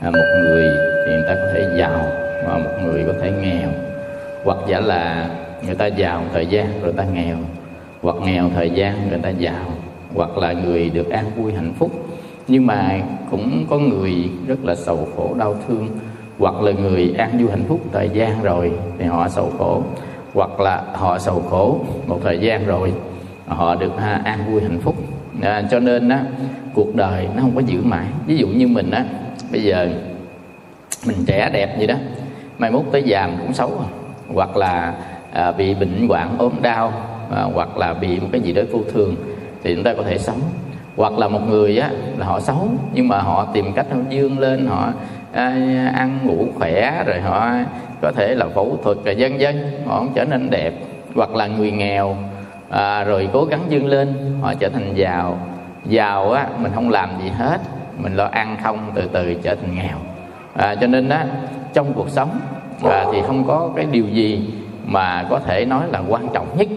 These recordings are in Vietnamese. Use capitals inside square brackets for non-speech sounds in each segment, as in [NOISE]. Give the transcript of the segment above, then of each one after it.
à, một người thì người ta có thể giàu và một người có thể nghèo. Hoặc giả là người ta giàu thời gian rồi ta nghèo hoặc nghèo thời gian người ta giàu hoặc là người được an vui hạnh phúc. Nhưng mà cũng có người rất là sầu khổ đau thương hoặc là người an vui hạnh phúc thời gian rồi thì họ sầu khổ hoặc là họ sầu khổ một thời gian rồi họ được ha, an vui hạnh phúc. À, cho nên á cuộc đời nó không có giữ mãi. Ví dụ như mình á bây giờ mình trẻ đẹp vậy đó mai mốt tới già cũng xấu à. hoặc là à, bị bệnh hoạn ốm đau à, hoặc là bị một cái gì đó vô thường thì chúng ta có thể sống. Hoặc là một người á là họ xấu nhưng mà họ tìm cách họ dương lên họ à, ăn ngủ khỏe rồi họ có thể là phẫu thuật rồi dân dân họ trở nên đẹp. Hoặc là người nghèo à, rồi cố gắng dương lên họ trở thành giàu. Giàu á mình không làm gì hết mình lo ăn không từ từ trở thành nghèo. À, cho nên á trong cuộc sống à, thì không có cái điều gì mà có thể nói là quan trọng nhất.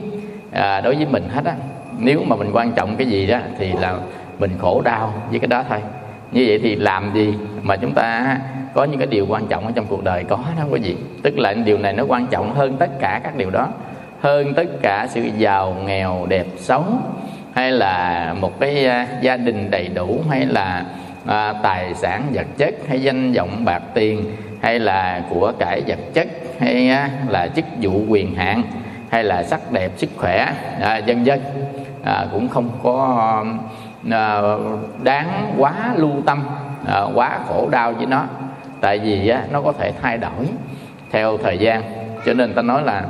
À, đối với mình hết á nếu mà mình quan trọng cái gì đó thì là mình khổ đau với cái đó thôi. Như vậy thì làm gì mà chúng ta có những cái điều quan trọng ở trong cuộc đời có đó quý vị? Tức là điều này nó quan trọng hơn tất cả các điều đó. Hơn tất cả sự giàu nghèo đẹp xấu hay là một cái à, gia đình đầy đủ hay là à, tài sản vật chất hay danh vọng bạc tiền hay là của cải vật chất hay à, là chức vụ quyền hạn hay là sắc đẹp sức khỏe à, dân dân à, cũng không có à, đáng quá lưu tâm à, quá khổ đau với nó. Tại vì á, nó có thể thay đổi theo thời gian. Cho nên ta nói là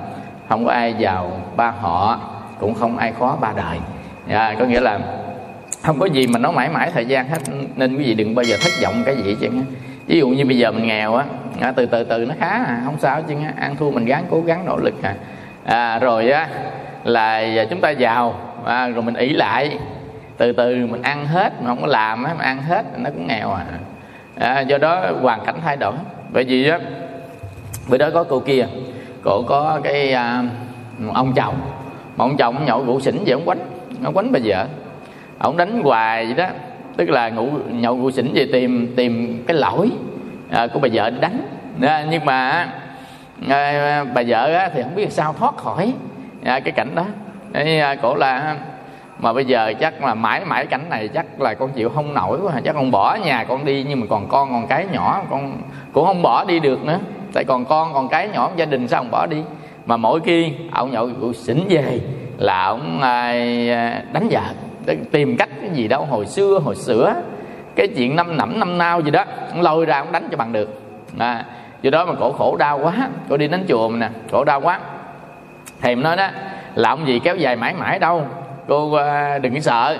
không có ai giàu ba họ cũng không ai khó ba đời. À, có nghĩa là không có gì mà nó mãi mãi thời gian hết nên quý vị đừng bao giờ thất vọng cái gì chứ ví dụ như bây giờ mình nghèo á à, từ từ từ nó khá à, không sao chứ ăn thua mình gắng cố gắng nỗ lực à, à rồi á là chúng ta giàu à, rồi mình ỷ lại. Từ từ mình ăn hết mà không có làm á mà ăn hết nó cũng nghèo à. à do đó hoàn cảnh thay đổi. Bởi vì á bữa đó có cô kia cổ có cái à, ông chồng. Mà ông chồng nhậu rượu xỉn về ông quánh ông quánh bà vợ ông đánh hoài vậy đó. Tức là ngủ nhậu ngủ xỉn về tìm tìm cái lỗi à, của bà vợ đánh. À, nhưng mà à, bà vợ á, thì không biết sao thoát khỏi à, cái cảnh đó. À, cổ là mà bây giờ chắc là mãi mãi cảnh này chắc là con chịu không nổi quá. Chắc con bỏ nhà con đi nhưng mà còn con còn cái nhỏ con cũng không bỏ đi được nữa. Tại còn con còn cái nhỏ gia đình sao không bỏ đi? Mà mỗi khi ông nhậu xỉn về là ông à, à, đánh vợ tìm cách cái gì đó hồi xưa hồi sửa cái chuyện năm nẫm năm nao gì đó lôi ra cũng đánh cho bằng được. À, do đó mà cổ khổ đau quá cổ đi đến chùa mà nè khổ đau quá. Thầy nói đó là ông gì kéo dài mãi mãi đâu cô à, đừng có sợ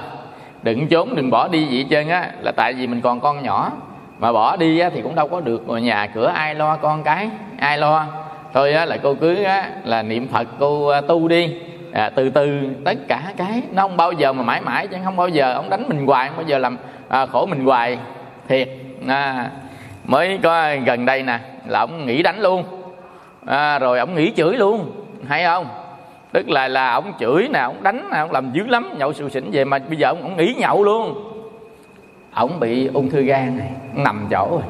đừng trốn đừng bỏ đi gì hết trơn á là tại vì mình còn con nhỏ mà bỏ đi á, thì cũng đâu có được nhà cửa ai lo con cái ai lo. Thôi á, là cô cứ á, là niệm phật cô à, tu đi à, từ từ tất cả cái nó không bao giờ mà mãi mãi chứ không bao giờ ông đánh mình hoài không bao giờ làm à, khổ mình hoài. Thiệt à, mới có gần đây nè là ông nghỉ đánh luôn. À, rồi ông nghỉ chửi luôn hay không? Tức là là ông chửi nè ông đánh nè ông làm dữ lắm nhậu sù xỉn về mà bây giờ ông, ông nghỉ nhậu luôn. Ông bị ung thư gan này nằm chỗ rồi.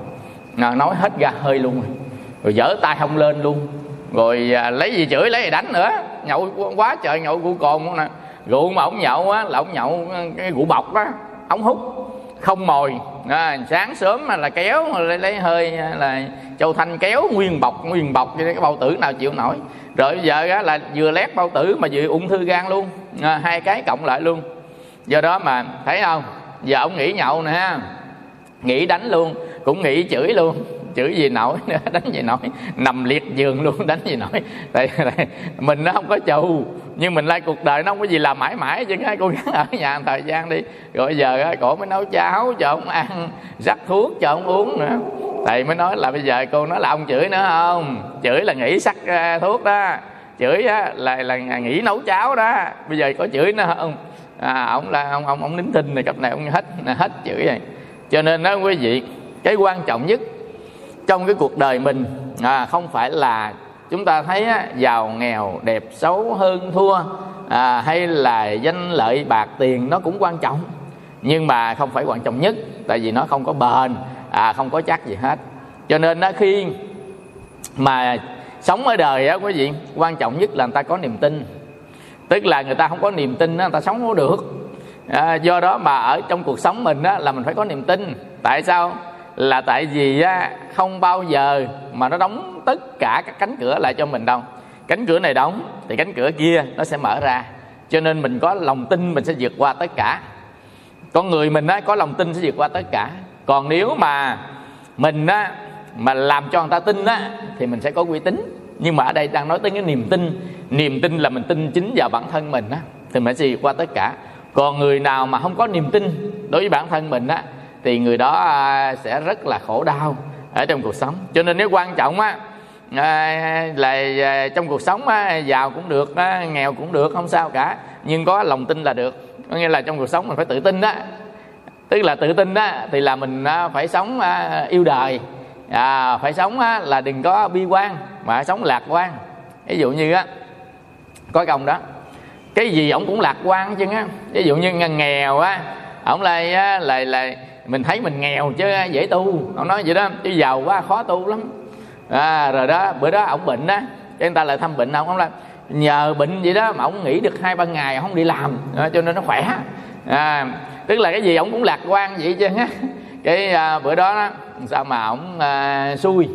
À, nói hết ra hơi luôn rồi. Rồi dở tay không lên luôn. Rồi à, lấy gì chửi lấy gì đánh nữa nhậu quá trời nhậu rượu cồn nè. Rượu mà ông nhậu á là ông nhậu cái rượu bọc đó ông hút không mồi. À, sáng sớm là kéo lấy, lấy hơi à, là châu thanh kéo nguyên bọc nguyên bọc cho cái bao tử nào chịu nổi. Rồi bây giờ á, là vừa lét bao tử mà vừa ung thư gan luôn. À, hai cái cộng lại luôn. Do đó mà thấy không? Giờ ông nghỉ nhậu nè ha. Nghỉ đánh luôn cũng nghỉ chửi luôn chửi gì nổi nữa [LAUGHS] đánh gì nổi. Nằm liệt giường luôn [LAUGHS] đánh gì nổi. Tại, tại mình nó không có chù nhưng mình lai cuộc đời nó không có gì làm mãi mãi chứ cố gắng ở nhà một thời gian đi. Rồi giờ cổ mới nấu cháo cho ông ăn rắc thuốc cho ông uống nữa. Thầy mới nói là bây giờ cô nói là ông chửi nữa không? Chửi là nghỉ sắc à, thuốc đó. Chửi á, là là nghỉ nấu cháo đó. Bây giờ có chửi nữa không? À, ông là ông ông ông nín thinh này cấp này ông hết hết chửi này cho nên đó quý vị cái quan trọng nhất trong cái cuộc đời mình à, không phải là chúng ta thấy á, giàu nghèo đẹp xấu hơn thua à, hay là danh lợi bạc tiền nó cũng quan trọng. Nhưng mà không phải quan trọng nhất tại vì nó không có bền à không có chắc gì hết. Cho nên đó khi mà sống ở đời á quý vị quan trọng nhất là người ta có niềm tin. Tức là người ta không có niềm tin á người ta sống không được. À, do đó mà ở trong cuộc sống mình á là mình phải có niềm tin. Tại sao? Là tại vì, á, không bao giờ mà nó đóng tất cả các cánh cửa lại cho mình đâu. Cánh cửa này đóng thì cánh cửa kia nó sẽ mở ra. Cho nên mình có lòng tin mình sẽ vượt qua tất cả. Con người mình, á, có lòng tin sẽ vượt qua tất cả. Còn nếu mà mình, á, mà làm cho người ta tin, á, thì mình sẽ có uy tín. Nhưng mà ở đây đang nói tới cái niềm tin. Niềm tin là mình tin chính vào bản thân mình, á, thì mình sẽ vượt qua tất cả. Còn người nào mà không có niềm tin đối với bản thân mình, á thì người đó à, sẽ rất là khổ đau ở trong cuộc sống. Cho nên nếu quan trọng á à, là à, trong cuộc sống á, giàu cũng được á, nghèo cũng được không sao cả. Nhưng có lòng tin là được. Có nghĩa là trong cuộc sống mình phải tự tin đó tức là tự tin đó thì là mình phải sống yêu đời. À, phải sống là đừng có bi quan mà sống lạc quan. Ví dụ như á có công đó. Cái gì ổng cũng lạc quan chứ á ví dụ như nghèo á ổng lại là là mình thấy mình nghèo chứ dễ tu. Ông nói vậy đó chứ giàu quá khó tu lắm. À, rồi đó bữa đó ổng bệnh á cho người ta lại thăm bệnh ông ông là nhờ bệnh vậy đó mà ổng nghỉ được hai ba ngày không đi làm. À, cho nên nó khỏe. À, tức là cái gì ổng cũng lạc quan vậy chứ á cái à, bữa đó, đó sao mà ổng à, xui.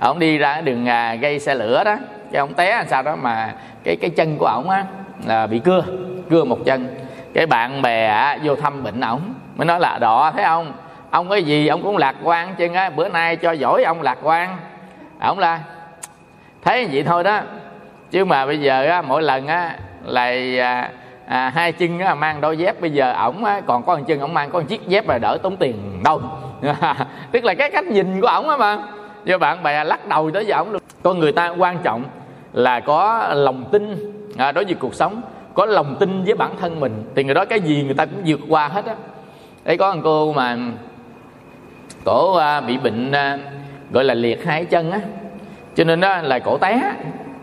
Ổng đi ra đường à, gây xe lửa đó cái ổng té làm sao đó mà cái cái chân của ổng á là bị cưa cưa một chân. Cái bạn bè à, vô thăm bệnh ổng mới nói là đọ thấy không? Ông cái gì ông cũng lạc quan chứ á bữa nay cho giỏi ông lạc quan. Ổng là thấy vậy thôi đó. Chứ mà bây giờ á mỗi lần á là à, à, hai chân á, mang đôi dép bây giờ ổng á, còn có một chân ổng mang có một chiếc dép là đỡ tốn tiền đâu. [LAUGHS] Tức là cái cách nhìn của ổng á mà. Do bạn bè lắc đầu tới giờ, ổng luôn. Con người ta quan trọng là có lòng tin à, đối với cuộc sống có lòng tin với bản thân mình. Thì người đó cái gì người ta cũng vượt qua hết á đấy có một cô mà cổ à, bị bệnh à, gọi là liệt hai chân á. Cho nên đó là cổ té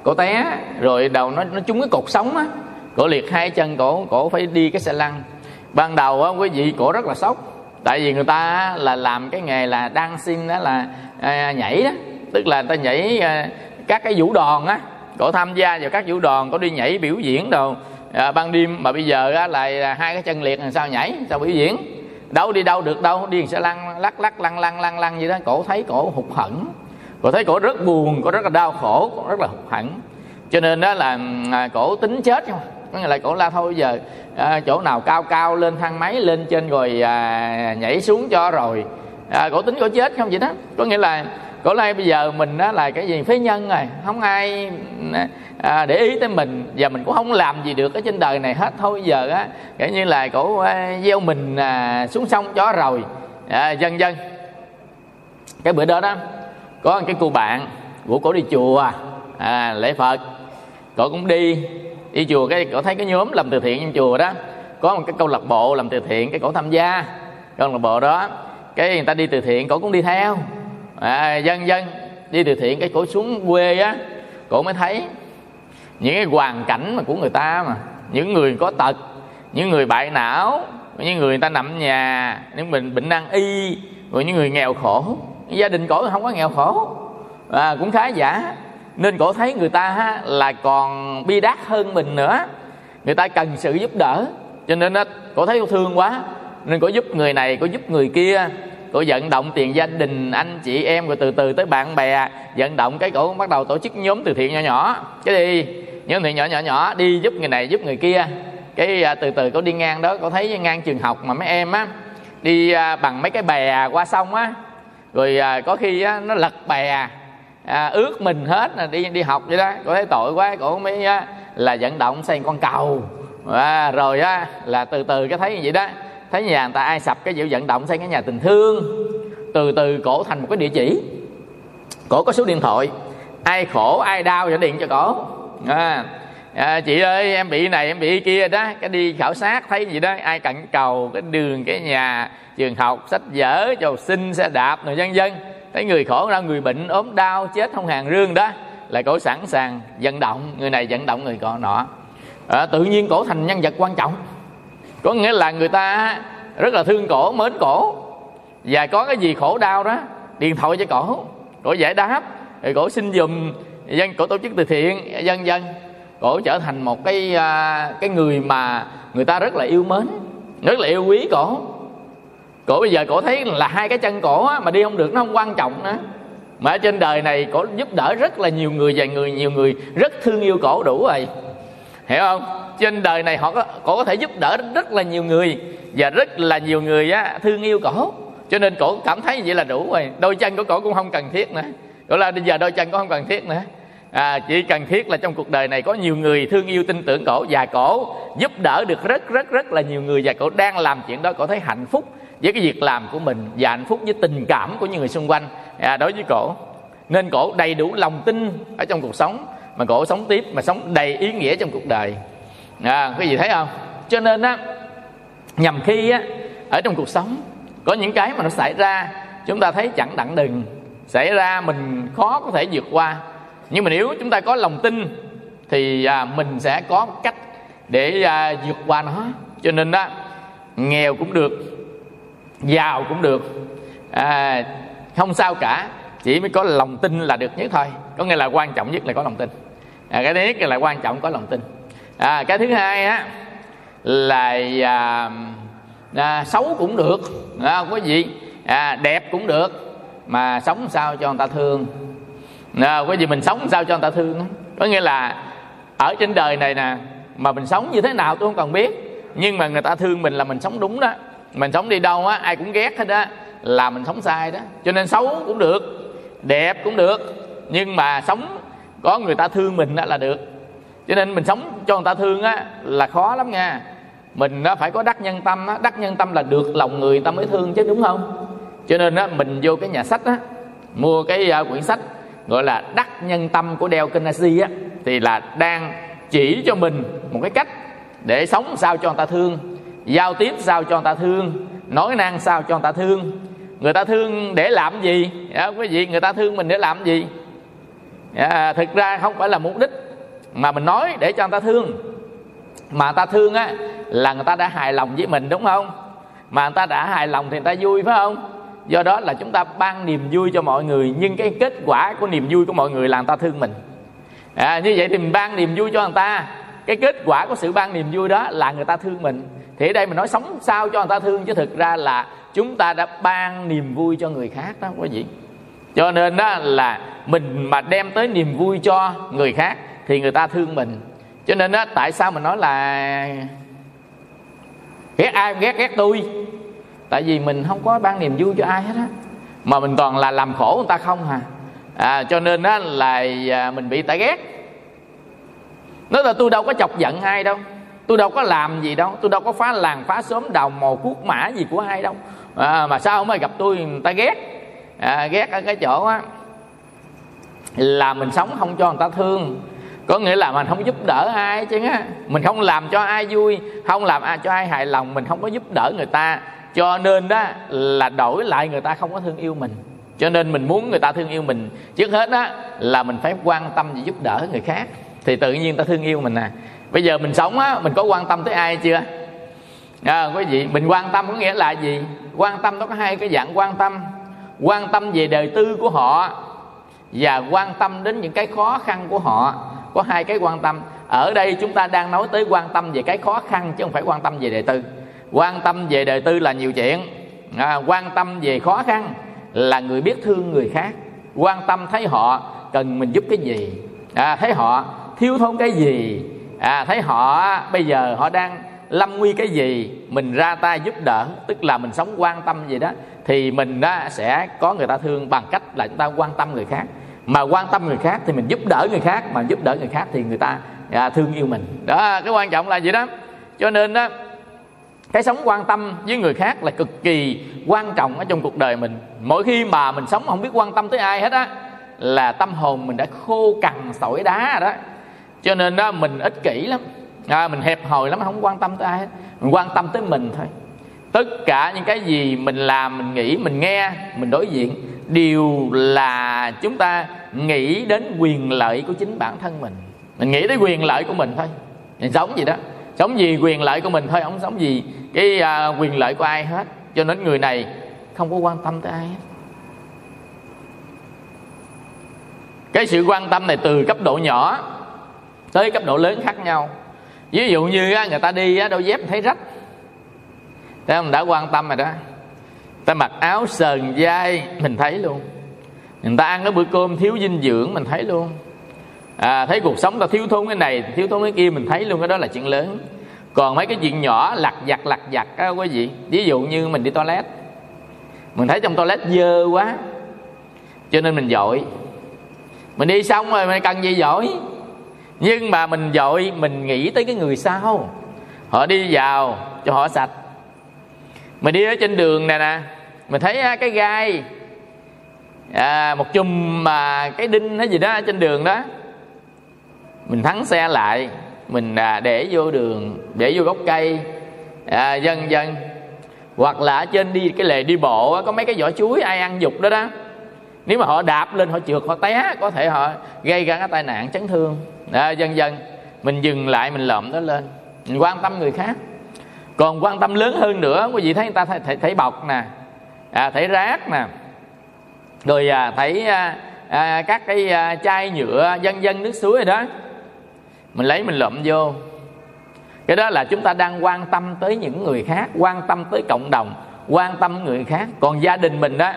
cổ té rồi đầu nó nó trúng cái cột sống á. Cổ liệt hai chân cổ cổ phải đi cái xe lăn. Ban đầu á quý vị cổ rất là sốc. Tại vì người ta là làm cái nghề là dancing xin đó là à, nhảy đó. Tức là người ta nhảy à, các cái vũ đòn á. Cổ tham gia vào các vũ đòn, có đi nhảy biểu diễn đồ. À, ban đêm mà bây giờ á, là hai cái chân liệt làm sao nhảy sao biểu diễn? Đâu đi đâu được đâu đi sẽ lăn lắc lắc lăn lăn lăn lăn gì đó. Cổ thấy cổ hụt hẫng. Cổ thấy cổ rất buồn cổ rất là đau khổ cổ rất là hụt hẫng. Cho nên đó là à, cổ tính chết không có nghĩa là cổ la thôi giờ à, chỗ nào cao cao lên thang máy lên trên rồi à, nhảy xuống cho rồi. À, cổ tính cổ chết không vậy đó? Có nghĩa là cổ lai bây giờ mình đó là cái gì? Phế nhân rồi. Không ai à, à để ý tới mình. Và mình cũng không làm gì được ở trên đời này hết. Thôi giờ á kiểu như là cổ à, gieo mình à, xuống sông chó rồi. À, dân dân. Cái bữa đó đó có một cái cô bạn của cổ đi chùa à, lễ phật. Cổ cũng đi đi chùa. Cái cổ thấy cái nhóm làm từ thiện trong chùa đó có một cái câu lạc bộ làm từ thiện cái cổ tham gia câu lạc bộ đó. Cái người ta đi từ thiện cổ cũng đi theo à, dân dân đi từ thiện cái cổ xuống quê á cổ mới thấy những cái hoàn cảnh mà của người ta mà. Những người có tật những người bại não những người, người ta nằm nhà những mình bệnh nan y rồi những người nghèo khổ. Gia đình cổ không có nghèo khổ. À, cũng khá giả. Nên cổ thấy người ta ha, là còn bi đát hơn mình nữa. Người ta cần sự giúp đỡ cho nên á cổ thấy thương quá. Nên cổ giúp người này cổ giúp người kia cổ vận động tiền gia đình anh chị em rồi từ từ tới bạn bè vận động cái cổ bắt đầu tổ chức nhóm từ thiện nhỏ nhỏ. Cái đi nhóm thiện nhỏ nhỏ nhỏ đi giúp người này giúp người kia. Cái à, từ từ cổ đi ngang đó cổ thấy ngang trường học mà mấy em á đi à, bằng mấy cái bè qua sông á. Rồi à, có khi á, nó lật bè à, ướt mình hết là đi đi học vậy đó. Cổ thấy tội quá cổ mới á, là vận động xây con cầu. À, rồi á là từ từ cái thấy như vậy đó thấy nhà người ta ai sập cái vụ vận động xây cái nhà tình thương từ từ cổ thành một cái địa chỉ. Cổ có số điện thoại. Ai khổ ai đau sẽ điện cho cổ. À, à, chị ơi em bị này em bị kia đó. Cái đi khảo sát thấy gì đó ai cần cầu cái đường cái nhà trường học sách vở chầu sinh xe đạp rồi dân dân thấy người khổ ra người bệnh ốm đau chết không hàng rương đó. Là cổ sẵn sàng vận động người này vận động người còn nọ. À, tự nhiên cổ thành nhân vật quan trọng có nghĩa là người ta rất là thương cổ mến cổ. Và có cái gì khổ đau đó điện thoại cho cổ. Cổ giải đáp rồi cổ xin dùm dân cổ tổ chức từ thiện dân dân. Cổ trở thành một cái à, cái người mà người ta rất là yêu mến rất là yêu quý cổ. Cổ bây giờ cổ thấy là hai cái chân cổ á, mà đi không được nó không quan trọng nữa. Mà ở trên đời này cổ giúp đỡ rất là nhiều người và người nhiều người rất thương yêu cổ đủ rồi. Hiểu không? Trên đời này họ có cổ có thể giúp đỡ rất là nhiều người và rất là nhiều người á, thương yêu cổ. Cho nên cổ cảm thấy vậy là đủ rồi. Đôi chân của cổ cũng không cần thiết nữa. Cổ là bây giờ đôi chân cũng không cần thiết nữa. À, chỉ cần thiết là trong cuộc đời này có nhiều người thương yêu tin tưởng cổ và cổ giúp đỡ được rất rất rất là nhiều người và cổ đang làm chuyện đó cổ thấy hạnh phúc với cái việc làm của mình và hạnh phúc với tình cảm của những người xung quanh. À, đối với cổ nên cổ đầy đủ lòng tin ở trong cuộc sống mà cổ sống tiếp mà sống đầy ý nghĩa trong cuộc đời à, cái gì thấy không? Cho nên á nhầm khi á ở trong cuộc sống có những cái mà nó xảy ra chúng ta thấy chẳng đặng đừng. Xảy ra mình khó có thể vượt qua. Nhưng mà nếu chúng ta có lòng tin thì à, mình sẽ có cách để à, vượt qua nó. Cho nên đó nghèo cũng được giàu cũng được à, không sao cả. Chỉ mới có lòng tin là được nhất thôi. Có nghĩa là quan trọng nhất là có lòng tin. À, cái thứ nhất là quan trọng có lòng tin à, cái thứ hai á là à, à, xấu cũng được à, không có gì. À, đẹp cũng được mà sống sao cho người ta thương. À, có gì mình sống sao cho người ta thương. Có nghĩa là ở trên đời này nè mà mình sống như thế nào tôi không cần biết. Nhưng mà người ta thương mình là mình sống đúng đó. Mình sống đi đâu á ai cũng ghét hết á là mình sống sai đó. Cho nên xấu cũng được đẹp cũng được. Nhưng mà sống có người ta thương mình đó là được cho nên mình sống cho người ta thương á là khó lắm nha. Mình á, phải có đắc nhân tâm á. Đắc nhân tâm là được lòng người ta mới thương chứ đúng không? Cho nên á mình vô cái nhà sách á mua cái uh, quyển sách gọi là đắc nhân tâm của Dale Carnegie á thì là đang chỉ cho mình một cái cách để sống sao cho người ta thương giao tiếp sao cho người ta thương nói năng sao cho người ta thương. Người ta thương để làm gì? À, quý vị người ta thương mình để làm gì? À, thực ra không phải là mục đích mà mình nói để cho người ta thương. Mà người ta thương á là người ta đã hài lòng với mình đúng không? Mà người ta đã hài lòng thì người ta vui phải không? Do đó là chúng ta ban niềm vui cho mọi người nhưng cái kết quả của niềm vui của mọi người là người ta thương mình. À, như vậy thì mình ban niềm vui cho người ta. Cái kết quả của sự ban niềm vui đó là người ta thương mình. Thì ở đây mình nói sống sao cho người ta thương chứ thực ra là chúng ta đã ban niềm vui cho người khác đó quý vị. Cho nên đó là mình mà đem tới niềm vui cho người khác thì người ta thương mình. Cho nên á tại sao mình nói là ghét ai ghét ghét tôi? Tại vì mình không có ban niềm vui cho ai hết á. Mà mình toàn là làm khổ người ta không hà à, cho nên á là à, mình bị tại ghét. Nói là tôi đâu có chọc giận ai đâu. Tôi đâu có làm gì đâu. Tôi đâu có phá làng phá xóm đào mồ cuốc mã gì của ai đâu. À, mà sao không ai gặp tôi người ta ghét? À, ghét ở cái chỗ á là mình sống không cho người ta thương có nghĩa là mình không giúp đỡ ai chứ á. Mình không làm cho ai vui không làm cho ai hài lòng mình không có giúp đỡ người ta. Cho nên đó là đổi lại người ta không có thương yêu mình. Cho nên mình muốn người ta thương yêu mình. Trước hết đó là mình phải quan tâm và giúp đỡ người khác. Thì tự nhiên ta thương yêu mình nè bây giờ mình sống á mình có quan tâm tới ai chưa? À, quý vị mình quan tâm có nghĩa là gì? Quan tâm nó có hai cái dạng quan tâm. Quan tâm về đời tư của họ và quan tâm đến những cái khó khăn của họ có hai cái quan tâm. Ở đây chúng ta đang nói tới quan tâm về cái khó khăn chứ không phải quan tâm về đời tư. Quan tâm về đời tư là nhiều chuyện. À, quan tâm về khó khăn là người biết thương người khác. Quan tâm thấy họ cần mình giúp cái gì? À, thấy họ thiếu thốn cái gì? À, thấy họ bây giờ họ đang lâm nguy cái gì? Mình ra tay giúp đỡ tức là mình sống quan tâm gì đó thì mình đó sẽ có người ta thương bằng cách là chúng ta quan tâm người khác mà quan tâm người khác thì mình giúp đỡ người khác mà giúp đỡ người khác thì người ta à, thương yêu mình. Đó cái quan trọng là gì đó? Cho nên đó cái sống quan tâm với người khác là cực kỳ quan trọng ở trong cuộc đời mình. Mỗi khi mà mình sống không biết quan tâm tới ai hết á là tâm hồn mình đã khô cằn sỏi đá rồi đó. Cho nên đó mình ích kỷ lắm. À, mình hẹp hòi lắm không quan tâm tới ai hết. Mình quan tâm tới mình thôi. Tất cả những cái gì mình làm mình nghĩ mình nghe mình đối diện đều là chúng ta nghĩ đến quyền lợi của chính bản thân mình. Mình nghĩ tới quyền lợi của mình thôi. Mình sống gì đó. Sống gì quyền lợi của mình thôi không sống gì cái uh, quyền lợi của ai hết. Cho nên người này không có quan tâm tới ai hết. Cái sự quan tâm này từ cấp độ nhỏ tới cấp độ lớn khác nhau. Ví dụ như người ta đi đôi dép thấy rách. Thế mình đã quan tâm rồi đó ta mặc áo sờn dai mình thấy luôn. Người ta ăn cái bữa cơm thiếu dinh dưỡng mình thấy luôn. À, thấy cuộc sống ta thiếu thốn cái này thiếu thốn cái kia mình thấy luôn cái đó là chuyện lớn. Còn mấy cái chuyện nhỏ lặt vặt lặt vặt á quý vị. Ví dụ như mình đi toilet. Mình thấy trong toilet dơ quá cho nên mình dội. Mình đi xong rồi mình cần gì dội, nhưng mà mình dội mình nghĩ tới cái người sau. Họ đi vào cho họ sạch mình đi ở trên đường này nè mình thấy cái gai à, một chùm mà cái đinh hay gì đó trên đường đó. Mình thắng xe lại mình à, để vô đường để vô gốc cây à, dân dân hoặc là ở trên đi cái lề đi bộ có mấy cái vỏ chuối ai ăn dục đó đó. Nếu mà họ đạp lên họ trượt họ té có thể họ gây ra cái tai nạn chấn thương. À, dân dân mình dừng lại mình lợm nó lên. Mình quan tâm người khác còn quan tâm lớn hơn nữa quý vị thấy người ta thấy, thấy, thấy bọc nè à, thấy rác nè rồi à, thấy à, à, các cái à, chai nhựa dân dân nước suối rồi đó. Mình lấy mình lượm vô. Cái đó là chúng ta đang quan tâm tới những người khác quan tâm tới cộng đồng quan tâm người khác. Còn gia đình mình đó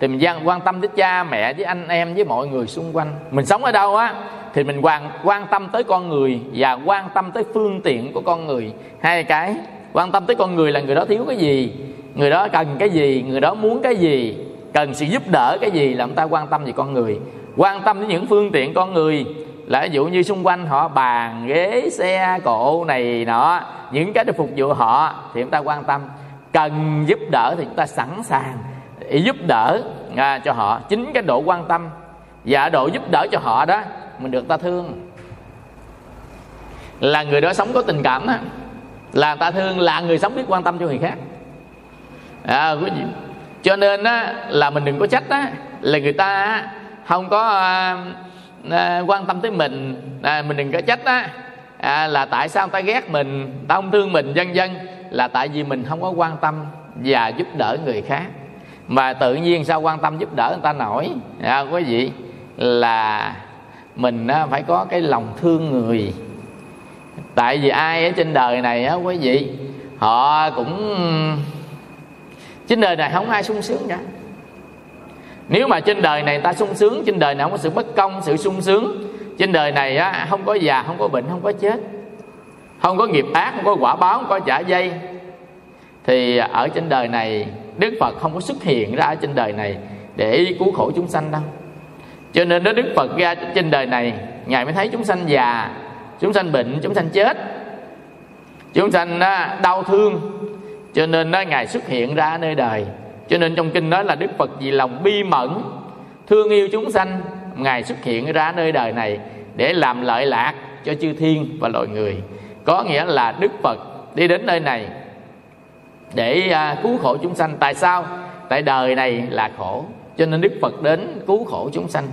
thì mình quan tâm tới cha mẹ với anh em với mọi người xung quanh. Mình sống ở đâu á thì mình quan quan tâm tới con người và quan tâm tới phương tiện của con người. Hai cái quan tâm tới con người là người đó thiếu cái gì? Người đó cần cái gì? Người đó muốn cái gì? Cần sự giúp đỡ cái gì là chúng ta quan tâm về con người. Quan tâm đến những phương tiện con người là ví dụ như xung quanh họ bàn ghế xe cộ này nọ những cái để phục vụ họ thì chúng ta quan tâm. Cần giúp đỡ thì chúng ta sẵn sàng để giúp đỡ à, cho họ. Chính cái độ quan tâm và độ giúp đỡ cho họ đó mình được ta thương. Là người đó sống có tình cảm đó là ta thương là người sống biết quan tâm cho người khác. À, quý vị cho nên á, là mình đừng có trách á, là người ta không có à, à, quan tâm tới mình. À, mình đừng có trách á, à, là tại sao người ta ghét mình ta không thương mình vân vân là tại vì mình không có quan tâm và giúp đỡ người khác. Mà tự nhiên sao quan tâm giúp đỡ người ta nổi? À, quý vị là mình á, phải có cái lòng thương người tại vì ai ở trên đời này á, quý vị, họ cũng, trên đời này không ai sung sướng cả. Nếu mà trên đời này ta sung sướng, trên đời này không có sự bất công, sự sung sướng, trên đời này á, không có già, không có bệnh, không có chết, không có nghiệp ác, không có quả báo, không có trả dây, thì ở trên đời này đức phật không có xuất hiện ra ở trên đời này để cứu khổ chúng sanh đâu. Cho nên đó đức phật ra trên đời này, ngài mới thấy chúng sanh già chúng sanh bệnh chúng sanh chết. Chúng sanh à, đau thương. Cho nên đó, ngài xuất hiện ra nơi đời. Cho nên trong kinh nói là đức phật vì lòng bi mẫn thương yêu chúng sanh ngài xuất hiện ra nơi đời này để làm lợi lạc cho chư thiên và loài người. Có nghĩa là đức phật đi đến nơi này để à, cứu khổ chúng sanh. Tại sao? Tại đời này là khổ. Cho nên đức phật đến cứu khổ chúng sanh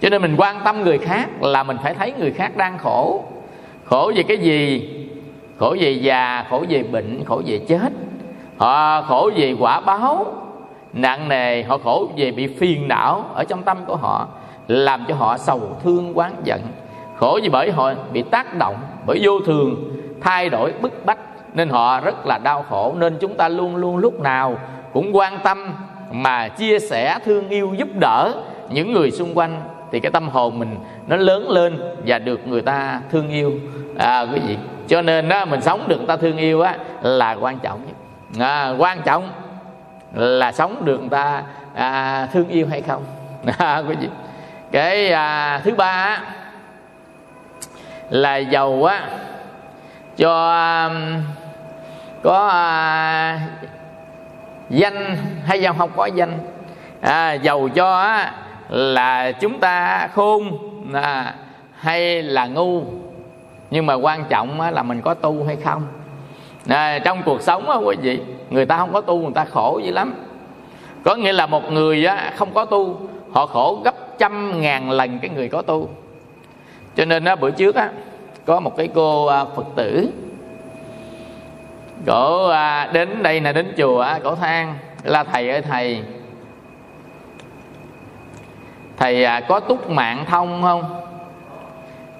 cho nên mình quan tâm người khác là mình phải thấy người khác đang khổ. Khổ về cái gì? Khổ về già, khổ về bệnh, khổ về chết. Họ khổ về quả báo. Nặng nề, họ khổ về bị phiền não ở trong tâm của họ, làm cho họ sầu thương quán giận. Khổ vì bởi họ bị tác động, bởi vô thường, thay đổi bức bách, nên họ rất là đau khổ. Nên chúng ta luôn luôn lúc nào cũng quan tâm mà chia sẻ thương yêu giúp đỡ những người xung quanh thì cái tâm hồn mình nó lớn lên và được người ta thương yêu. À, quý vị. Cho nên đó mình sống được người ta thương yêu á là quan trọng nhất. À, quan trọng là sống được người ta à, thương yêu hay không. [LAUGHS] À, quý vị. Cái à, thứ ba á, là giàu á. Cho um, có à, danh hay giàu không? Có danh. À, giàu cho á, là chúng ta khôn à, hay là ngu. Nhưng mà quan trọng là mình có tu hay không. À, trong cuộc sống á quý vị người ta không có tu người ta khổ dữ lắm. Có nghĩa là một người á, không có tu họ khổ gấp trăm ngàn lần cái người có tu. Cho nên á, bữa trước á có một cái cô à, phật tử. Cổ à, đến đây là đến chùa cổ than là thầy ơi thầy thầy à, có túc mạng thông không?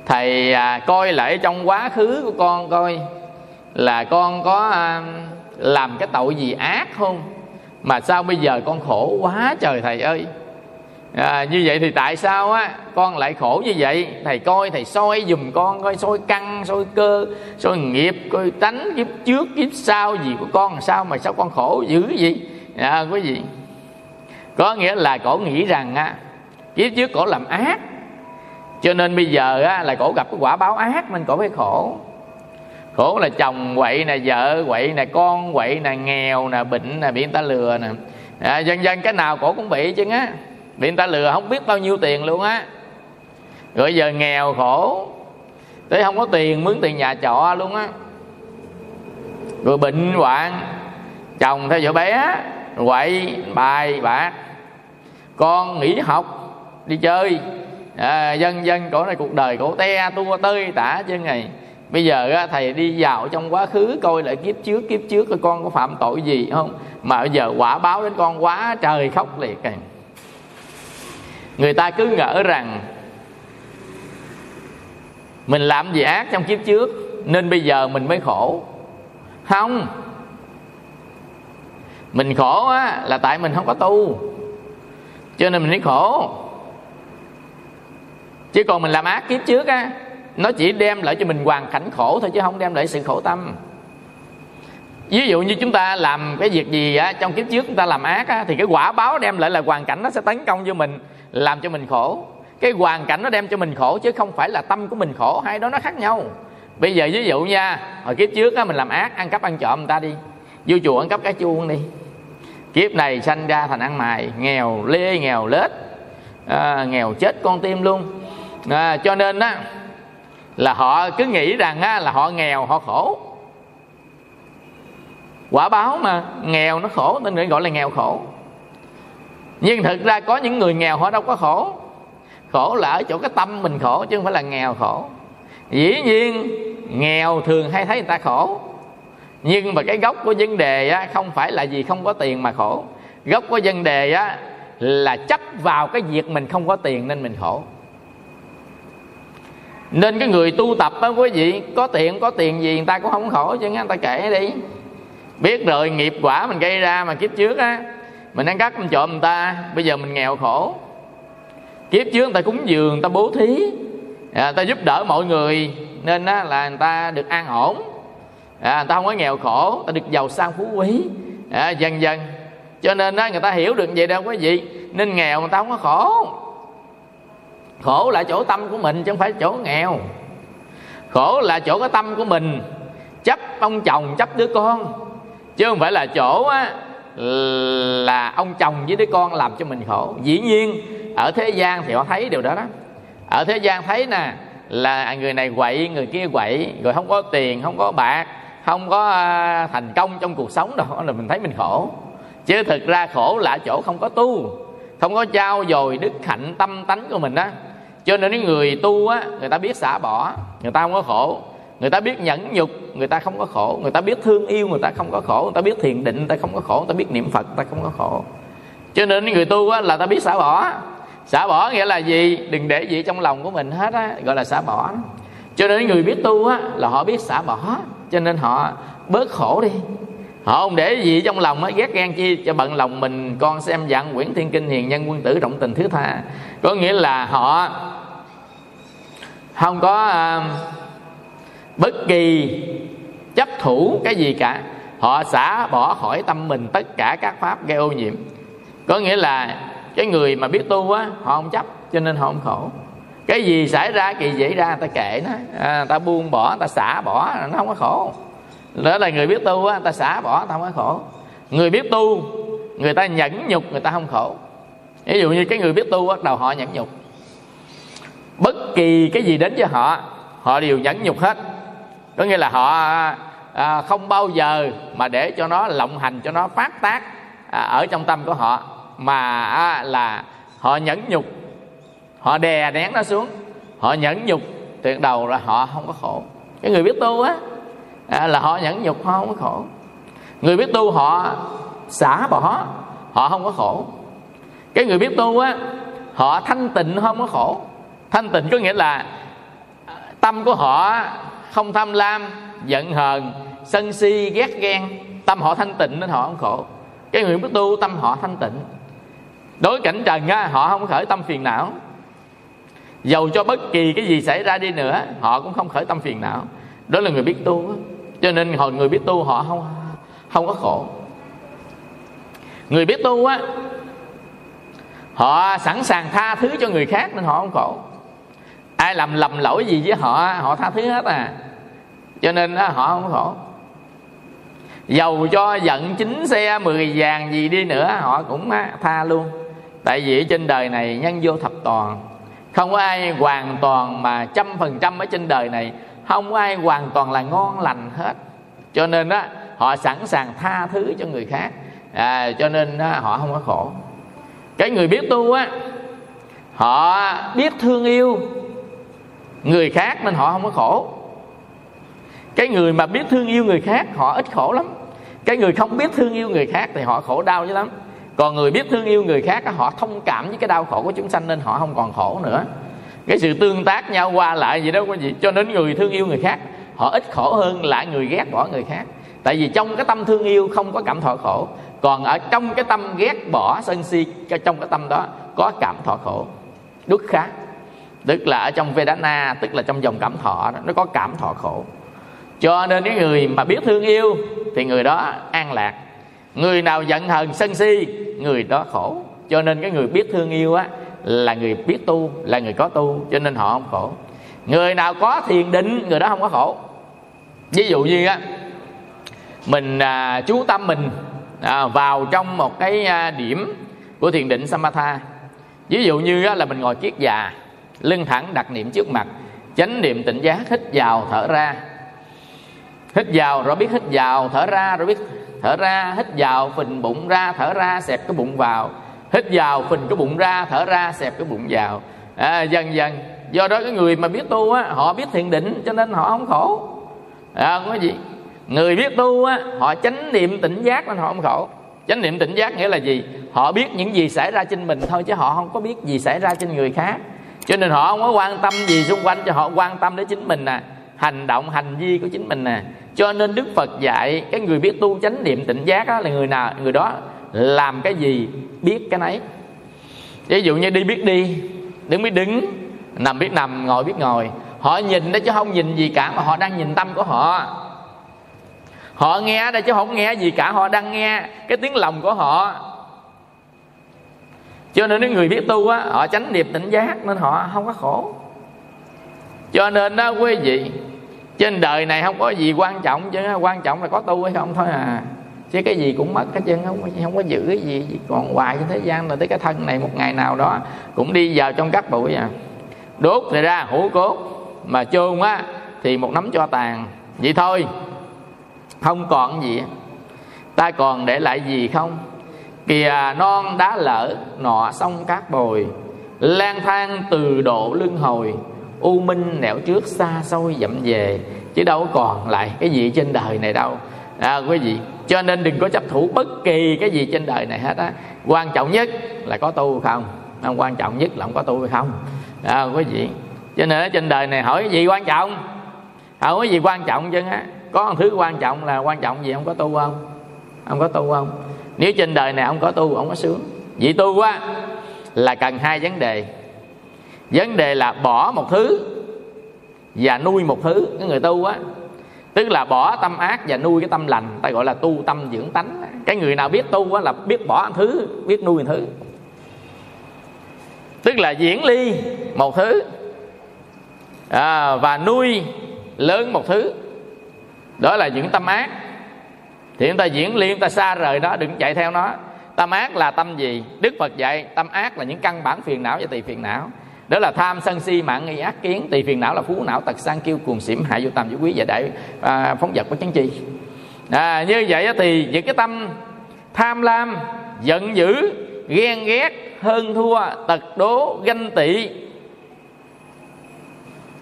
Thầy à, coi lại trong quá khứ của con coi là con có à, làm cái tội gì ác không? Mà sao bây giờ con khổ quá trời thầy ơi. À, như vậy thì tại sao á con lại khổ như vậy? Thầy coi thầy soi dùm con coi soi căn soi cơ soi nghiệp coi tánh kiếp trước kiếp sau gì của con làm sao mà sao con khổ dữ vậy? À, quý vị có nghĩa là cổ nghĩ rằng á kiếp trước cổ làm ác. Cho nên bây giờ á, là cổ gặp cái quả báo ác nên cổ phải khổ. Khổ là chồng quậy nè vợ quậy nè con quậy nè nghèo nè bệnh nè bị người ta lừa nè. À, dần dần cái nào cổ cũng bị chứ á bị người ta lừa không biết bao nhiêu tiền luôn á. Rồi giờ nghèo khổ. Tới không có tiền mướn tiền nhà trọ luôn á. Rồi bệnh hoạn. Chồng theo vợ bé quậy bài bạc. Con nghỉ học đi chơi. À, dân dân cổ này cuộc đời cổ te tua tơi tả chứ ngày. Bây giờ á, thầy đi vào trong quá khứ coi lại kiếp trước kiếp trước coi con có phạm tội gì không? Mà bây giờ quả báo đến con quá trời khóc liệt kìa. Người ta cứ ngỡ rằng mình làm gì ác trong kiếp trước nên bây giờ mình mới khổ. Không. Mình khổ á là tại mình không có tu. Cho nên mình mới khổ chứ còn mình làm ác kiếp trước á nó chỉ đem lại cho mình hoàn cảnh khổ thôi chứ không đem lại sự khổ tâm. Ví dụ như chúng ta làm cái việc gì á trong kiếp trước chúng ta làm ác á thì cái quả báo đem lại là hoàn cảnh nó sẽ tấn công cho mình làm cho mình khổ. Cái hoàn cảnh nó đem cho mình khổ chứ không phải là tâm của mình khổ hai đó nó khác nhau. Bây giờ ví dụ nha hồi kiếp trước á mình làm ác ăn cắp ăn trộm người ta đi. Vô chùa ăn cắp cái chuông đi. Kiếp này sanh ra thành ăn mày nghèo lê nghèo lết à, nghèo chết con tim luôn à, cho nên á là họ cứ nghĩ rằng á, là họ nghèo họ khổ. Quả báo mà nghèo nó khổ nên người gọi là nghèo khổ. Nhưng thực ra có những người nghèo họ đâu có khổ. Khổ là ở chỗ cái tâm mình khổ chứ không phải là nghèo khổ. Dĩ nhiên nghèo thường hay thấy người ta khổ. Nhưng mà cái gốc của vấn đề á, không phải là gì không có tiền mà khổ. Gốc của vấn đề á, là chấp vào cái việc mình không có tiền nên mình khổ nên cái người tu tập á quý vị có tiền có tiền gì người ta cũng không khổ chứ người ta kể đi biết rồi nghiệp quả mình gây ra mà kiếp trước á mình ăn cắp mình trộm người ta bây giờ mình nghèo khổ kiếp trước người ta cúng dường người ta bố thí à, người ta giúp đỡ mọi người nên á, là người ta được an ổn à, người ta không có nghèo khổ người ta được giàu sang phú quý à, dần dần cho nên á, người ta hiểu được vậy đâu quý vị nên nghèo người ta không có khổ khổ là chỗ tâm của mình chứ không phải chỗ nghèo. Khổ là chỗ cái tâm của mình chấp ông chồng chấp đứa con. Chứ không phải là chỗ á, là ông chồng với đứa con làm cho mình khổ. Dĩ nhiên ở thế gian thì họ thấy điều đó đó. Ở thế gian thấy nè là người này quậy người kia quậy rồi không có tiền không có bạc không có à, thành công trong cuộc sống đâu là mình thấy mình khổ. Chứ thực ra khổ là chỗ không có tu không có trao dồi đức hạnh tâm tánh của mình đó cho nên những người tu á, người ta biết xả bỏ, người ta không có khổ. Người ta biết nhẫn nhục, người ta không có khổ. Người ta biết thương yêu, người ta không có khổ. Người ta biết thiền định, người ta không có khổ. Người ta biết niệm phật, người ta không có khổ. Cho nên những người tu á, là ta biết xả bỏ. Xả bỏ nghĩa là gì? Đừng để gì trong lòng của mình hết á, gọi là xả bỏ. Cho nên những người biết tu á, là họ biết xả bỏ. Cho nên họ bớt khổ đi họ không để gì trong lòng á ghét ghen chi cho bận lòng mình. Con xem dạng quyển thiên kinh hiền nhân quân tử trọng tình thứ tha. Có nghĩa là họ không có uh, bất kỳ chấp thủ cái gì cả. Họ xả bỏ khỏi tâm mình tất cả các pháp gây ô nhiễm. Có nghĩa là cái người mà biết tu á họ không chấp cho nên họ không khổ. Cái gì xảy ra kỳ dễ ra ta kệ nó. À, ta buông bỏ ta xả bỏ nó không có khổ đó là người biết tu á ta xả bỏ ta không có khổ. Người biết tu người ta nhẫn nhục người ta không khổ. Ví dụ như cái người biết tu bắt đầu họ nhẫn nhục. Bất kỳ cái gì đến với họ họ đều nhẫn nhục hết. Có nghĩa là họ à, không bao giờ mà để cho nó lộng hành cho nó phát tác à, ở trong tâm của họ. Mà à, là họ nhẫn nhục họ đè nén nó xuống. Họ nhẫn nhục tuyệt đầu là họ không có khổ. Cái người biết tu á à, là họ nhẫn nhục họ không có khổ. Người biết tu họ xả bỏ họ không có khổ. Cái người biết tu á họ thanh tịnh không có khổ. Thanh tịnh có nghĩa là tâm của họ không tham lam giận hờn sân si ghét ghen. Tâm họ thanh tịnh nên họ không khổ. Cái người biết tu tâm họ thanh tịnh. Đối cảnh trần á họ không khởi tâm phiền não. Dầu cho bất kỳ cái gì xảy ra đi nữa họ cũng không khởi tâm phiền não. Đó là người biết tu á cho nên hồi người biết tu họ không không có khổ. Người biết tu á, họ sẵn sàng tha thứ cho người khác nên họ không khổ. Ai làm lầm lỗi gì với họ họ tha thứ hết à. Cho nên họ không khổ. Dầu cho giận chính xe mười vàng gì đi nữa, họ cũng tha luôn. Tại vì trên đời này nhân vô thập toàn. Không có ai hoàn toàn mà trăm phần trăm ở trên đời này không có ai hoàn toàn là ngon lành hết. Cho nên đó họ sẵn sàng tha thứ cho người khác. À, cho nên đó, họ không có khổ. Cái người biết tu á họ biết thương yêu. Người khác nên họ không có khổ. Cái người mà biết thương yêu người khác họ ít khổ lắm. Cái người không biết thương yêu người khác thì họ khổ đau dữ lắm. Còn người biết thương yêu người khác họ thông cảm với cái đau khổ của chúng sanh nên họ không còn khổ nữa cái sự tương tác nhau qua lại gì đó quý vị cho đến người thương yêu người khác họ ít khổ hơn lại người ghét bỏ người khác. Tại vì trong cái tâm thương yêu không có cảm thọ khổ còn ở trong cái tâm ghét bỏ sân si trong cái tâm đó có cảm thọ khổ. Đức khác tức là ở trong Vedana tức là trong dòng cảm thọ đó, nó có cảm thọ khổ. Cho nên cái người mà biết thương yêu thì người đó an lạc. Người nào giận hờn sân si người đó khổ. Cho nên cái người biết thương yêu á là người biết tu là người có tu cho nên họ không khổ. Người nào có thiền định người đó không có khổ. Ví dụ như á mình à, chú tâm mình à, vào trong một cái à, điểm của thiền định samatha. Ví dụ như á, là mình ngồi kiết già lưng thẳng đặt niệm trước mặt chánh niệm tỉnh giác hít vào thở ra. Hít vào rồi biết hít vào thở ra rồi biết thở ra hít vào phình bụng ra thở ra xẹp cái bụng vào hít vào phình cái bụng ra thở ra xẹp cái bụng vào. À, dần dần. Do đó cái người mà biết tu á họ biết thiền định cho nên họ không khổ. À, không có gì. Người biết tu á họ chánh niệm tỉnh giác nên họ không khổ. Chánh niệm tỉnh giác nghĩa là gì? Họ biết những gì xảy ra trên mình thôi chứ họ không có biết gì xảy ra trên người khác. Cho nên họ không có quan tâm gì xung quanh cho họ quan tâm đến chính mình nè. Hành động hành vi của chính mình nè. Cho nên đức phật dạy cái người biết tu chánh niệm tỉnh giác á, là người nào? Người đó làm cái gì biết cái nấy. Ví dụ như đi biết đi, đứng biết đứng, nằm biết nằm, ngồi biết ngồi. Họ nhìn đó chứ không nhìn gì cả, mà họ đang nhìn tâm của họ. Họ nghe đây chứ không nghe gì cả, họ đang nghe cái tiếng lòng của họ. Cho nên những người biết tu á, họ tránh niệm tỉnh giác nên họ không có khổ. Cho nên đó, quý vị, trên đời này không có gì quan trọng chứ, quan trọng là có tu hay không thôi à chứ cái gì cũng mất hết trơn không không có giữ cái gì. Còn hoài trên thế gian là tới cái thân này một ngày nào đó cũng đi vào trong các bụi à. Đốt thì ra hũ cốt. Mà chôn á thì một nắm cho tàn. Vậy thôi không còn gì ta còn để lại gì không? Kìa non đá lở nọ sông cát bồi. Lang thang từ độ lưng hồi. U minh nẻo trước xa xôi dậm về. Chứ đâu còn lại cái gì trên đời này đâu. À, quý vị cho nên đừng có chấp thủ bất kỳ cái gì trên đời này hết á. Quan trọng nhất là có tu không. Không, quan trọng nhất là không có tu hay không. Đó, quý vị. Cho nên ở trên đời này hỏi cái gì quan trọng? Không có gì quan trọng chứ á? Có một thứ quan trọng là quan trọng gì không có tu không? Không có tu không? Nếu trên đời này không có tu, không có sướng. Vì tu quá là cần hai vấn đề. Vấn đề là bỏ một thứ và nuôi một thứ. Cái người tu á tức là bỏ tâm ác và nuôi cái tâm lành ta gọi là tu tâm dưỡng tánh. Cái người nào biết tu là biết bỏ thứ biết nuôi thứ. Tức là diễn ly một thứ. À, và nuôi lớn một thứ. Đó là những tâm ác. Thì chúng ta diễn liên ta xa rời đó đừng chạy theo nó. Tâm ác là tâm gì? Đức phật dạy tâm ác là những căn bản phiền não và tỳ phiền não đó là tham sân si mạng nghi ác kiến tỳ phiền não là phú não tật sang kiêu cuồng xỉm hại vô tâm vô quý và đại à, phóng vật bất chánh chi. À, như vậy thì những cái tâm tham lam giận dữ ghen ghét hơn thua tật đố ganh tị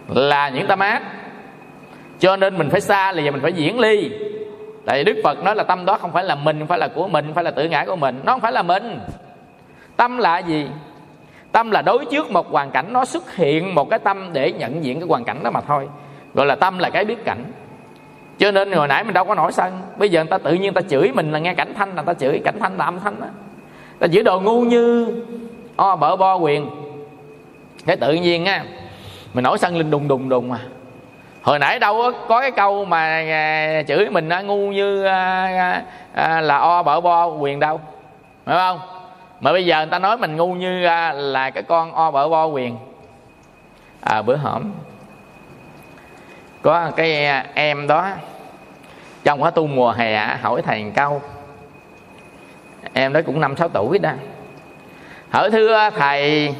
là những tâm ác. Cho nên mình phải xa là mình phải diễn ly. Tại đức phật nói là tâm đó không phải là mình không phải là của mình không phải là tự ngã của mình. Nó không phải là mình. Tâm là gì? Tâm là đối trước một hoàn cảnh nó xuất hiện một cái tâm để nhận diện cái hoàn cảnh đó mà thôi. Gọi là tâm là cái biết cảnh. Cho nên hồi nãy mình đâu có nổi sân bây giờ người ta tự nhiên ta chửi mình là nghe cảnh thanh là ta chửi cảnh thanh là âm thanh đó. Ta chửi đồ ngu như o, bở, bo, quyền. Cái tự nhiên á, mình nổi sân lên đùng đùng đùng mà hồi nãy đâu có cái câu mà à, chửi mình ngu như à, à, là o, bở, bo, quyền đâu. Phải không? Mà bây giờ người ta nói mình ngu như à, là cái con o bở bo quyền. À bữa hổm, có cái em đó, trong khóa tu mùa hè hỏi thầy một câu. Em đó cũng năm sáu tuổi đó. Hỏi, thưa thầy,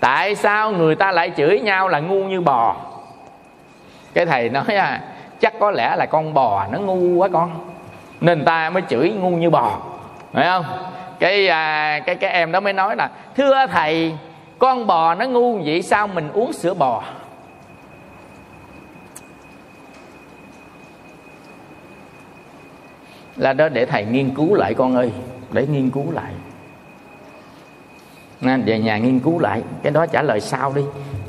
tại sao người ta lại chửi nhau là ngu như bò? Cái thầy nói à chắc có lẽ là con bò nó ngu quá con, nên ta mới chửi ngu như bò. Phải không? Cái à, cái cái em đó mới nói là thưa thầy con bò nó ngu vậy sao mình uống sữa bò? Là đó để thầy nghiên cứu lại con ơi để nghiên cứu lại. Nên về nhà nghiên cứu lại cái đó trả lời sau đi.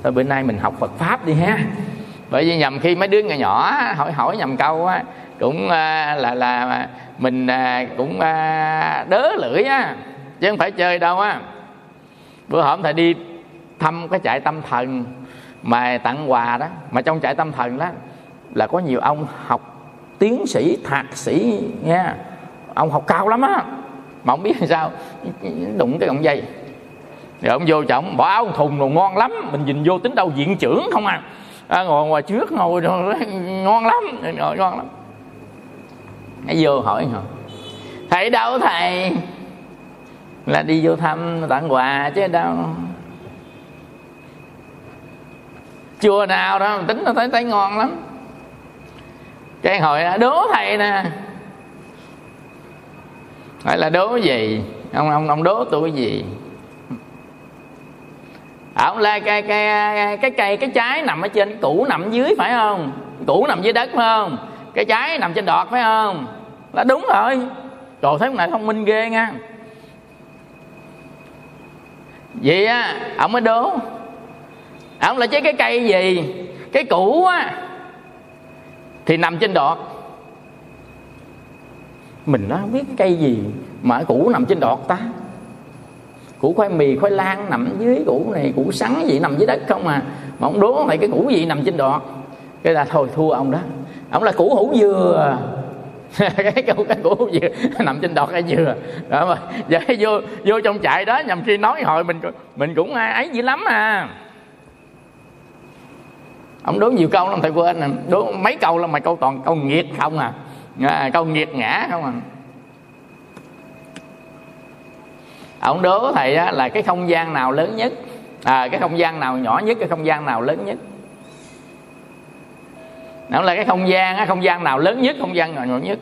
Thôi bữa nay mình học Phật pháp đi ha. Bởi vì nhầm khi mấy đứa nhỏ nhỏ hỏi hỏi nhầm câu á cũng à, là là mình à, cũng à, đớ lưỡi á chứ không phải chơi đâu á. Bữa hổm thầy đi thăm cái trại tâm thần mà tặng quà đó mà trong trại tâm thần đó là có nhiều ông học tiến sĩ thạc sĩ nha. Ông học cao lắm á mà không biết làm sao đụng cái cọng dây. Rồi ông vô trọng bỏ áo thùng rồi ngon lắm mình nhìn vô tính đâu viện trưởng không à, à ngồi ngoài trước ngồi rồi ngon lắm ngồi ngon lắm nó vô hỏi họ. Thầy đâu thầy? Là đi vô thăm tặng quà chứ đâu. Chùa nào đó tính nó thấy thấy ngon lắm. Cái hồi đố thầy nè. Hỏi là đố gì? Ông ông ông đố tôi cái gì? Ông là cái cái cái cây, cái trái nằm ở trên, củ nằm dưới, phải không? Củ nằm dưới đất, phải không? Cái trái nằm trên đọt, phải không? Là đúng rồi. Trời, thấy này thông minh ghê nha. Vậy á, ông mới đố. Ông là chế cái cây gì? Cái củ á, thì nằm trên đọt. Mình nó biết cây gì mà củ nằm trên đọt ta. Củ khoai mì, khoai lang nằm dưới củ này, củ sắn gì nằm dưới đất không à. Mà ông đố lại cái củ gì nằm trên đọt? Cái là thôi thua ông đó ông là củ hủ dừa. [LAUGHS] Cái câu cái củ hủ dừa. [LAUGHS] Nằm trên đọt cái dừa. Đó mà giờ [LAUGHS] vô vô trong trại đó nhằm khi nói hồi mình mình cũng à, ấy dữ lắm à. Ông đố nhiều câu lắm thầy quên nè đố mấy câu là mà câu toàn câu nghiệt không à, à câu nghiệt ngã không à. Ông đố thầy á, là cái không gian nào lớn nhất? À, cái không gian nào nhỏ nhất cái không gian nào lớn nhất? Nó là cái không gian á, không gian nào lớn nhất không gian nào nhỏ nhất.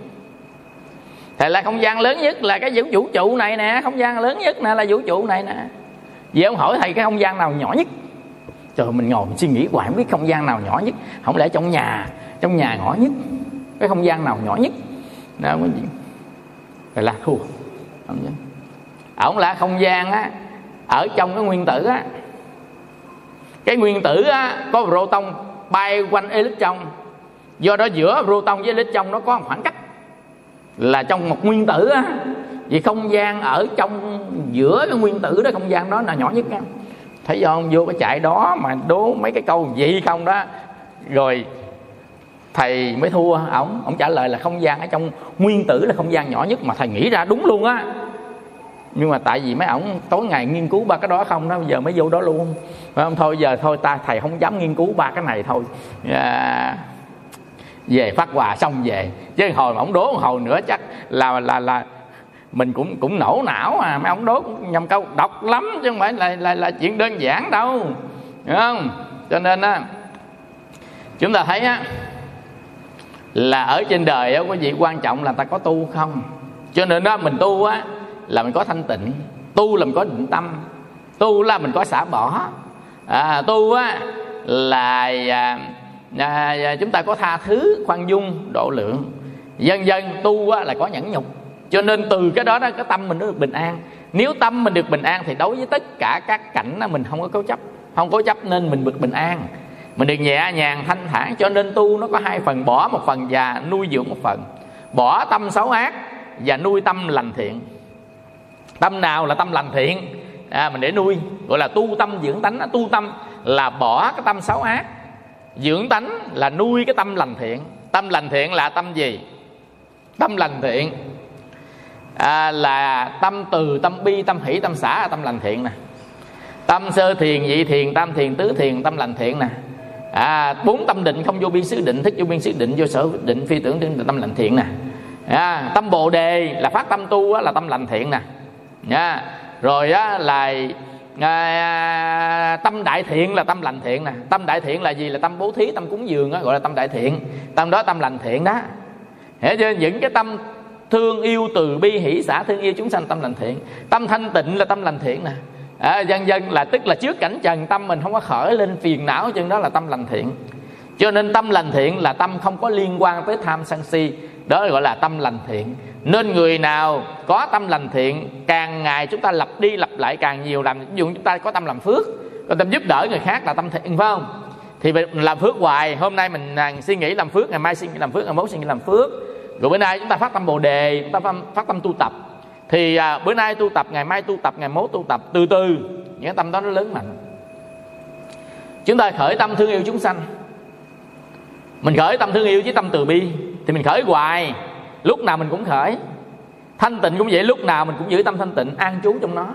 Thầy là không gian lớn nhất là cái vũ vũ trụ này nè không gian lớn nhất nè là vũ trụ này nè. Vậy ông hỏi thầy cái không gian nào nhỏ nhất? Trời mình ngồi mình suy nghĩ hoài không biết không gian nào nhỏ nhất. Không lẽ trong nhà trong nhà nhỏ nhất? Cái không gian nào nhỏ nhất? Đó cái gì? Rồi là thua không nhớ ổng là không gian á ở trong cái nguyên tử á. Cái nguyên tử á có proton bay quanh electron do đó giữa proton với electron nó có một khoảng cách là trong một nguyên tử á. Vì không gian ở trong giữa cái nguyên tử đó không gian đó là nhỏ nhất em thấy không vô cái chạy đó mà đố mấy cái câu gì không đó. Rồi thầy mới thua ổng. Ổng trả lời là không gian ở trong nguyên tử là không gian nhỏ nhất mà thầy nghĩ ra đúng luôn á. Nhưng mà tại vì mấy ổng tối ngày nghiên cứu ba cái đó không đó bây giờ mới vô đó luôn. Phải không? Thôi giờ thôi ta thầy không dám nghiên cứu ba cái này thôi. À, về phát quà xong về. Chứ hồi mà ông đố một hồi nữa chắc là là là mình cũng cũng nổ não à. Mấy ông đố nhầm câu độc lắm chứ không phải là là, là chuyện đơn giản đâu. Hiểu không? Cho nên á chúng ta thấy á là ở trên đời á quý vị quan trọng là ta có tu không? Cho nên á mình tu á là mình có thanh tịnh. Tu là mình có định tâm. Tu là mình có xả bỏ. À, tu á là à, À, à, chúng ta có tha thứ khoan dung độ lượng. Dần dần tu á, là có nhẫn nhục. Cho nên từ cái đó đó cái tâm mình nó được bình an. Nếu tâm mình được bình an thì đối với tất cả các cảnh đó, mình không có cố chấp. Không cố chấp nên mình được bình an. Mình được nhẹ nhàng thanh thản. Cho nên tu nó có hai phần. Bỏ một phần và nuôi dưỡng một phần. Bỏ tâm xấu ác và nuôi tâm lành thiện. Tâm nào là tâm lành thiện? À, mình để nuôi. Gọi là tu tâm dưỡng tánh tu tâm là bỏ cái tâm xấu ác dưỡng tánh là nuôi cái tâm lành thiện. Tâm lành thiện là tâm gì? Tâm lành thiện. À, là tâm từ tâm bi tâm hỷ tâm xã là tâm lành thiện nè. Tâm sơ thiền nhị thiền tam thiền tứ thiền tâm lành thiện nè. À, bốn tâm định không vô biên xứ định thức vô biên xứ định vô sở định phi tưởng định, tâm lành thiện nè. À, tâm bồ đề là phát tâm tu á, là tâm lành thiện nè. Nha. Rồi á, là à, tâm đại thiện là tâm lành thiện nè. Tâm đại thiện là gì? Là tâm bố thí tâm cúng dường đó, gọi là tâm đại thiện. Tâm đó tâm lành thiện đó. Hiểu chưa những cái tâm thương yêu từ bi hỷ xã thương yêu chúng sanh tâm lành thiện. Tâm thanh tịnh là tâm lành thiện nè. À, dân dân là tức là trước cảnh trần tâm mình không có khởi lên phiền não chân đó là tâm lành thiện. Cho nên tâm lành thiện là tâm không có liên quan tới tham sân si. Đó gọi là tâm lành thiện nên người nào có tâm lành thiện càng ngày chúng ta lặp đi lặp lại càng nhiều làm ví dụ chúng ta có tâm làm phước có tâm giúp đỡ người khác là tâm thiện phải không? Thì mình làm phước hoài hôm nay mình à, suy nghĩ làm phước ngày mai suy nghĩ làm phước ngày mốt suy nghĩ làm phước. Rồi bữa nay chúng ta phát tâm bồ đề chúng ta phát, phát tâm tu tập. Thì à, bữa nay tu tập ngày mai tu tập ngày mốt tu tập từ từ những cái tâm đó nó lớn mạnh. Chúng ta khởi tâm thương yêu chúng sanh. Mình khởi tâm thương yêu với tâm từ bi thì mình khởi hoài lúc nào mình cũng khởi. Thanh tịnh cũng vậy lúc nào mình cũng giữ tâm thanh tịnh an trú trong nó.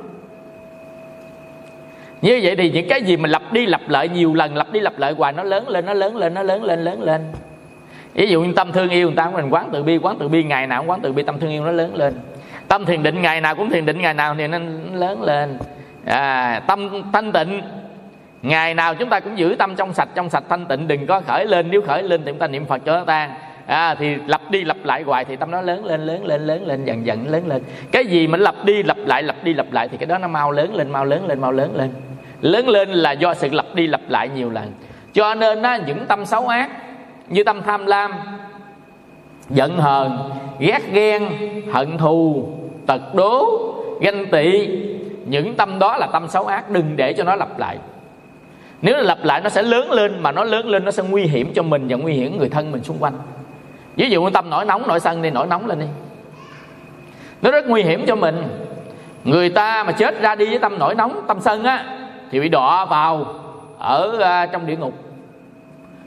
Như vậy thì những cái gì mình lặp đi lặp lại nhiều lần lặp đi lặp lại hoài nó lớn lên nó lớn lên nó lớn lên lớn lên. Ví dụ như tâm thương yêu người ta mình quán từ bi quán từ bi ngày nào cũng quán từ bi tâm thương yêu nó lớn lên. Tâm thiền định ngày nào cũng thiền định ngày nào thì nó lớn lên. À, tâm thanh tịnh ngày nào chúng ta cũng giữ tâm trong sạch trong sạch thanh tịnh đừng có khởi lên. Nếu khởi lên thì chúng ta niệm phật cho nó tan à, thì lặp đi lặp lại hoài thì tâm nó lớn lên lớn lên lớn lên dần dần lớn lên. Cái gì mình lặp đi lặp lại lặp đi lặp lại thì cái đó nó mau lớn lên mau lớn lên mau lớn lên. Lớn lên là do sự lặp đi lặp lại nhiều lần. Cho nên á, những tâm xấu ác như tâm tham lam giận hờn ghét ghen hận thù tật đố ganh tị những tâm đó là tâm xấu ác đừng để cho nó lặp lại. Nếu lặp lại nó sẽ lớn lên mà nó lớn lên nó sẽ nguy hiểm cho mình và nguy hiểm người thân mình xung quanh ví dụ tâm nổi nóng, nổi sân đi, nổi nóng lên đi. Nó rất nguy hiểm cho mình. Người ta mà chết ra đi với tâm nổi nóng, tâm sân á, thì bị đọa vào ở à, trong địa ngục.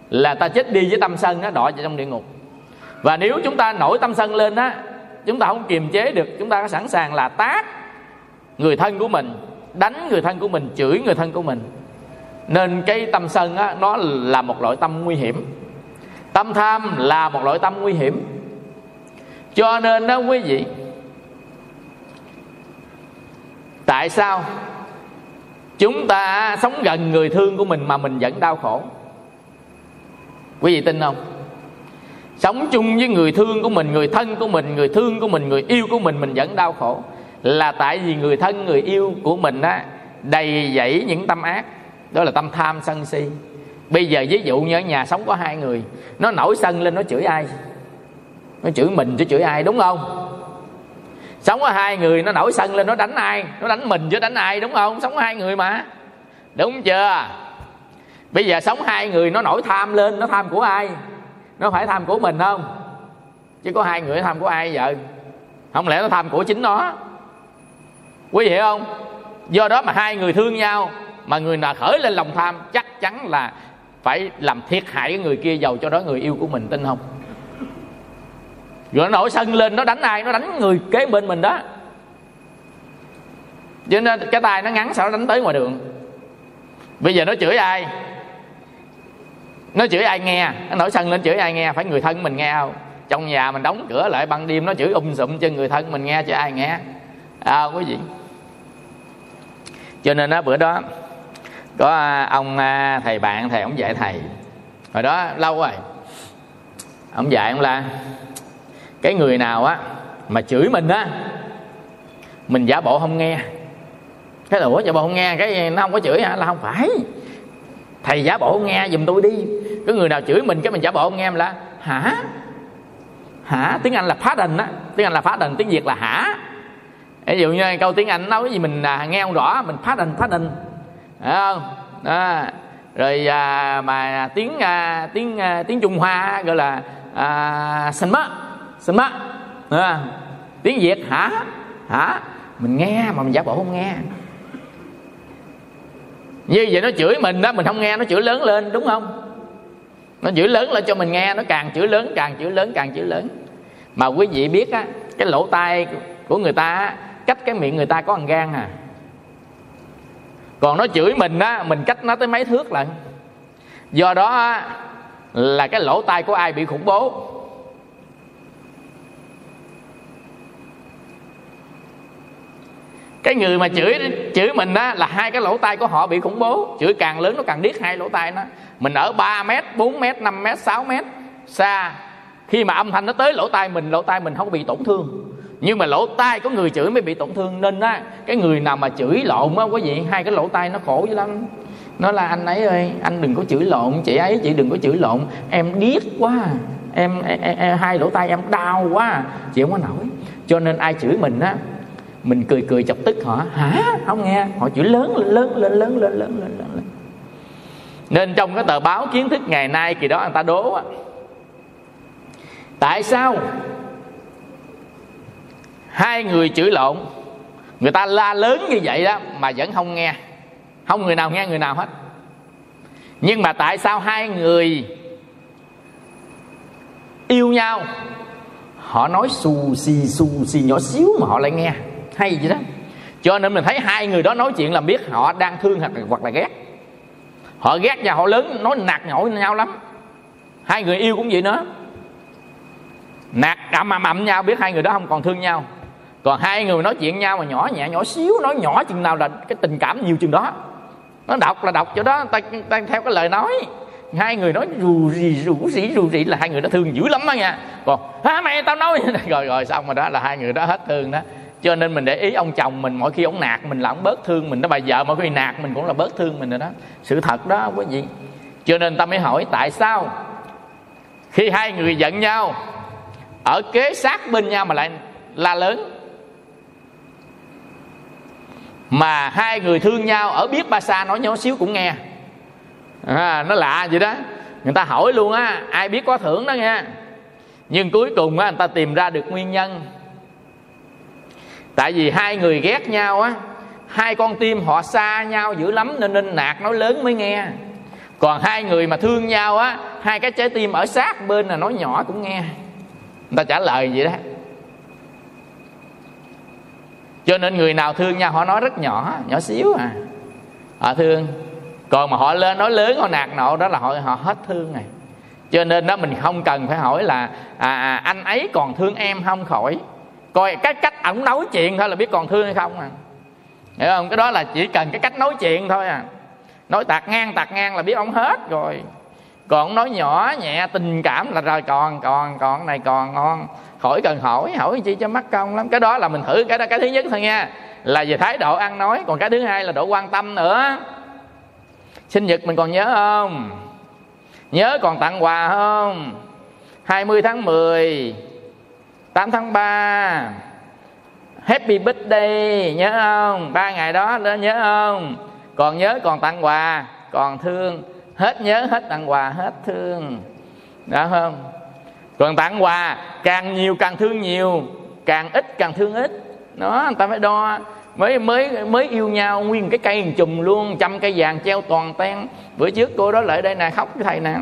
Là ta chết đi với tâm sân á, đọa vào trong địa ngục. Và nếu chúng ta nổi tâm sân lên á, chúng ta không kiềm chế được, chúng ta sẵn sàng là tác người thân của mình, đánh người thân của mình, chửi người thân của mình. Nên cái tâm sân á, nó là một loại tâm nguy hiểm tâm tham là một loại tâm nguy hiểm. Cho nên đó, quý vị, tại sao chúng ta sống gần người thương của mình mà mình vẫn đau khổ? Quý vị tin không? Sống chung với người thương của mình, người thân của mình, người thương của mình, người yêu của mình mình vẫn đau khổ. Là tại vì người thân, người yêu của mình á, đầy dẫy những tâm ác. Đó là tâm tham sân si bây giờ ví dụ như ở nhà sống có hai người, nó nổi sân lên nó chửi ai? Nó chửi mình chứ chửi ai, đúng không? Sống có hai người, nó nổi sân lên nó đánh ai? Nó đánh mình chứ đánh ai, đúng không? Sống có hai người mà. Đúng chưa? Bây giờ sống hai người, nó nổi tham lên, nó tham của ai? Nó phải tham của mình không? Chứ có hai người tham của ai giờ không lẽ nó tham của chính nó? Quý vị hiểu không? Do đó mà hai người thương nhau, mà người nào khởi lên lòng tham, chắc chắn là phải làm thiệt hại cái người kia giàu cho đó người yêu của mình, tin không? Rồi nó nổi sân lên, nó đánh ai? Nó đánh người kế bên mình đó. Cho nên cái tay nó ngắn, sao nó đánh tới ngoài đường? Bây giờ nó chửi ai? Nó chửi ai nghe? Nó nổi sân lên chửi ai nghe? Phải người thân mình nghe không? Trong nhà mình đóng cửa lại ban đêm, nó chửi um sụm cho người thân mình nghe chứ ai nghe. À quý vị. Cho nên á, bữa đó có à, ông à, thầy bạn thầy ông dạy thầy. Hồi đó lâu rồi. Ông dạy ông là cái người nào á mà chửi mình á mình giả bộ không nghe. Cái ủa giả bộ không nghe? Cái nó không có chửi hả? Là không phải. Thầy giả bộ không nghe giùm tôi đi. Cái người nào chửi mình cái mình giả bộ không nghe là hả? Hả? Tiếng anh là phá đình á. Tiếng anh là phá đình tiếng việt là hả? Ví dụ như câu tiếng anh nói cái gì mình à, nghe không rõ mình phá đình phá đình phải không? Đó. rồi à, mà tiếng à, tiếng à, tiếng trung hoa gọi là à, sanh mất sanh mất à, tiếng việt hả? Hả? Mình nghe mà mình giả bộ không nghe. Như vậy nó chửi mình đó mình không nghe nó chửi lớn lên đúng không? Nó chửi lớn lên cho mình nghe nó càng chửi lớn càng chửi lớn càng chửi lớn. Mà quý vị biết á cái lỗ tai của người ta cách cái miệng người ta có một gan à còn nó chửi mình á, mình cách nó tới mấy thước lận. Do đó là cái lỗ tai của ai bị khủng bố. Cái người mà chửi chửi mình á, là hai cái lỗ tai của họ bị khủng bố. Chửi càng lớn nó càng điếc hai lỗ tai nó. Mình ở 3 mét 4 mét 5 mét 6 mét xa. Khi mà âm thanh nó tới, lỗ tai mình, lỗ tai mình không bị tổn thương nhưng mà lỗ tai có người chửi mới bị tổn thương nên á cái người nào mà chửi lộn á quý vị hai cái lỗ tai nó khổ dữ lắm. Nó là anh ấy ơi anh đừng có chửi lộn chị ấy chị đừng có chửi lộn. Em điếc quá em, em, em hai lỗ tai em đau quá. Chị không có nổi. Cho nên ai chửi mình á mình cười cười chọc tức họ. Hả? Không nghe. Họ chửi lớn lên lớn lên lớn lên lớn lên lớn lên nên trong cái tờ báo kiến thức ngày nay kỳ đó người ta đố á tại sao hai người chửi lộn. Người ta la lớn như vậy đó mà vẫn không nghe. Không người nào nghe người nào hết. Nhưng mà tại sao hai người yêu nhau? Họ nói xù xì xù xì nhỏ xíu mà họ lại nghe. Hay gì đó. Cho nên mình thấy hai người đó nói chuyện là biết họ đang thương hoặc là, hoặc là ghét. Họ ghét nhau họ lớn nói nạt nhổ nhau lắm. Hai người yêu cũng vậy nữa. Nạt ầm mà ầm nhau biết hai người đó không còn thương nhau còn hai người nói chuyện nhau mà nhỏ nhẹ nhỏ xíu nói nhỏ chừng nào là cái tình cảm nhiều chừng đó. Nó đọc là đọc chỗ đó ta, ta theo cái lời nói. Hai người nói rù rì rủ rỉ rù rỉ là hai người đó thương dữ lắm đó nha. Còn hả mày tao nói [LAUGHS] rồi rồi xong rồi đó là hai người đó hết thương đó. Cho nên mình để ý ông chồng mình mỗi khi ông nạt mình là ông bớt thương mình đó bà vợ mỗi khi nạt mình cũng là bớt thương mình rồi đó. Sự thật đó quý vị. Cho nên ta mới hỏi tại sao khi hai người giận nhau ở kế sát bên nhau mà lại la lớn? Mà hai người thương nhau ở biết ba xa nói nhỏ xíu cũng nghe. À, nó lạ vậy đó. Người ta hỏi luôn á ai biết có thưởng đó nha nhưng cuối cùng á người ta tìm ra được nguyên nhân. Tại vì hai người ghét nhau á hai con tim họ xa nhau dữ lắm nên nên nạt nói lớn mới nghe. Còn hai người mà thương nhau á hai cái trái tim ở sát bên là nói nhỏ cũng nghe. Người ta trả lời vậy đó cho nên người nào thương nhau họ nói rất nhỏ nhỏ xíu à. Họ thương. Còn mà họ lên nói lớn họ nạt nộ đó là họ họ hết thương này cho nên đó mình không cần phải hỏi là à, à, anh ấy còn thương em không khỏi. Coi cái cách ổng nói chuyện thôi là biết còn thương hay không à. Hiểu không? Cái đó là chỉ cần cái cách nói chuyện thôi à. Nói tạc ngang tạc ngang là biết ông hết rồi. Còn nói nhỏ nhẹ tình cảm là rồi còn còn còn này còn ngon khỏi cần hỏi hỏi chi cho mắc công lắm. Cái đó là mình thử cái đó. Cái thứ nhất thôi nha, là về thái độ ăn nói. Còn cái thứ hai là độ quan tâm nữa. Sinh nhật mình còn nhớ không? Nhớ còn tặng quà không? 20 tháng 10 8 tháng 3 Happy birthday, nhớ không? Ba ngày đó đó nhớ không? Còn nhớ còn tặng quà, còn thương. Hết nhớ, hết tặng quà, hết thương. Đó không? Còn tặng quà càng nhiều càng thương nhiều càng ít càng thương ít. Đó người ta phải đo. Mới mới mới yêu nhau nguyên cái cây chùm luôn trăm cây vàng treo toàn ten. Bữa trước cô đó lại đây nè khóc cái thầy nè.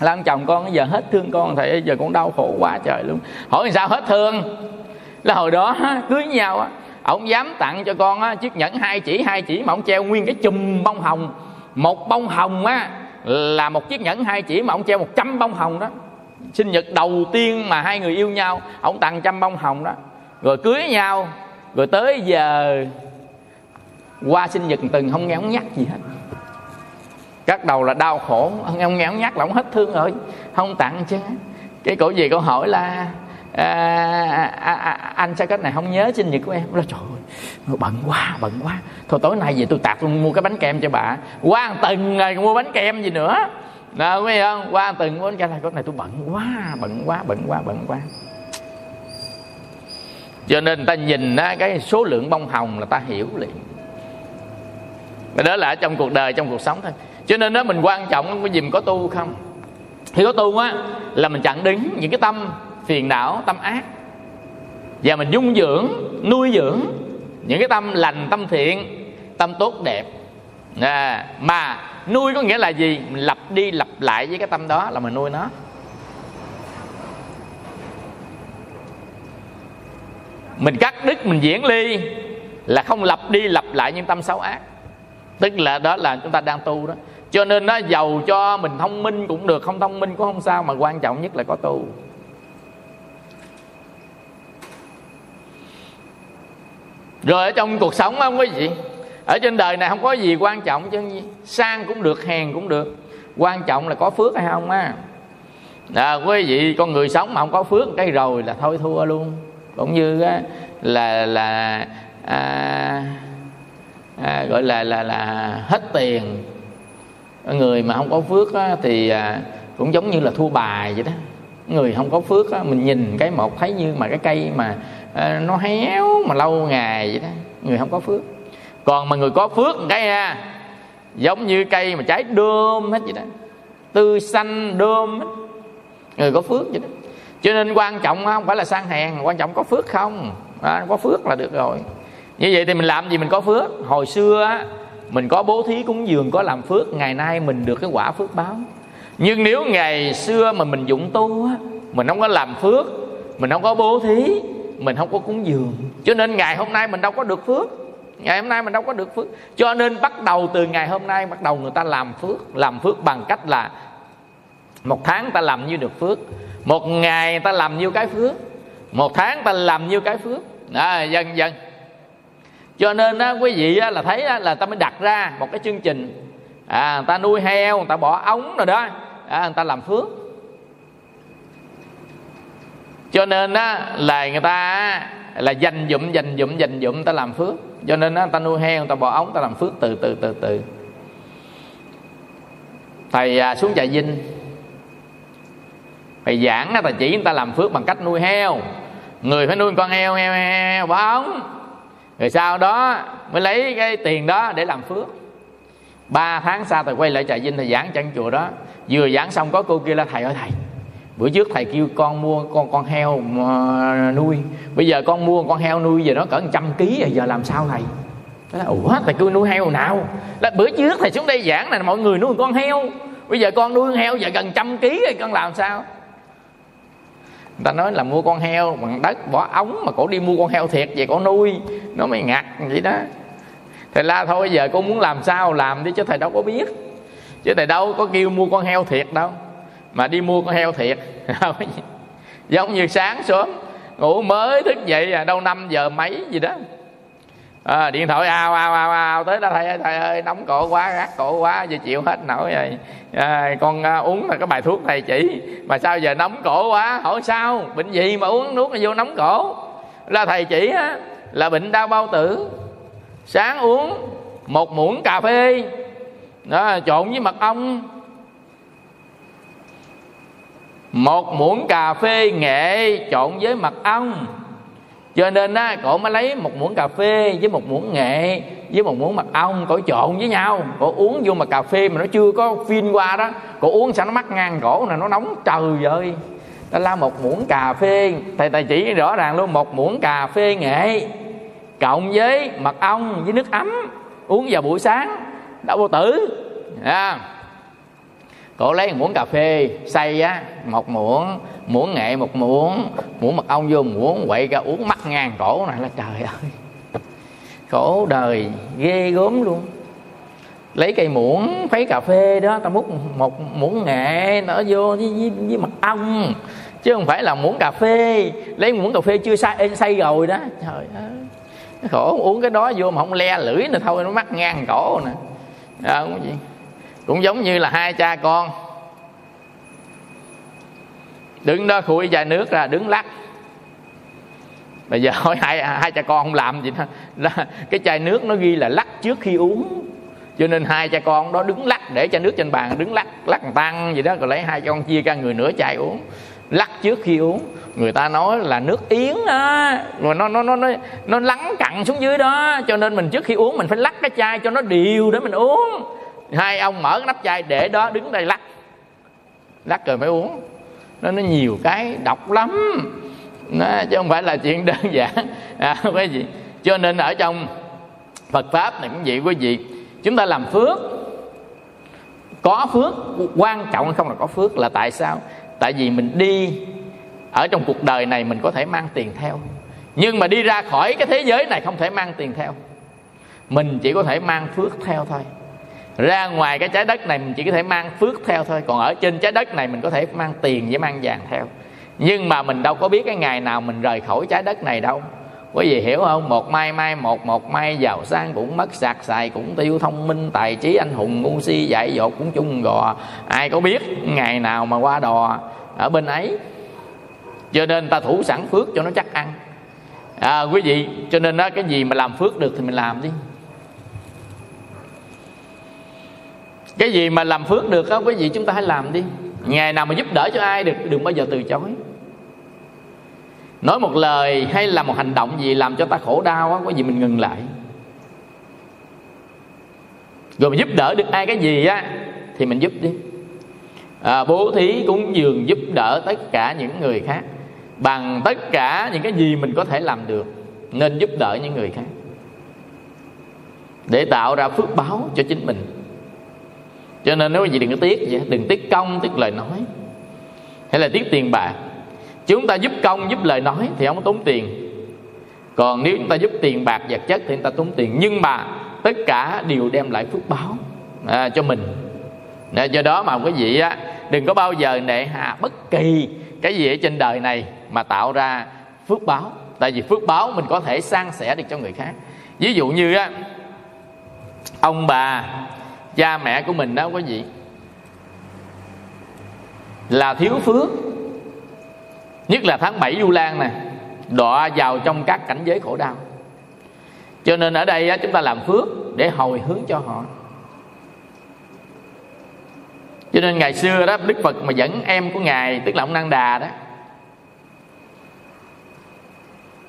Làm chồng con giờ hết thương con thầy giờ con đau khổ quá trời luôn. Hỏi sao hết thương? Là hồi đó cưới nhau á ông dám tặng cho con á, chiếc nhẫn hai chỉ hai chỉ mà ông treo nguyên cái chùm bông hồng. Một bông hồng á là một chiếc nhẫn hai chỉ mà ông treo một trăm bông hồng đó sinh nhật đầu tiên mà hai người yêu nhau ổng tặng trăm bông hồng đó. Rồi cưới nhau rồi tới giờ qua sinh nhật từng không nghe ông nhắc gì hết. Cắt đầu là đau khổ ông nghe ông nhắc là ông hết thương rồi. Không tặng chứ. Cái cổ gì câu hỏi là à, à, à, à anh sao cách này không nhớ sinh nhật của em? Nó trời ơi bận quá bận quá. Thôi tối nay về tôi tạt luôn mua cái bánh kem cho bà. Qua từng ngày mua bánh kem gì nữa nào quý vị không qua từng muốn cái này con này tôi bận quá bận quá bận quá bận quá. Cho nên ta nhìn á, cái số lượng bông hồng là ta hiểu liền. Đó là trong cuộc đời trong cuộc sống thôi. Cho nên đó mình quan trọng cái gì mình có tu không? Khi có tu á là mình chặn đứng những cái tâm phiền não tâm ác. Và mình dung dưỡng nuôi dưỡng những cái tâm lành tâm thiện tâm tốt đẹp à, mà nuôi có nghĩa là gì? Mình lặp đi lặp lại với cái tâm đó là mình nuôi nó. Mình cắt đứt mình diễn ly là không lặp đi lặp lại những tâm xấu ác. Tức là đó là chúng ta đang tu đó. Cho nên nó giàu cho mình thông minh cũng được không thông minh cũng không sao mà quan trọng nhất là có tu. Rồi ở trong cuộc sống không quý vị ở trên đời này không có gì quan trọng chứ sang cũng được hèn cũng được. Quan trọng là có phước hay không á. À, quý vị con người sống mà không có phước cái rồi là thôi thua luôn. Cũng như á, là là à, à, gọi là là là hết tiền. Người mà không có phước á, thì à, cũng giống như là thua bài vậy đó. Người không có phước á, mình nhìn cái một thấy như mà cái cây mà à, nó héo mà lâu ngày vậy đó. Người không có phước còn mà người có phước cái ha giống như cây mà trái đơm hết vậy đó. Tươi xanh đơm hết. Người có phước vậy đó. Cho nên quan trọng không phải là sang hèn quan trọng có phước không? À, có phước là được rồi. Như vậy thì mình làm gì mình có phước? Hồi xưa á mình có bố thí cúng dường có làm phước ngày nay mình được cái quả phước báo. Nhưng nếu ngày xưa mà mình dụng tu á mình không có làm phước mình không có bố thí mình không có cúng dường cho nên ngày hôm nay mình đâu có được phước ngày hôm nay mình đâu có được phước. Cho nên bắt đầu từ ngày hôm nay bắt đầu người ta làm phước. Làm phước bằng cách là một tháng ta làm như được phước. Một ngày ta làm nhiêu cái phước. Một tháng ta làm nhiêu cái phước. À, dần dần cho nên á, quý vị á, là thấy á, là ta mới đặt ra một cái chương trình. À, người ta nuôi heo người ta bỏ ống rồi đó. À, người ta làm phước. Cho nên á, là người ta là dành dụm dành dụm dành dụm ta làm phước cho nên á, người ta nuôi heo người ta bỏ ống ta làm phước từ từ từ từ. Thầy à, xuống trà vinh. Thầy giảng á, thầy chỉ người ta làm phước bằng cách nuôi heo. Người phải nuôi con heo heo heo, heo bỏ ống. Rồi sau đó mới lấy cái tiền đó để làm phước. Ba tháng sau thầy quay lại trà vinh thầy giảng chân chùa đó. Vừa giảng xong có cô kia là thầy ơi thầy bữa trước thầy kêu con mua con con heo ờ, nuôi. Bây giờ con mua con heo nuôi giờ nó cỡ trăm ký rồi giờ làm sao thầy? Nói, ủa thầy kêu nuôi heo nào? Là bữa trước thầy xuống đây giảng là mọi người nuôi con heo. Bây giờ con nuôi heo giờ gần trăm ký rồi con làm sao? Người ta nói là mua con heo bằng đất bỏ ống mà cổ đi mua con heo thiệt vậy cổ nuôi. Nó mới ngặt vậy đó. Thầy la thôi giờ cô muốn làm sao làm đi chứ thầy đâu có biết. Chứ thầy đâu có kêu mua con heo thiệt đâu mà đi mua con heo thiệt. [LAUGHS] Giống như sáng sớm ngủ mới thức dậy à đâu 5 giờ mấy gì đó. À, điện thoại ao ao ao ao tới đó thầy ơi thầy ơi nóng cổ quá gắt cổ quá giờ chịu hết nổi rồi. À, con à, uống là cái bài thuốc thầy chỉ. Mà sao giờ nóng cổ quá hỏi sao? Bệnh gì mà uống nuốt vô nóng cổ? Là thầy chỉ á là bệnh đau bao tử. Sáng uống một muỗng cà phê. Đó, trộn với mật ong một muỗng cà phê nghệ trộn với mật ong. Cho nên á, cổ mới lấy một muỗng cà phê với một muỗng nghệ với một muỗng mật ong, cổ trộn với nhau. Cổ uống vô mà cà phê mà nó chưa có phin qua đó, cổ uống sao nó mắc ngang cổ nè, nó nóng trời ơi. Ta la một muỗng cà phê, thầy thầy chỉ rõ ràng luôn, một muỗng cà phê nghệ cộng với mật ong với nước ấm uống vào buổi sáng. Đậu bao tử. À cổ lấy một muỗng cà phê xay á một muỗng muỗng nghệ một muỗng muỗng mật ong vô muỗng quậy ra uống mắt ngang cổ này là trời ơi. Khổ đời ghê gớm luôn. Lấy cây muỗng phấy cà phê đó ta múc một muỗng nghệ nó vô với, với, với mật ong. Chứ không phải là muỗng cà phê. Lấy muỗng cà phê chưa xay xay rồi đó. Trời ơi. Khổ uống cái đó vô mà không le lưỡi nữa thôi nó mắc ngang cổ nè. À, có gì cũng giống như là hai cha con. Đứng đó khui chai nước ra, đứng lắc. Bây giờ hỏi hai hai cha con không làm gì đó, cái chai nước nó ghi là lắc trước khi uống. Cho nên hai cha con đó đứng lắc, để chai nước trên bàn đứng lắc lắc tăng gì đó. Rồi lấy hai con chia ra, người nửa chai uống. Lắc trước khi uống. Người ta nói là nước yến á. Rồi nó nó nó nó nó lắng cặn xuống dưới đó. Cho nên mình trước khi uống mình phải lắc cái chai cho nó đều để mình uống hai ông mở cái nắp chai để đó đứng đây lắc. Lắc rồi mới uống. Nó nó nhiều cái độc lắm. Nó, chứ không phải là chuyện đơn [LAUGHS] giản. À, quý vị cho nên ở trong Phật pháp này cũng vậy quý vị. Chúng ta làm phước. Có phước quan trọng không là có phước là tại sao? Tại vì mình đi ở trong cuộc đời này mình có thể mang tiền theo. Nhưng mà đi ra khỏi cái thế giới này không thể mang tiền theo. Mình chỉ có thể mang phước theo thôi ra ngoài cái trái đất này mình chỉ có thể mang phước theo thôi. Còn ở trên trái đất này mình có thể mang tiền với mang vàng theo. Nhưng mà mình đâu có biết cái ngày nào mình rời khỏi trái đất này đâu. Quý vị hiểu không? Một mai mai một một mai giàu sang cũng mất sạc xài cũng tiêu thông minh tài trí anh hùng ngu si dại dột cũng chung gò. Ai có biết ngày nào mà qua đò ở bên ấy? Cho nên ta thủ sẵn phước cho nó chắc ăn. À, quý vị cho nên đó cái gì mà làm phước được thì mình làm đi. Cái gì mà làm phước được không? Quý vị chúng ta hãy làm đi. Ngày nào mà giúp đỡ cho ai được đừng bao giờ từ chối. Nói một lời hay là một hành động gì làm cho ta khổ đau á quý gì mình ngừng lại. Rồi mình giúp đỡ được ai cái gì á thì mình giúp đi. À, bố thí cúng dường giúp đỡ tất cả những người khác. Bằng tất cả những cái gì mình có thể làm được nên giúp đỡ những người khác. Để tạo ra phước báo cho chính mình cho nên nếu gì đừng có tiếc vậy đừng tiếc công tiếc lời nói. Hay là tiếc tiền bạc. Chúng ta giúp công giúp lời nói thì không có tốn tiền. Còn nếu chúng ta giúp tiền bạc vật chất thì chúng ta tốn tiền. Nhưng mà tất cả đều đem lại phước báo à, cho mình. À, do đó mà quý vị á đừng có bao giờ nệ hạ bất kỳ cái gì ở trên đời này mà tạo ra phước báo. Tại vì phước báo mình có thể san sẻ được cho người khác. Ví dụ như á ông bà cha mẹ của mình đó, quý vị, là thiếu phước. Nhất là tháng 7 du lan nè, đọa vào trong các cảnh giới khổ đau. Cho nên ở đây chúng ta làm phước để hồi hướng cho họ. Cho nên ngày xưa đó, đức phật mà dẫn em của ngài, tức là ông năng đà đó,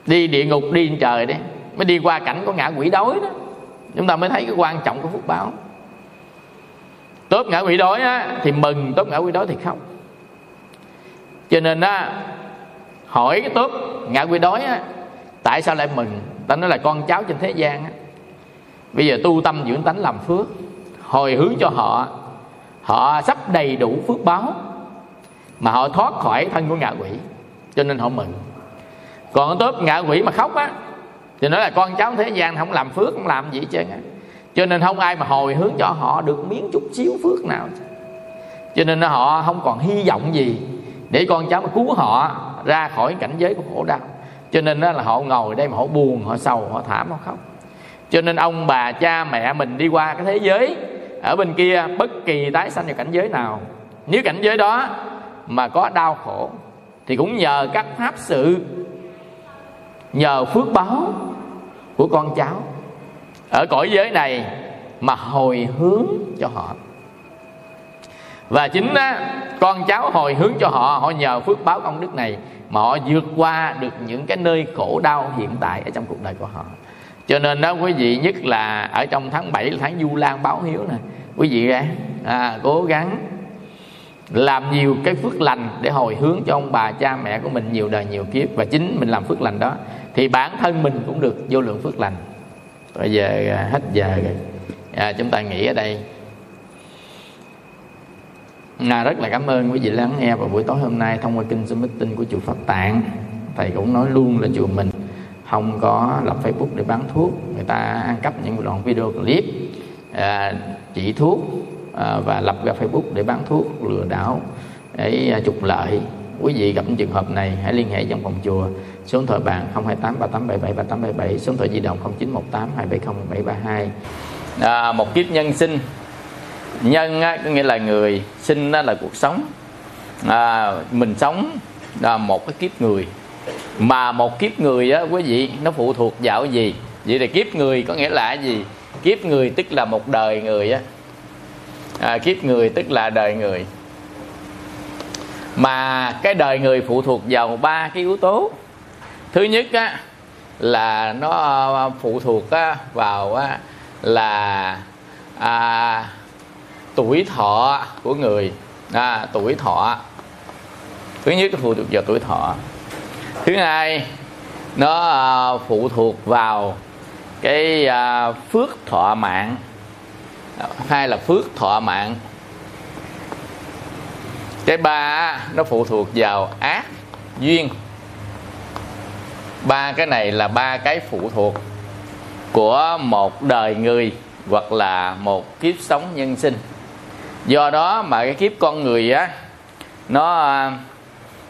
đi địa ngục, đi trên trời đấy mới đi qua cảnh của ngã quỷ đói đó. Chúng ta mới thấy cái quan trọng của phước báo tốt ngã quỷ đói á, thì mừng tốt ngã quỷ đói thì khóc cho nên á hỏi cái tốt ngã quỷ đói á, tại sao lại mừng? Ta nói là con cháu trên thế gian á. bây giờ tu tâm dưỡng tánh làm phước hồi hướng cho họ họ sắp đầy đủ phước báo mà họ thoát khỏi thân của ngạ quỷ cho nên họ mừng. Còn tốt ngạ quỷ mà khóc á thì nói là con cháu thế gian không làm phước không làm gì hết trơn á cho nên không ai mà hồi hướng cho họ được miếng chút xíu phước nào. Cho nên họ không còn hy vọng gì để con cháu mà cứu họ ra khỏi cảnh giới của khổ đau. Cho nên đó là họ ngồi đây mà họ buồn, họ sầu, họ thảm, họ khóc. Cho nên ông bà, cha, mẹ mình đi qua cái thế giới ở bên kia, bất kỳ tái sanh vào cảnh giới nào. Nếu cảnh giới đó mà có đau khổ, thì cũng nhờ các pháp sự, nhờ phước báo của con cháu ở cõi giới này mà hồi hướng cho họ. Và chính á, con cháu hồi hướng cho họ họ nhờ phước báo công đức này mà họ vượt qua được những cái nơi khổ đau hiện tại ở trong cuộc đời của họ. Cho nên đó quý vị nhất là ở trong tháng 7 là tháng du lan báo hiếu này quý vị ra à, cố gắng làm nhiều cái phước lành để hồi hướng cho ông bà cha mẹ của mình nhiều đời nhiều kiếp. Và chính mình làm phước lành đó thì bản thân mình cũng được vô lượng phước lành bây giờ à, hết giờ rồi. À, chúng ta nghỉ ở đây. À, rất là cảm ơn quý vị lắng nghe vào buổi tối hôm nay thông qua kinh Zoom meeting của chùa Pháp Tạng. Thầy cũng nói luôn là chùa mình không có lập Facebook để bán thuốc. Người ta ăn cắp những đoạn video clip à, chỉ thuốc à, và lập ra Facebook để bán thuốc lừa đảo để à, trục lợi. Quý vị gặp những trường hợp này hãy liên hệ trong phòng chùa số điện thoại bàn 028 3877 3877 số điện thoại di động 0918 270 732 à, một kiếp nhân sinh. Nhân á, có nghĩa là người sinh đó là cuộc sống. À, mình sống là một cái kiếp người. Mà một kiếp người á quý vị nó phụ thuộc vào cái gì? Vậy thì kiếp người có nghĩa là gì? Kiếp người tức là một đời người á. À, kiếp người tức là đời người. Mà cái đời người phụ thuộc vào ba cái yếu tố thứ nhất á là nó à, phụ thuộc á, vào á, là à, tuổi thọ của người. À, tuổi thọ. Thứ nhất nó phụ thuộc vào tuổi thọ. Thứ hai nó à, phụ thuộc vào cái à, phước thọ mạng. Hai là phước thọ mạng. Cái ba nó phụ thuộc vào ác duyên ba cái này là ba cái phụ thuộc của một đời người hoặc là một kiếp sống nhân sinh. Do đó mà cái kiếp con người á, nó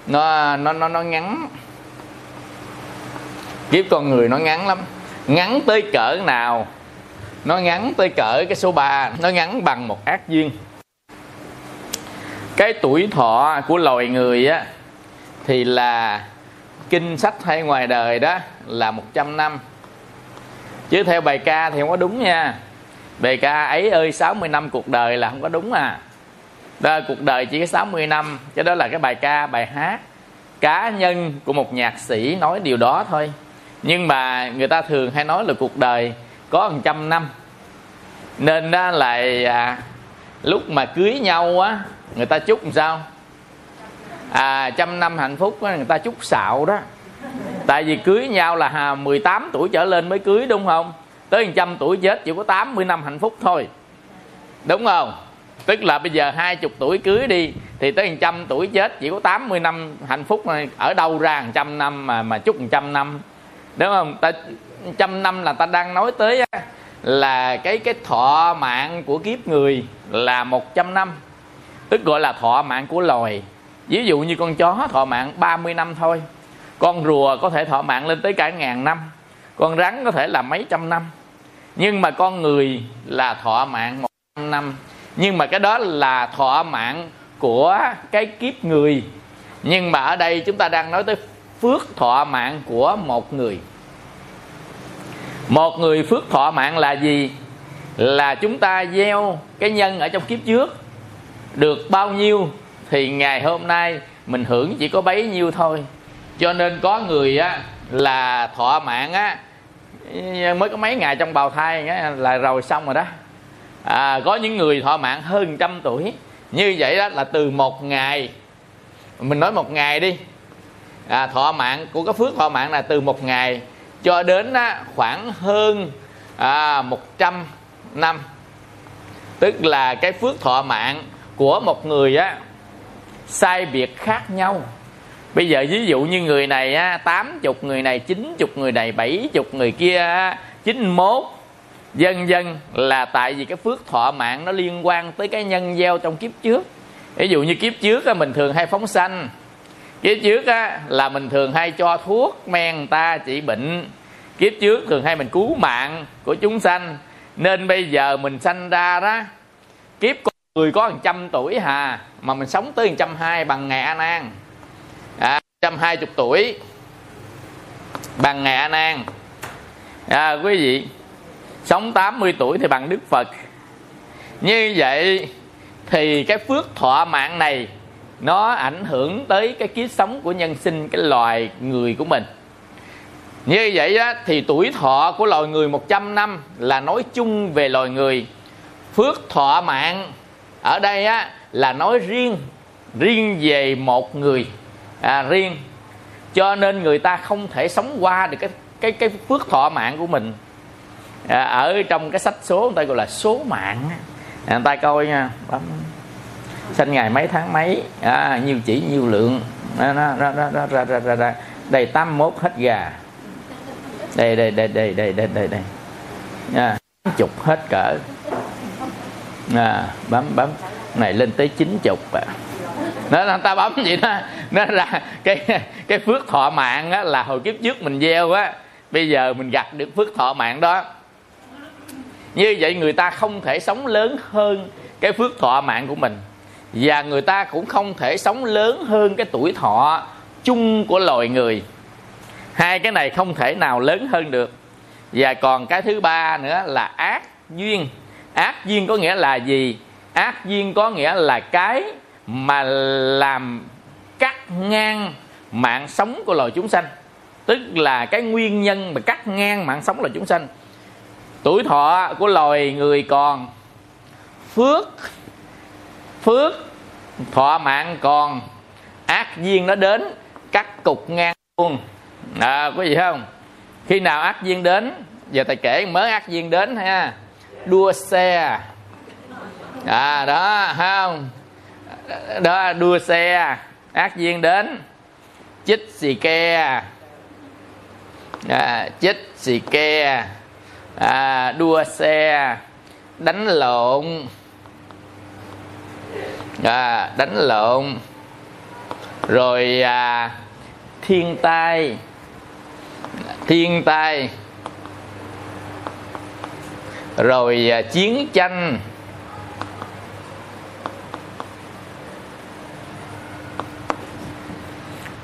nó nó nó nó ngắn. Kiếp con người nó ngắn lắm. Ngắn tới cỡ nào? Nó ngắn tới cỡ cái số 3 nó ngắn bằng một ác duyên. Cái tuổi thọ của loài người á, thì là kinh sách hay ngoài đời đó là 100 năm. Chứ theo bài ca thì không có đúng nha. Bài ca ấy ơi 60 năm cuộc đời là không có đúng à. Đó, cuộc đời chỉ có 60 năm cái đó là cái bài ca bài hát cá nhân của một nhạc sĩ nói điều đó thôi. Nhưng mà người ta thường hay nói là cuộc đời có một trăm năm. Nên đó là à, lúc mà cưới nhau á người ta chúc làm sao? À trăm năm hạnh phúc đó, người ta chúc xạo đó. Tại vì cưới nhau là 18 tuổi trở lên mới cưới đúng không? Tới 100 tuổi chết chỉ có 80 năm hạnh phúc thôi. Đúng không? Tức là bây giờ hai chục tuổi cưới đi thì tới 100 tuổi chết chỉ có 80 năm hạnh phúc này ở đâu ra 100 năm mà mà chúc 100 năm? Đúng không? Ta 100 năm là ta đang nói tới là cái cái thọ mạng của kiếp người là 100 năm. Tức gọi là thọ mạng của loài ví dụ như con chó thọ mạng 30 năm thôi, con rùa có thể thọ mạng lên tới cả ngàn năm, con rắn có thể là mấy trăm năm. Nhưng mà con người là thọ mạng một trăm năm. Nhưng mà cái đó là thọ mạng của cái kiếp người. Nhưng mà ở đây chúng ta đang nói tới phước thọ mạng của một người. Một người phước thọ mạng là gì? Là chúng ta gieo cái nhân ở trong kiếp trước được bao nhiêu? Thì ngày hôm nay mình hưởng chỉ có bấy nhiêu thôi. Cho nên có người á là thọ mạng á mới có mấy ngày trong bào thai á, là rồi xong rồi đó. À, có những người thọ mạng hơn trăm tuổi. Như vậy đó là từ một ngày. Mình nói một ngày đi. À, thọ mạng của cái phước thọ mạng là từ một ngày cho đến á, khoảng hơn à, 100 năm. Tức là cái phước thọ mạng của một người á sai biệt khác nhau. Bây giờ ví dụ như người này á tám chục người này chín chục người này bảy chục người kia chín mốt dân dân là tại vì cái phước thọ mạng nó liên quan tới cái nhân gieo trong kiếp trước. Ví dụ như kiếp trước á, mình thường hay phóng sanh. Kiếp trước á, là mình thường hay cho thuốc men ta trị bệnh. Kiếp trước thường hay mình cứu mạng của chúng sanh. Nên bây giờ mình sanh ra đó kiếp con người có một trăm tuổi hà mà mình sống tới một trăm hai bằng ngày a nan. À, trăm hai chục tuổi bằng ngày a nan. À, quý vị sống 80 tuổi thì bằng đức phật. Như vậy thì cái phước thọ mạng này nó ảnh hưởng tới cái kiếp sống của nhân sinh cái loài người của mình. Như vậy á, thì tuổi thọ của loài người 100 năm là nói chung về loài người. Phước thọ mạng ở đây á, là nói riêng riêng về một người. À, riêng. Cho nên người ta không thể sống qua được cái cái cái phước thọ mạng của mình. À, ở trong cái sách số người ta gọi là số mạng à, người ta coi nha bấm. Sinh ngày mấy tháng mấy? À, nhiêu chỉ nhiêu lượng. Ra ra ra ra ra ra ra, ra. đây tám mốt hết gà. Đây đây đây đây đây đây đây đây. À, chục hết cỡ à, bấm bấm. Này lên tới chín chục à nó người ta bấm vậy đó. Nó là cái cái phước thọ mạng á, là hồi kiếp trước mình gieo á. Bây giờ mình gặt được phước thọ mạng đó. Như vậy người ta không thể sống lớn hơn cái phước thọ mạng của mình. Và người ta cũng không thể sống lớn hơn cái tuổi thọ chung của loài người. Hai cái này không thể nào lớn hơn được. Và còn cái thứ ba nữa là ác duyên ác duyên có nghĩa là gì? Ác duyên có nghĩa là cái mà làm cắt ngang mạng sống của loài chúng sanh. Tức là cái nguyên nhân mà cắt ngang mạng sống loài chúng sanh. Tuổi thọ của loài người còn phước phước thọ mạng còn ác duyên nó đến cắt cục ngang luôn. À, có gì không? Khi nào ác duyên đến giờ thầy kể mới ác duyên đến ha đua xe. À đó không? Đó đua xe. Ác duyên đến. Chích xì ke. À, chích xì ke. À, đua xe. Đánh lộn. À, đánh lộn. Rồi à, thiên tai. Thiên tai rồi à, chiến tranh.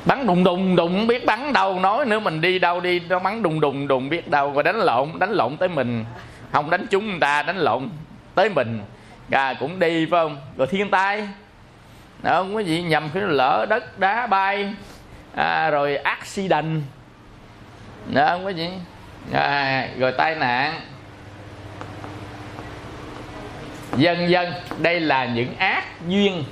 Bắn đùng đùng đùng biết bắn đâu. Nói nữa mình đi đâu đi nó bắn đùng đùng đùng biết đâu. Và đánh lộn đánh lộn tới mình. Không đánh chúng người ta đánh lộn tới mình. À, cũng đi phải không? Rồi thiên tai. Đó, không có gì nhầm khi lỡ đất đá bay. À, rồi accident. Đó không có gì. À, rồi tai nạn dân dân đây là những ác duyên.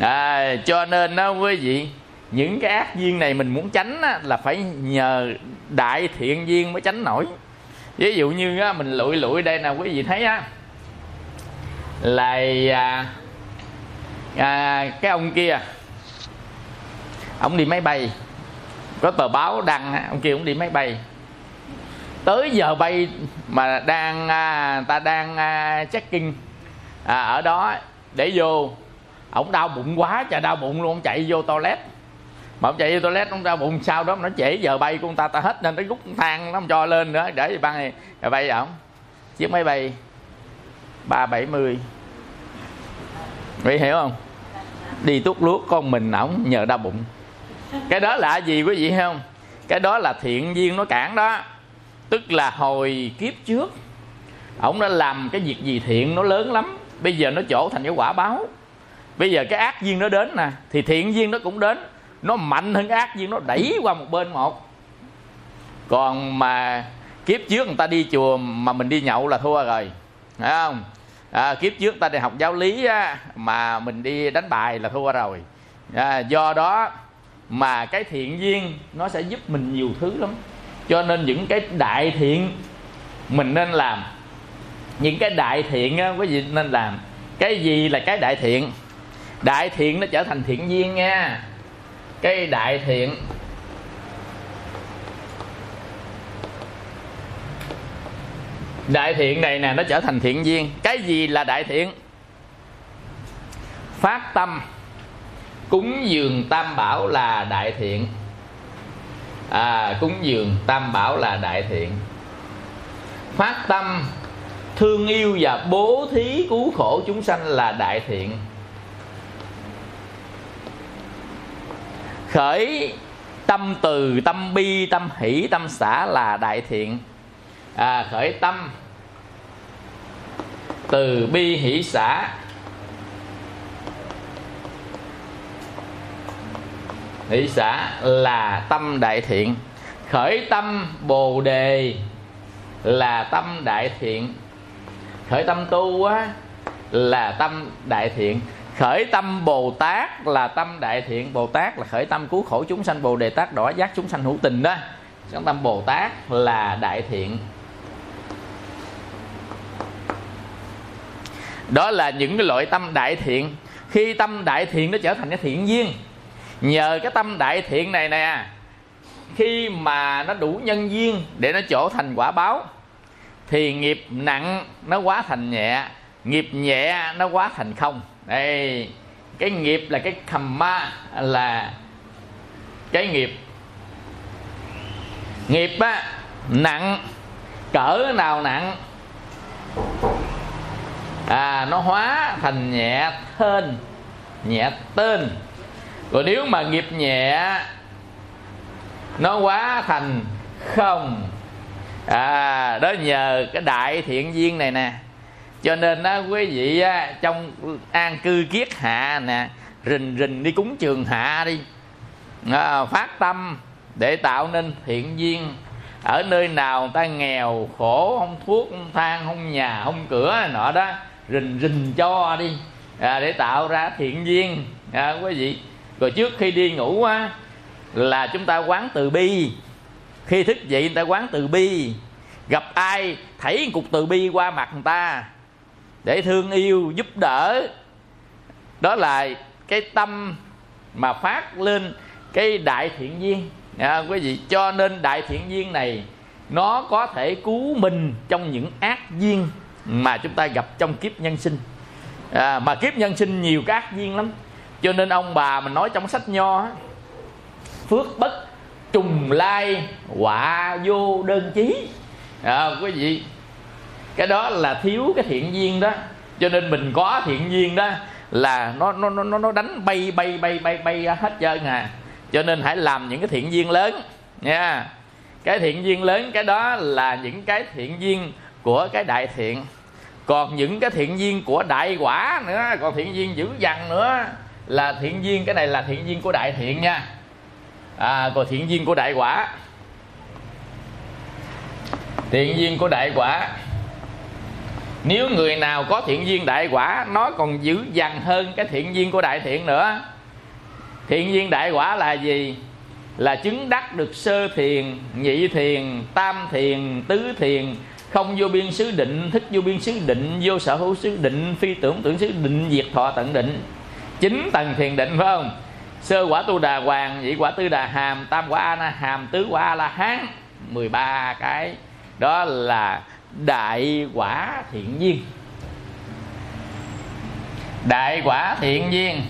À, cho nên đó quý vị những cái ác duyên này mình muốn tránh á, là phải nhờ đại thiện duyên mới tránh nổi. Ví dụ như á, mình lụi lụi đây nè quý vị thấy á là à, à, cái ông kia ông đi máy bay có tờ báo đăng ông kia cũng đi máy bay tới giờ bay mà đang à, ta đang à, checking. À, ở đó để vô. Ổng đau bụng quá trời đau bụng luôn ông chạy vô toilet. Mà ông chạy vô toilet ông đau bụng sau đó nó trễ giờ bay của ta ta hết nên nó rút thang nó không cho lên nữa để bay này rồi bay ổng chiếc máy bay ba bảy mươi. Quý hiểu không? Đi tuốt lúa con mình ổng nhờ đau bụng. Cái đó là gì quý vị không? Cái đó là thiện duyên nó cản đó tức là hồi kiếp trước ổng đã làm cái việc gì thiện nó lớn lắm. Bây giờ nó trổ thành cái quả báo. Bây giờ cái ác duyên nó đến nè thì thiện duyên nó cũng đến. Nó mạnh hơn ác duyên nó đẩy qua một bên một. Còn mà kiếp trước người ta đi chùa mà mình đi nhậu là thua rồi phải không? À, kiếp trước ta đi học giáo lý á, mà mình đi đánh bài là thua rồi. À, do đó mà cái thiện duyên nó sẽ giúp mình nhiều thứ lắm cho nên những cái đại thiện mình nên làm. Những cái đại thiện á, quý vị nên làm. Cái gì là cái đại thiện? Đại thiện nó trở thành thiện duyên nha. Cái đại thiện đại thiện này nè nó trở thành thiện duyên. Cái gì là đại thiện? Phát tâm. Cúng dường tam bảo là đại thiện à cúng dường tam bảo là đại thiện. Phát tâm thương yêu và bố thí cứu khổ chúng sanh là đại thiện. Khởi tâm từ tâm bi tâm hỷ tâm xã là đại thiện. À, khởi tâm từ bi hỷ xã hỷ xã là tâm đại thiện. Khởi tâm bồ đề là tâm đại thiện. Khởi tâm tu á, là tâm đại thiện. Khởi tâm bồ tát là tâm đại thiện. Bồ tát là khởi tâm cứu khổ chúng sanh. Bồ đề tát đỏ giác chúng sanh hữu tình đó. Khởi tâm bồ tát là đại thiện. Đó là những cái loại tâm đại thiện. Khi tâm đại thiện nó trở thành cái thiện duyên nhờ cái tâm đại thiện này nè, khi mà nó đủ nhân duyên để nó chỗ thành quả báo, thì nghiệp nặng nó quá thành nhẹ, nghiệp nhẹ nó quá thành không. Đây, cái nghiệp là cái khầm ma, là cái nghiệp. Nghiệp á, nặng, cỡ nào nặng à nó hóa thành nhẹ thên, nhẹ tên rồi nếu mà nghiệp nhẹ nó quá thành không. À đó nhờ cái đại thiện duyên này nè. Cho nên đó quý vị á, trong an cư kiết hạ nè rình rình đi cúng trường hạ đi. À, phát tâm để tạo nên thiện duyên. Ở nơi nào người ta nghèo khổ không thuốc không than không nhà không cửa nọ đó rình rình cho đi. À, để tạo ra thiện duyên. À, quý vị rồi trước khi đi ngủ á là chúng ta quán từ bi. Khi thức dậy người ta quán từ bi. Gặp ai thảy cục từ bi qua mặt người ta để thương yêu giúp đỡ. Đó là cái tâm mà phát lên cái đại thiện duyên. À, quý vị cho nên đại thiện duyên này nó có thể cứu mình trong những ác duyên mà chúng ta gặp trong kiếp nhân sinh. À, mà kiếp nhân sinh nhiều cái ác duyên lắm cho nên ông bà mình nói trong sách nho phước bất trùng lai quả vô đơn chí. À, quý vị cái đó là thiếu cái thiện duyên đó. Cho nên mình có thiện duyên đó là nó nó nó nó đánh bay bay bay bay bay hết trơn à. Cho nên hãy làm những cái thiện duyên lớn nha. Cái thiện duyên lớn cái đó là những cái thiện duyên của cái đại thiện. Còn những cái thiện duyên của đại quả nữa còn thiện duyên dữ dằn nữa là thiện duyên cái này là thiện duyên của đại thiện nha. À, còn thiện duyên của đại quả. Thiện duyên của đại quả. Nếu người nào có thiện duyên đại quả nó còn dữ dằn hơn cái thiện duyên của đại thiện nữa. Thiện duyên đại quả là gì? Là chứng đắc được sơ thiền nhị thiền tam thiền tứ thiền. Không vô biên xứ định thức vô biên xứ định vô sở hữu xứ định phi tưởng tưởng xứ định diệt thọ tận định chín tầng thiền định, phải không? Sơ quả tu đà hoàng, nhị quả tư đà hàm, tam quả a na hàm, tứ quả a la hán. 13 cái. Đó là đại quả thiện duyên. Đại quả thiện duyên.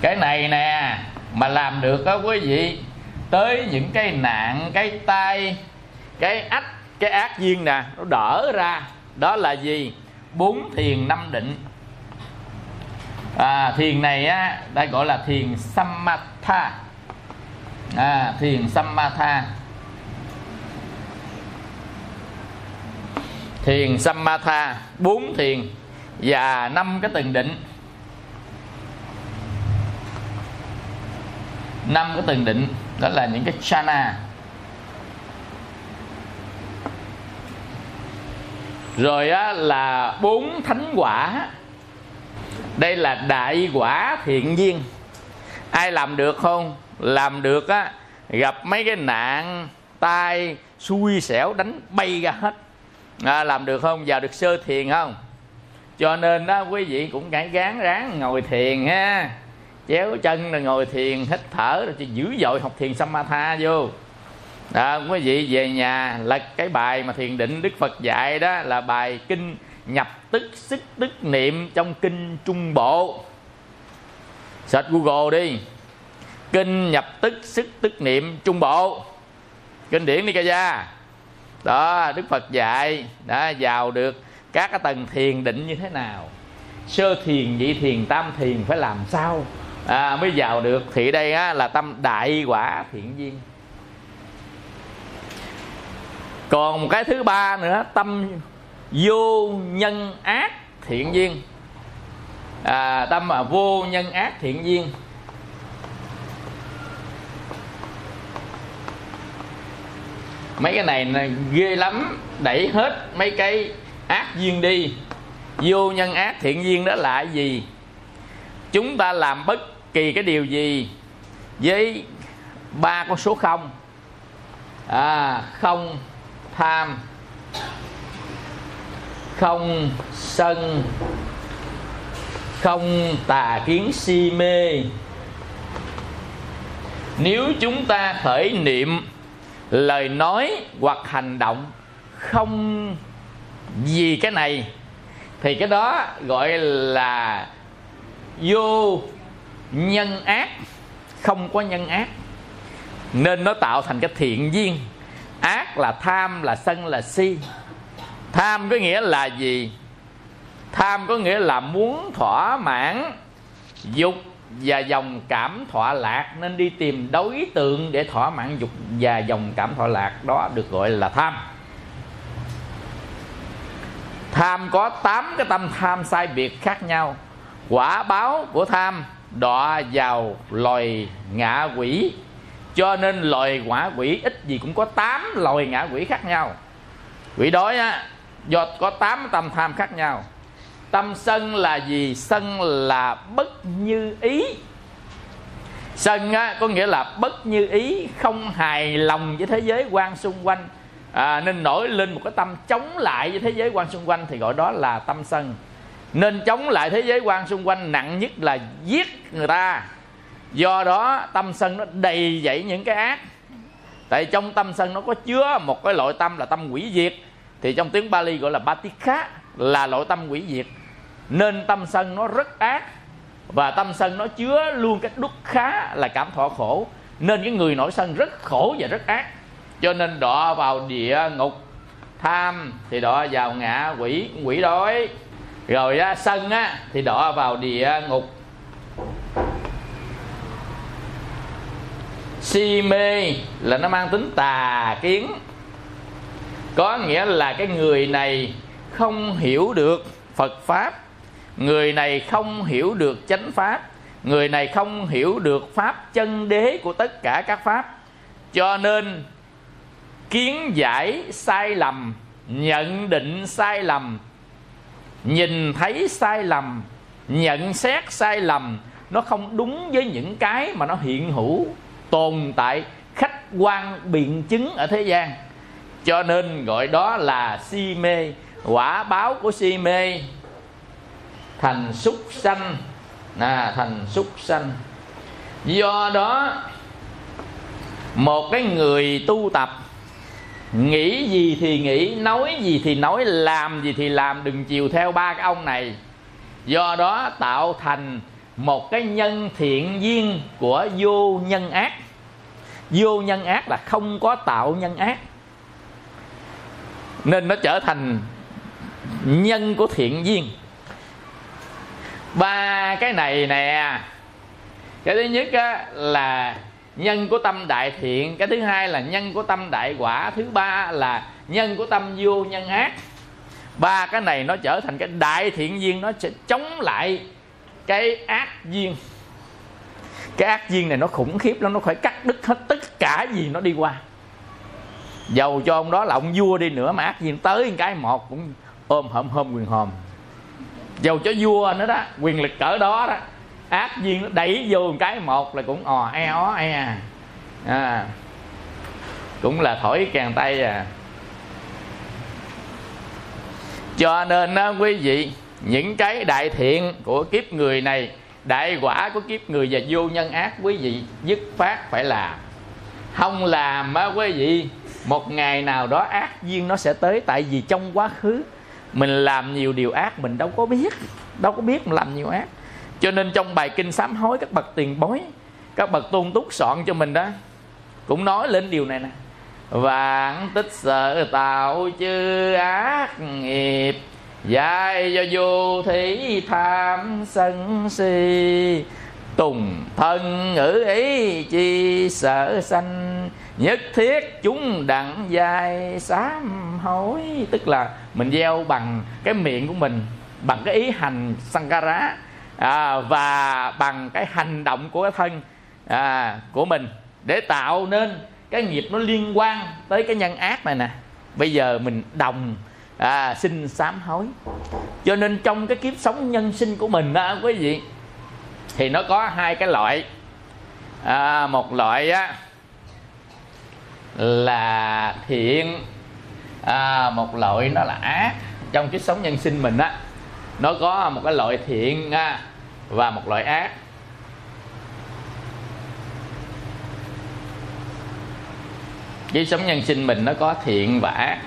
Cái này nè, mà làm được đó quý vị, tới những cái nạn, cái tai, cái ách, cái ác duyên nè, nó đỡ ra. Đó là gì? Bốn thiền năm định à, thiền này á đây gọi là thiền samatha. À, thiền samatha. Thiền samatha bốn thiền và năm cái từng định. Năm cái từng định đó là những cái chana. Rồi á, là bốn thánh quả đây là đại quả thiện duyên. Ai làm được không? Làm được á gặp mấy cái nạn tai xui xẻo đánh bay ra hết. À, làm được không? Vào được sơ thiền không? Cho nên đó quý vị cũng phải gán ráng ngồi thiền ha. Chéo chân rồi ngồi thiền hít thở rồi dữ dội học thiền samatha vô. Đó, quý vị về nhà lật cái bài mà thiền định đức phật dạy đó là bài kinh nhập tức sức tức niệm trong kinh trung bộ. Search google đi. Kinh nhập tức sức tức niệm trung bộ. Kinh điển đi ca gia. Đó đức phật dạy đã vào được các cái tầng thiền định như thế nào? Sơ thiền nhị thiền tam thiền phải làm sao? À, mới vào được. Thì đây á, là tâm đại quả thiện duyên. Còn một cái thứ ba nữa tâm vô nhân ác thiện duyên. À, tâm mà vô nhân ác thiện duyên. Mấy cái này là ghê lắm. Đẩy hết mấy cái ác duyên đi. Vô nhân ác thiện duyên đó là gì? Chúng ta làm bất kỳ cái điều gì với ba con số không. À, không tham không sân, không tà kiến si mê. Nếu chúng ta khởi niệm lời nói hoặc hành động không vì cái này, thì cái đó gọi là vô nhân ác, không có nhân ác. Nên nó tạo thành cái thiện duyên. Ác là tham, là sân, là si tham có nghĩa là gì? Tham có nghĩa là muốn thỏa mãn dục và dòng cảm thỏa lạc. Nên đi tìm đối tượng để thỏa mãn dục và dòng cảm thỏa lạc. Đó được gọi là tham. Tham có 8 cái tâm tham sai biệt khác nhau. Quả báo của tham đọa vào loài ngạ quỷ. Cho nên loài quả quỷ ít gì cũng có 8 loài ngạ quỷ khác nhau. Quỷ đói á do có 8 tâm tham khác nhau. Tâm sân là gì? Sân là bất như ý. Sân á, có nghĩa là bất như ý không hài lòng với thế giới quan xung quanh. À, nên nổi lên một cái tâm chống lại với thế giới quan xung quanh thì gọi đó là tâm sân. Nên chống lại thế giới quan xung quanh nặng nhất là giết người ta. Do đó tâm sân nó đầy dẫy những cái ác. Tại trong tâm sân nó có chứa một cái loại tâm là tâm quỷ diệt thì trong tiếng Bali gọi là Batikha là loại tâm quỷ diệt. Nên tâm sân nó rất ác và tâm sân nó chứa luôn cái đúc khá là cảm thọ khổ. Nên cái người nổi sân rất khổ và rất ác. Cho nên đọa vào địa ngục tham thì đọa vào ngạ quỷ quỷ đói. Rồi á, sân á, thì đọa vào địa ngục. Si mê là nó mang tính tà kiến có nghĩa là cái người này không hiểu được phật pháp. Người này không hiểu được chánh pháp. Người này không hiểu được pháp chân đế của tất cả các pháp. Cho nên, kiến giải sai lầm, nhận định sai lầm, nhìn thấy sai lầm, nhận xét sai lầm, nó không đúng với những cái mà nó hiện hữu tồn tại, khách quan biện chứng ở thế gian cho nên gọi đó là si mê quả báo của si mê. Thành súc sanh à, thành súc sanh. Do đó một cái người tu tập nghĩ gì thì nghĩ nói gì thì nói làm gì thì làm đừng chiều theo ba cái ông này. Do đó tạo thành một cái nhân thiện duyên của vô nhân ác. Vô nhân ác là không có tạo nhân ác nên nó trở thành nhân của thiện duyên. Ba cái này nè cái thứ nhất á, là nhân của tâm đại thiện cái thứ hai là nhân của tâm đại quả thứ ba là nhân của tâm vô nhân ác. Ba cái này nó trở thành cái đại thiện duyên nó sẽ chống lại cái ác duyên. Cái ác duyên này nó khủng khiếp lắm nó phải cắt đứt hết tất cả gì nó đi qua dầu cho ông đó là ông vua đi nữa mà ác duyên tới cái một cũng ôm hổm hôm quyền hòm dầu cho vua nữa đó quyền lực cỡ đó đó ác duyên nó đẩy vô một cái một là cũng ò e ó e à. à cũng là thổi càng tay à. Cho nên đó, quý vị những cái đại thiện của kiếp người này đại quả của kiếp người và vô nhân ác quý vị dứt phát phải làm. Không làm á quý vị một ngày nào đó ác duyên nó sẽ tới, tại vì trong quá khứ mình làm nhiều điều ác, mình đâu có biết, đâu có biết mình làm nhiều ác. Cho nên trong bài kinh sám hối, các bậc tiền bối, các bậc tôn túc soạn cho mình đó, cũng nói lên điều này nè. Vạn tích sợ tạo chư ác nghiệp dạy do vô thí tham sân si. Tùng thân ngữ ý chi sợ sanh nhất thiết chúng đặng dài sám hối. Tức là mình gieo bằng cái miệng của mình bằng cái ý hành sankara à, và bằng cái hành động của cái thân à, của mình để tạo nên cái nghiệp nó liên quan tới cái nhân ác này nè. Bây giờ mình đồng à, xin sám hối. Cho nên trong cái kiếp sống nhân sinh của mình đó quý vị thì nó có hai cái loại. À, một loại á là thiện. À, một loại nó là ác. Trong kiếp sống nhân sinh mình á nó có một cái loại thiện à, và một loại ác. Kiếp sống nhân sinh mình nó có thiện và ác.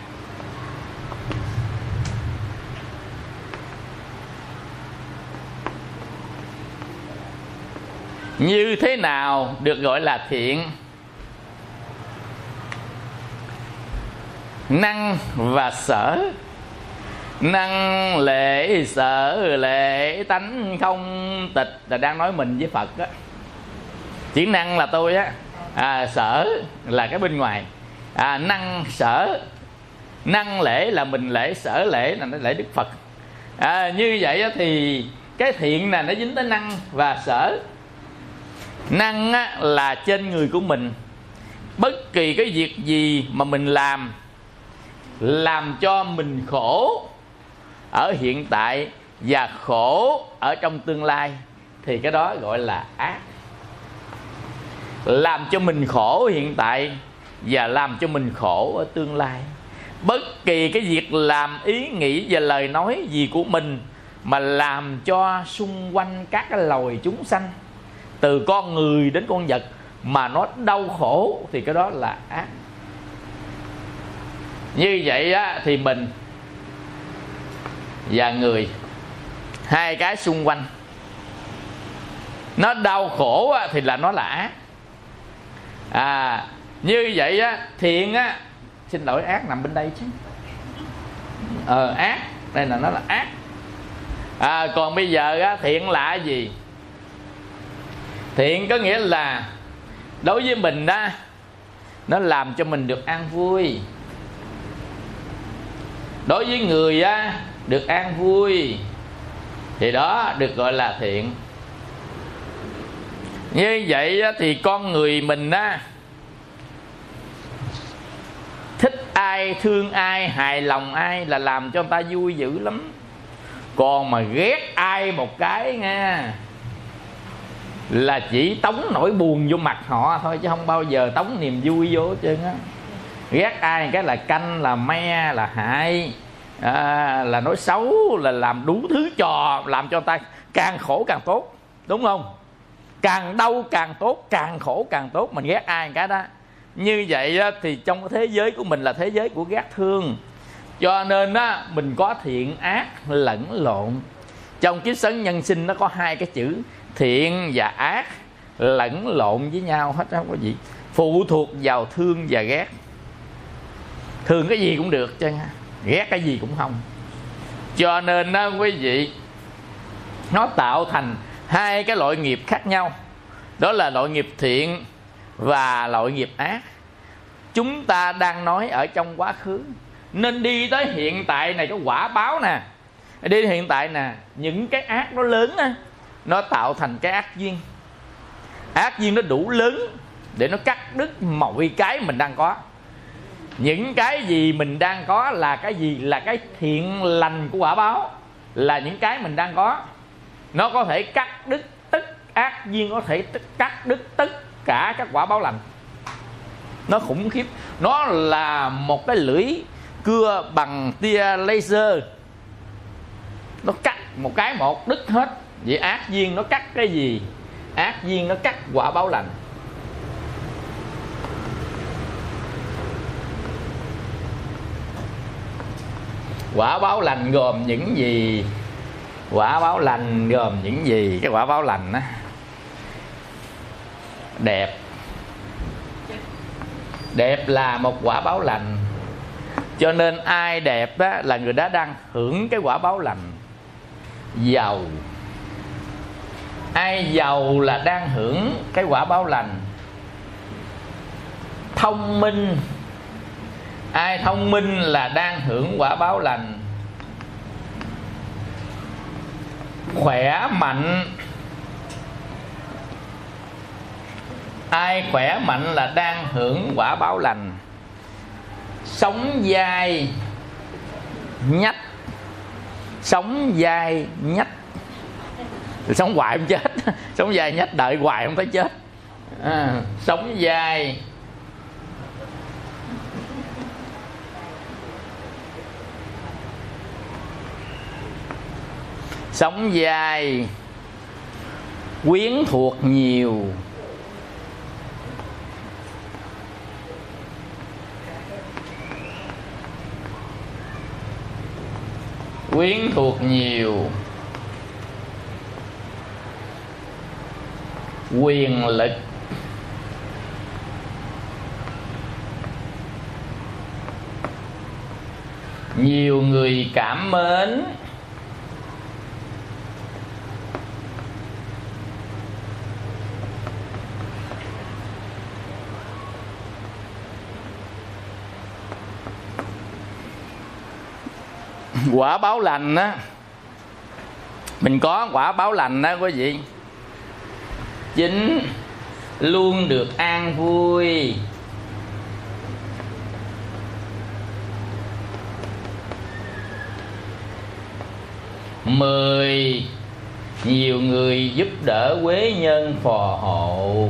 Như thế nào được gọi là thiện? Năng và sở. Năng lễ sở lễ tánh không tịch. Là đang nói mình với phật á. Chỉ năng là tôi á. À, sở là cái bên ngoài. À, năng sở. Năng lễ là mình lễ sở lễ là nó lễ đức phật. À, như vậy á, thì cái thiện là nó dính tới năng và sở. Năng á, là trên người của mình. Bất kỳ cái việc gì mà mình làm làm cho mình khổ ở hiện tại và khổ ở trong tương lai, thì cái đó gọi là ác. Làm cho mình khổ hiện tại và làm cho mình khổ ở tương lai. Bất kỳ cái việc làm ý nghĩ và lời nói gì của mình mà làm cho xung quanh các cái loài chúng sanh, từ con người đến con vật mà nó đau khổ, thì cái đó là ác như vậy á, thì mình và người hai cái xung quanh nó đau khổ á, thì là nó là ác à như vậy á thiện á xin lỗi ác nằm bên đây chứ. Ờ ác đây là nó là ác. À, còn bây giờ á thiện là gì? Thiện có nghĩa là đối với mình đó nó làm cho mình được an vui đối với người á được an vui thì đó được gọi là thiện. Như vậy á, thì con người mình á thích ai thương ai hài lòng ai là làm cho người ta vui dữ lắm. Còn mà ghét ai một cái nha là chỉ tống nỗi buồn vô mặt họ thôi chứ không bao giờ tống niềm vui vô hết trơn á ghét ai cái là canh là me là hại. À, là nói xấu là làm đủ thứ trò làm cho người ta càng khổ càng tốt. Đúng không? Càng đau càng tốt càng khổ càng tốt. Mình ghét ai cái đó. Như vậy thì trong cái thế giới của mình là thế giới của ghét thương. Cho nên á mình có thiện ác lẫn lộn. Trong kiếp sống nhân sinh nó có hai cái chữ thiện và ác lẫn lộn với nhau hết không có gì. Phụ thuộc vào thương và ghét thương cái gì cũng được chứ ghét cái gì cũng không. Cho nên đó quý vị, nó tạo thành hai cái loại nghiệp khác nhau. Đó là loại nghiệp thiện và loại nghiệp ác. Chúng ta đang nói ở trong quá khứ. Nên đi tới hiện tại này cái quả báo nè. Đi hiện tại nè, những cái ác nó lớn á, nó tạo thành cái ác duyên. Ác duyên nó đủ lớn để nó cắt đứt mọi cái mình đang có những cái gì mình đang có là cái gì? Là cái thiện lành của quả báo. Là những cái mình đang có. Nó có thể cắt đứt tất ác duyên có thể cắt đứt tất cả các quả báo lành. Nó khủng khiếp. Nó là một cái lưỡi cưa bằng tia laser. Nó cắt một cái một đứt hết. Vậy ác duyên nó cắt cái gì? Ác duyên nó cắt quả báo lành. Quả báo lành gồm những gì? Quả báo lành gồm những gì? Cái quả báo lành á. Đẹp. Đẹp là một quả báo lành. Cho nên ai đẹp á, là người đó đang hưởng cái quả báo lành. Giàu. Ai giàu là đang hưởng cái quả báo lành. Thông minh ai thông minh là đang hưởng quả báo lành. Khỏe mạnh. Ai khỏe mạnh là đang hưởng quả báo lành. Sống dai nhách. Sống dai nhách. Sống hoài không chết. [LAUGHS] Sống dai nhách đợi hoài không tới chết. À, sống dai. Sống dài quyến thuộc nhiều. Quyến thuộc nhiều. Quyền lực. Nhiều người cảm mến. [LAUGHS] quả báo lành á. Mình có quả báo lành đó quý vị. Chính luôn được an vui. Mười nhiều người giúp đỡ quế nhân phò hộ.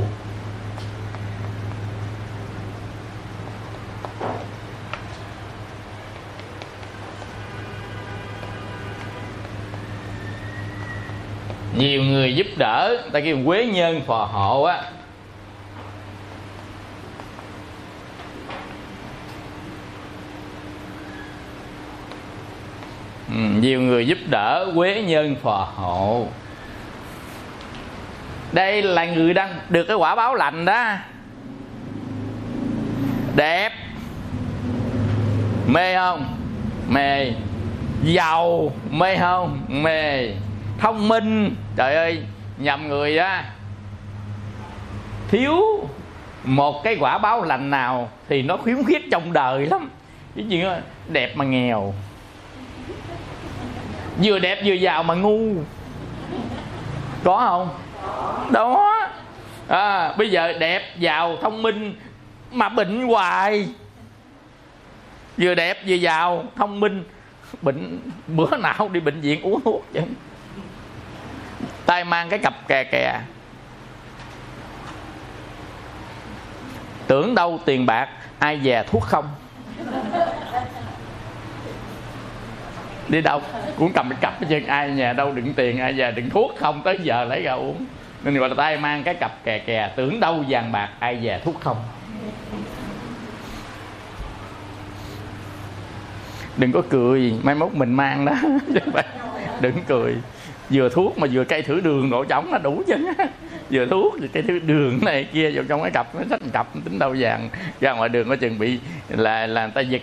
Nhiều người giúp đỡ ta kêu quế nhân phò hộ á. Ừ, nhiều người giúp đỡ quế nhân phò hộ. Đây là người đang được cái quả báo lành đó. Đẹp. Mê không? Mê. Giàu. Mê không? Mê thông minh. Trời ơi nhầm người á. Thiếu một cái quả báo lành nào thì nó khiếm khuyết trong đời lắm. Cái chuyện đẹp mà nghèo. Vừa đẹp vừa giàu mà ngu. Có không? Đó. À, bây giờ đẹp giàu thông minh mà bệnh hoài. Vừa đẹp vừa giàu thông minh. Bệnh bữa nào đi bệnh viện uống thuốc chứ tay mang cái cặp kè kè. Tưởng đâu tiền bạc, ai về thuốc không? Đi đâu cũng cầm cái cặp chứ ai nhà đâu đựng tiền, ai về đựng thuốc không? Tới giờ lấy ra uống. Nên gọi là tay mang cái cặp kè kè, tưởng đâu vàng bạc, ai về thuốc không? Đừng có cười, mai mốt mình mang đó. [LAUGHS] Đừng cười vừa thuốc mà vừa cây thử đường đổ chóng là đủ chứ. [LAUGHS] Vừa thuốc thì cây thử đường này kia vào trong cái cặp nó sách cặp tính đâu vàng. Ra ngoài đường có chừng bị là là người ta giật.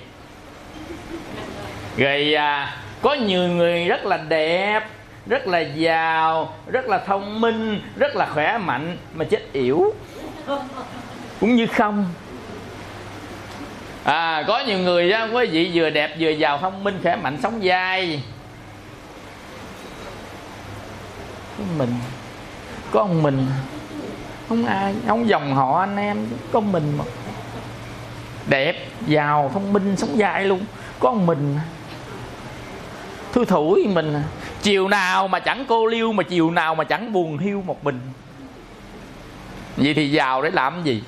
Rồi à, có nhiều người rất là đẹp rất là giàu rất là thông minh rất là khỏe mạnh mà chết yểu. Cũng như không. À có nhiều người á quý vị vừa đẹp vừa giàu thông minh khỏe mạnh sống dai. Mình. Có ông mình. Không ai không dòng họ anh em, có mình mà. Đẹp, giàu, thông minh, sống dai luôn. Có ông mình thư thủi mình à. chiều nào mà chẳng cô liêu, mà chiều nào mà chẳng buồn hiu một mình. Vậy thì giàu để làm gì?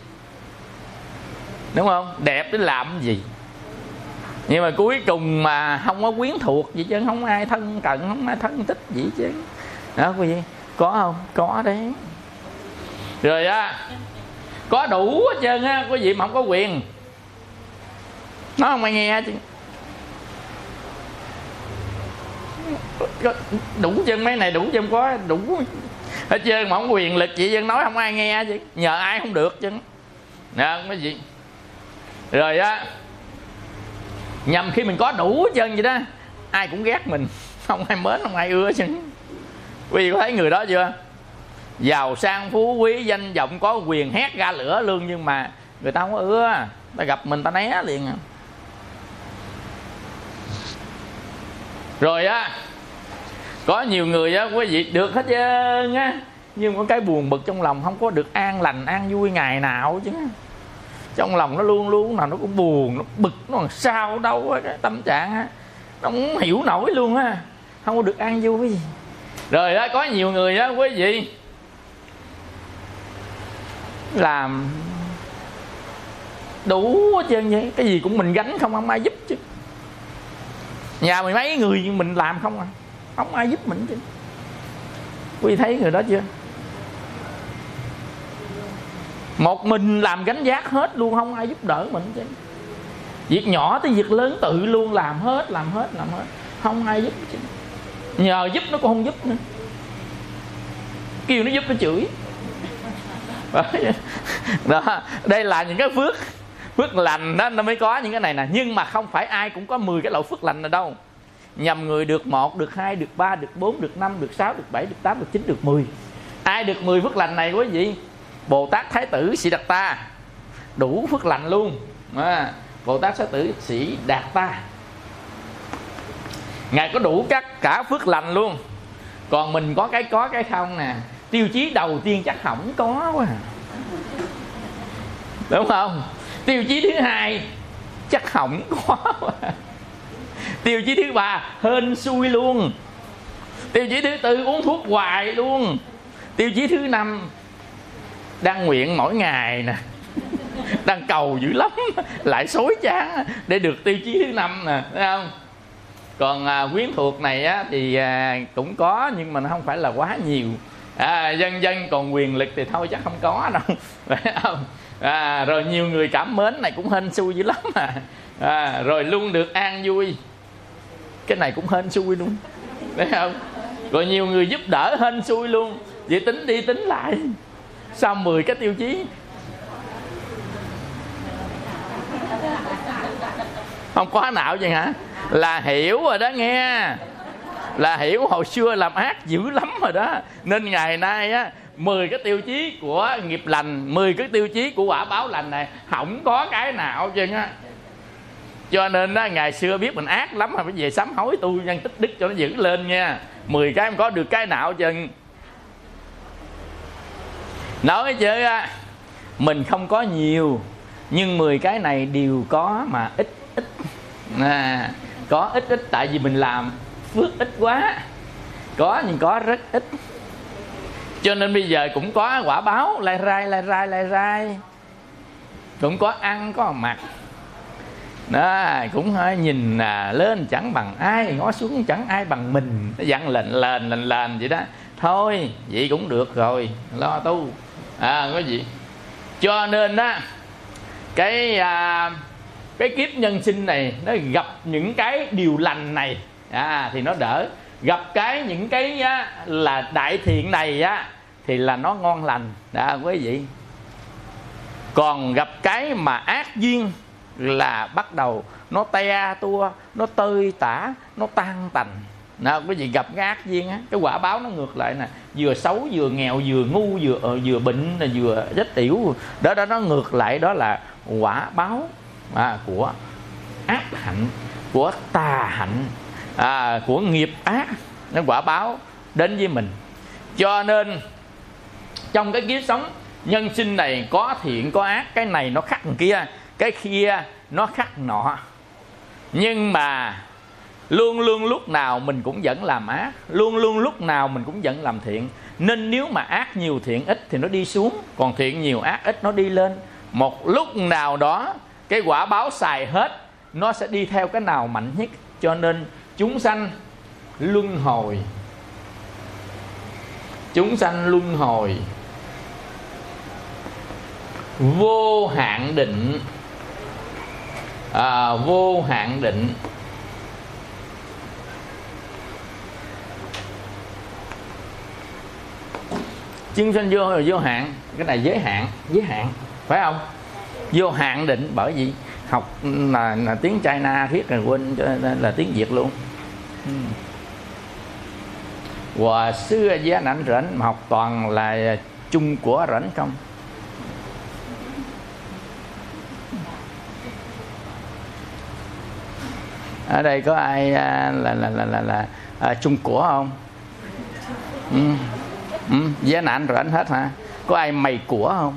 Đúng không? Đẹp để làm gì? Nhưng mà cuối cùng mà không có quyến thuộc gì chứ, không ai thân cận, không ai thân thích gì chứ đó quý vị? Có không? Có đấy. Rồi á, có đủ hết trơn á, quý vị mà không có quyền. Nó không ai nghe chứ. Đủ chân mấy này đủ chân có đủ hết trơn mà không quyền lực chị dân nói không ai nghe chứ. Nhờ ai không được chứ. Nè cái gì rồi á, nhầm khi mình có đủ chân vậy đó, ai cũng ghét mình. Không ai mến, không ai ưa chứ quý vị có thấy người đó chưa? Giàu sang phú quý, danh vọng có quyền hét ra lửa luôn nhưng mà người ta không có ưa. Ta gặp mình ta né liền. À rồi á, có nhiều người á, quý vị được hết trơn á, nhưng có cái buồn bực trong lòng không có được an lành, an vui ngày nào chứ. Trong lòng nó luôn luôn nào nó cũng buồn, nó bực, nó làm sao đâu á, cái tâm trạng á, nó không hiểu nổi luôn á, không có được an vui rồi đó, có nhiều người đó, quý vị. Làm đủ hết trơn vậy. Cái gì cũng mình gánh không không ai giúp chứ. Nhà mười mấy người mình làm không à. Không ai giúp mình chứ. Quý thấy người đó chưa? Một mình làm gánh giác hết luôn, không ai giúp đỡ mình chứ. Việc nhỏ tới việc lớn tự luôn, làm hết làm hết làm hết. Không ai giúp chứ nhờ giúp nó cũng không giúp nữa. Kêu nó giúp nó chửi. [LAUGHS] Đó đây là những cái phước. Phước lành đó nó mới có những cái này nè. Nhưng mà không phải ai cũng có 10 cái loại phước lành này đâu. Nhầm người được một được hai được ba được bốn được năm được sáu được bảy được tám được chín được 10 ai được 10 phước lành này quý vị bồ tát thái tử sĩ đạt ta. Đủ phước lành luôn. À, bồ tát thái tử sĩ đạt ta ngài có đủ các cả phước lành luôn. Còn mình có cái có cái không nè. Tiêu chí đầu tiên chắc không có quá à. đúng không? Tiêu chí thứ hai chắc không có quá à. tiêu chí thứ ba hên xui luôn. Tiêu chí thứ tư uống thuốc hoài luôn. Tiêu chí thứ năm đang nguyện mỗi ngày nè. Đang cầu dữ lắm, lại xối chán để được tiêu chí thứ năm nè, thấy không? Còn à, quyến thuộc này á, thì à, cũng có nhưng mà nó không phải là quá nhiều. À, dân dân còn quyền lực thì thôi chắc không có đâu. Phải [LAUGHS] không à, rồi nhiều người cảm mến này cũng hên xui dữ lắm à. à rồi luôn được an vui. Cái này cũng hên xui luôn. Phải không? Rồi nhiều người giúp đỡ hên xui luôn. Vậy tính đi tính lại. Sau 10 cái tiêu chí? Không có não vậy hả? Là hiểu rồi đó nghe. Là hiểu hồi xưa làm ác dữ lắm rồi đó. Nên ngày nay á 10 cái tiêu chí của nghiệp lành 10 cái tiêu chí của quả báo lành này không có cái nào chứ á. Cho nên á, ngày xưa biết mình ác lắm mà phải về sám hối tu nhân tích đức cho nó giữ lên nha. 10 cái không có được cái nào chừng nói chứ á, mình không có nhiều nhưng 10 cái này đều có mà ít ít. À, có ít ít tại vì mình làm phước ít quá. Có nhưng có rất ít. Cho nên bây giờ cũng có quả báo lai rai lai rai lai rai. Cũng có ăn có mặc. Đó cũng hơi nhìn à, lên chẳng bằng ai ngó xuống chẳng ai bằng mình. Nó dặn lệnh lên lệnh lên vậy đó. Thôi vậy cũng được rồi lo tu. À có gì? Cho nên đó cái à, cái kiếp nhân sinh này nó gặp những cái điều lành này. À, thì nó đỡ. Gặp cái những cái á, là đại thiện này á thì là nó ngon lành. Đã quý vị. Còn gặp cái mà ác duyên là bắt đầu nó te tua nó tơi tả nó tan tành. Nào quý vị gặp cái ác duyên á cái quả báo nó ngược lại nè. Vừa xấu vừa nghèo vừa ngu vừa ờ, vừa bệnh vừa chết tiểu. Đó đó nó ngược lại đó là quả báo à, của ác hạnh của tà hạnh à, của nghiệp ác nó quả báo đến với mình. Cho nên trong cái kiếp sống nhân sinh này có thiện có ác cái này nó khác kia cái kia nó khác nọ. Nhưng mà luôn luôn lúc nào mình cũng vẫn làm ác luôn luôn lúc nào mình cũng vẫn làm thiện. Nên nếu mà ác nhiều thiện ít thì nó đi xuống còn thiện nhiều ác ít nó đi lên. Một lúc nào đó cái quả báo xài hết nó sẽ đi theo cái nào mạnh nhất. Cho nên chúng sanh luân hồi. Chúng sanh luân hồi. Vô hạn định. À, vô hạn định. Chúng sanh vô vô hạn. Cái này giới hạn giới hạn. Phải không? Vô hạn định bởi vì học là, là tiếng China thiết là quên cho nên là tiếng Việt luôn. Ừ. Và xưa giá ảnh rảnh mà học toàn là chung của rảnh không? Ở đây có ai à, là là là là, là à, chung của không? Ừ. Ừ. giá nạn rảnh hết hả? Có ai mày của không?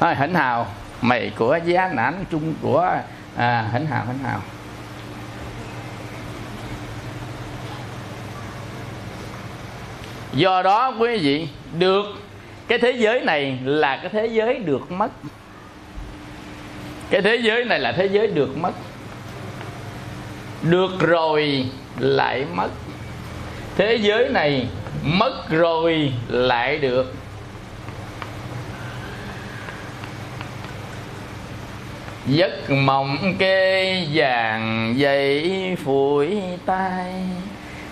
Thôi hỉnh hào mày của giá nản chung của à, hỉnh hào hỉnh hào. Do đó quý vị được cái thế giới này là cái thế giới được mất. Cái thế giới này là thế giới được mất. Được rồi lại mất. Thế giới này mất rồi lại được. Giấc mộng kê vàng dậy phủi tay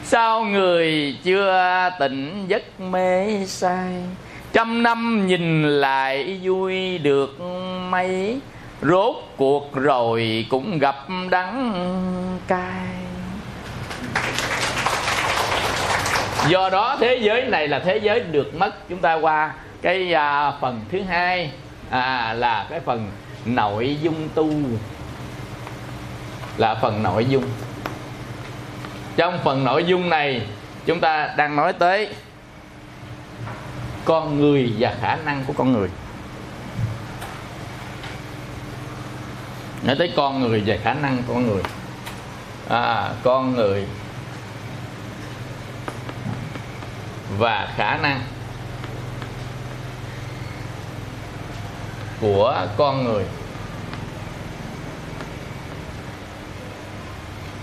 sao người chưa tỉnh giấc mê say? Trăm năm nhìn lại vui được mấy? Rốt cuộc rồi cũng gặp đắng cay. Do đó thế giới này là thế giới được mất. Chúng ta qua cái à, phần thứ hai à, là cái phần nội dung tu là phần nội dung. Trong phần nội dung này chúng ta đang nói tới con người và khả năng của con người. Nói tới con người và khả năng của con người. À, con người và khả năng. Của con người.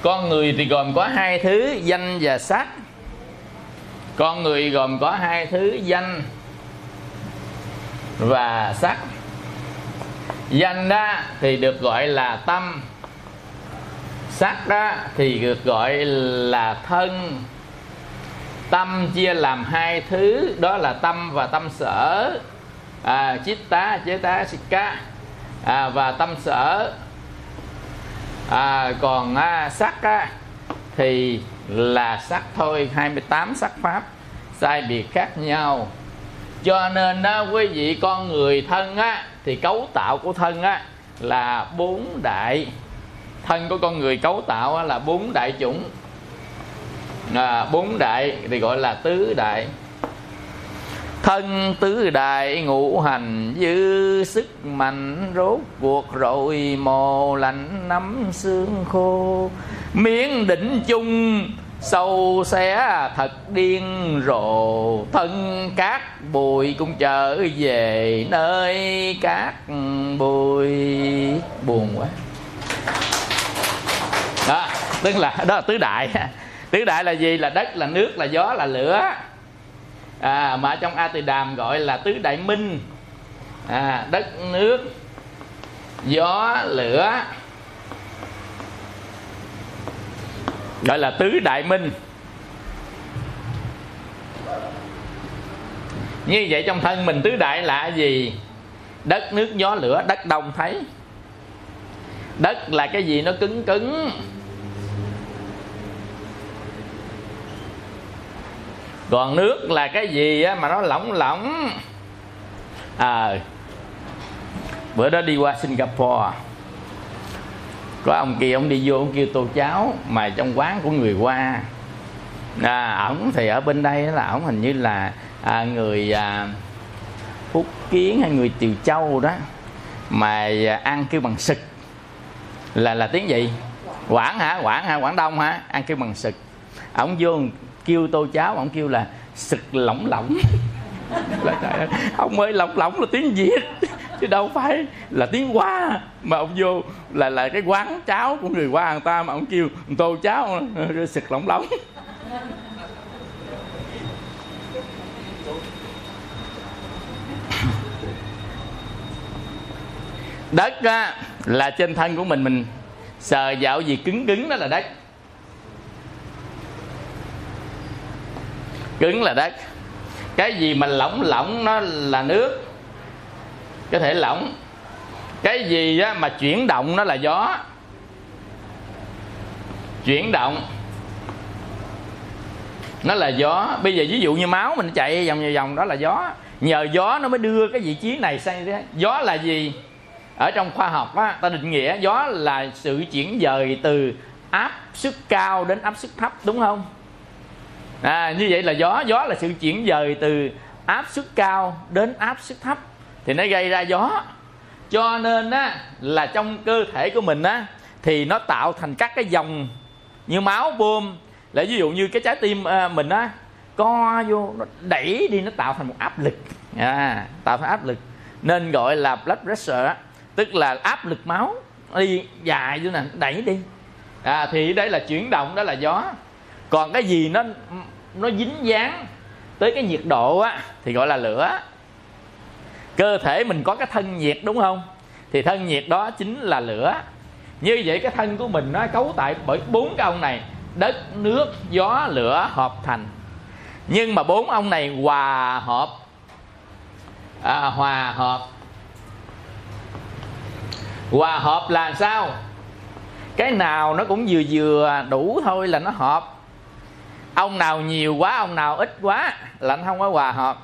Con người thì gồm có hai thứ, danh và sắc. Con người gồm có hai thứ, danh và sắc. Danh đó thì được gọi là tâm. Sắc đó thì được gọi là thân. Tâm chia làm hai thứ, đó là tâm và tâm sở à, chitta chế tá sikka à, và tâm sở. À, còn à, sắc á, thì là sắc thôi 28 sắc pháp sai biệt khác nhau. Cho nên đó quý vị con người thân á thì cấu tạo của thân á là bốn đại. Thân của con người cấu tạo á, là bốn đại chủng. À, bốn đại thì gọi là tứ đại thân tứ đại ngũ hành, dư sức mạnh, rốt cuộc rồi mồ lạnh nắm xương khô. Miếng đỉnh chung, sâu xé thật điên rồ. Thân cát bụi cũng trở về nơi cát bụi. Buồn quá. Đó, tức là, đó là tứ đại. Tứ đại là gì? Là đất, là nước, là gió, là lửa à, mà trong a tỳ đàm gọi là tứ đại minh. À, đất nước gió lửa. Gọi là tứ đại minh. Như vậy trong thân mình tứ đại là gì? Đất nước gió lửa đất đông thấy. Đất là cái gì nó cứng cứng. Còn nước là cái gì á mà nó lỏng lỏng? À bữa đó đi qua singapore. Có ông kia ông đi vô ông kêu tô cháo mà trong quán của người qua à, ổng thì ở bên đây là ổng hình như là à, người à, phúc kiến hay người tiều châu đó mà à, ăn kêu bằng sực. Là là tiếng gì? Quảng hả? Quảng hả? Quảng đông hả? Ăn kêu bằng sực. Ổng vô kêu tô cháo ông kêu là sực lỏng lỏng. [LAUGHS] Là trời ơi, ông ơi lỏng lỏng là tiếng việt chứ đâu phải là tiếng hoa. Mà ông vô là là cái quán cháo của người hoa người ta mà ông kêu tô cháo rồi sực lỏng lỏng. [LAUGHS] Đất á, là trên thân của mình mình sờ dạo gì cứng cứng đó là đất. Cứng là đất. Cái gì mà lỏng lỏng nó là nước. Có thể lỏng. Cái gì á, mà chuyển động nó là gió. Chuyển động. Nó là gió. Bây giờ ví dụ như máu mình chạy vòng vòng vòng đó là gió. Nhờ gió nó mới đưa cái vị trí này sang thế. Gió là gì? Ở trong khoa học á, ta định nghĩa gió là sự chuyển dời từ áp suất cao đến áp suất thấp đúng không? À, như vậy là gió gió là sự chuyển dời từ áp suất cao đến áp suất thấp. Thì nó gây ra gió. Cho nên á là trong cơ thể của mình á thì nó tạo thành các cái dòng như máu bơm. Là ví dụ như cái trái tim à, mình á co vô nó đẩy đi nó tạo thành một áp lực. À, tạo thành áp lực. Nên gọi là blood pressure á tức là áp lực máu nó đi dài như nè đẩy đi. À, thì đây là chuyển động đó là gió còn cái gì nó nó dính dáng tới cái nhiệt độ á thì gọi là lửa. Cơ thể mình có cái thân nhiệt đúng không? Thì thân nhiệt đó chính là lửa. Như vậy cái thân của mình nó cấu tại bởi bốn cái ông này đất nước gió lửa hợp thành. Nhưng mà bốn ông này hòa hợp. À, hòa hợp. Hòa hợp là sao? Cái nào nó cũng vừa vừa đủ thôi là nó hợp ông nào nhiều quá ông nào ít quá là anh không có hòa hợp.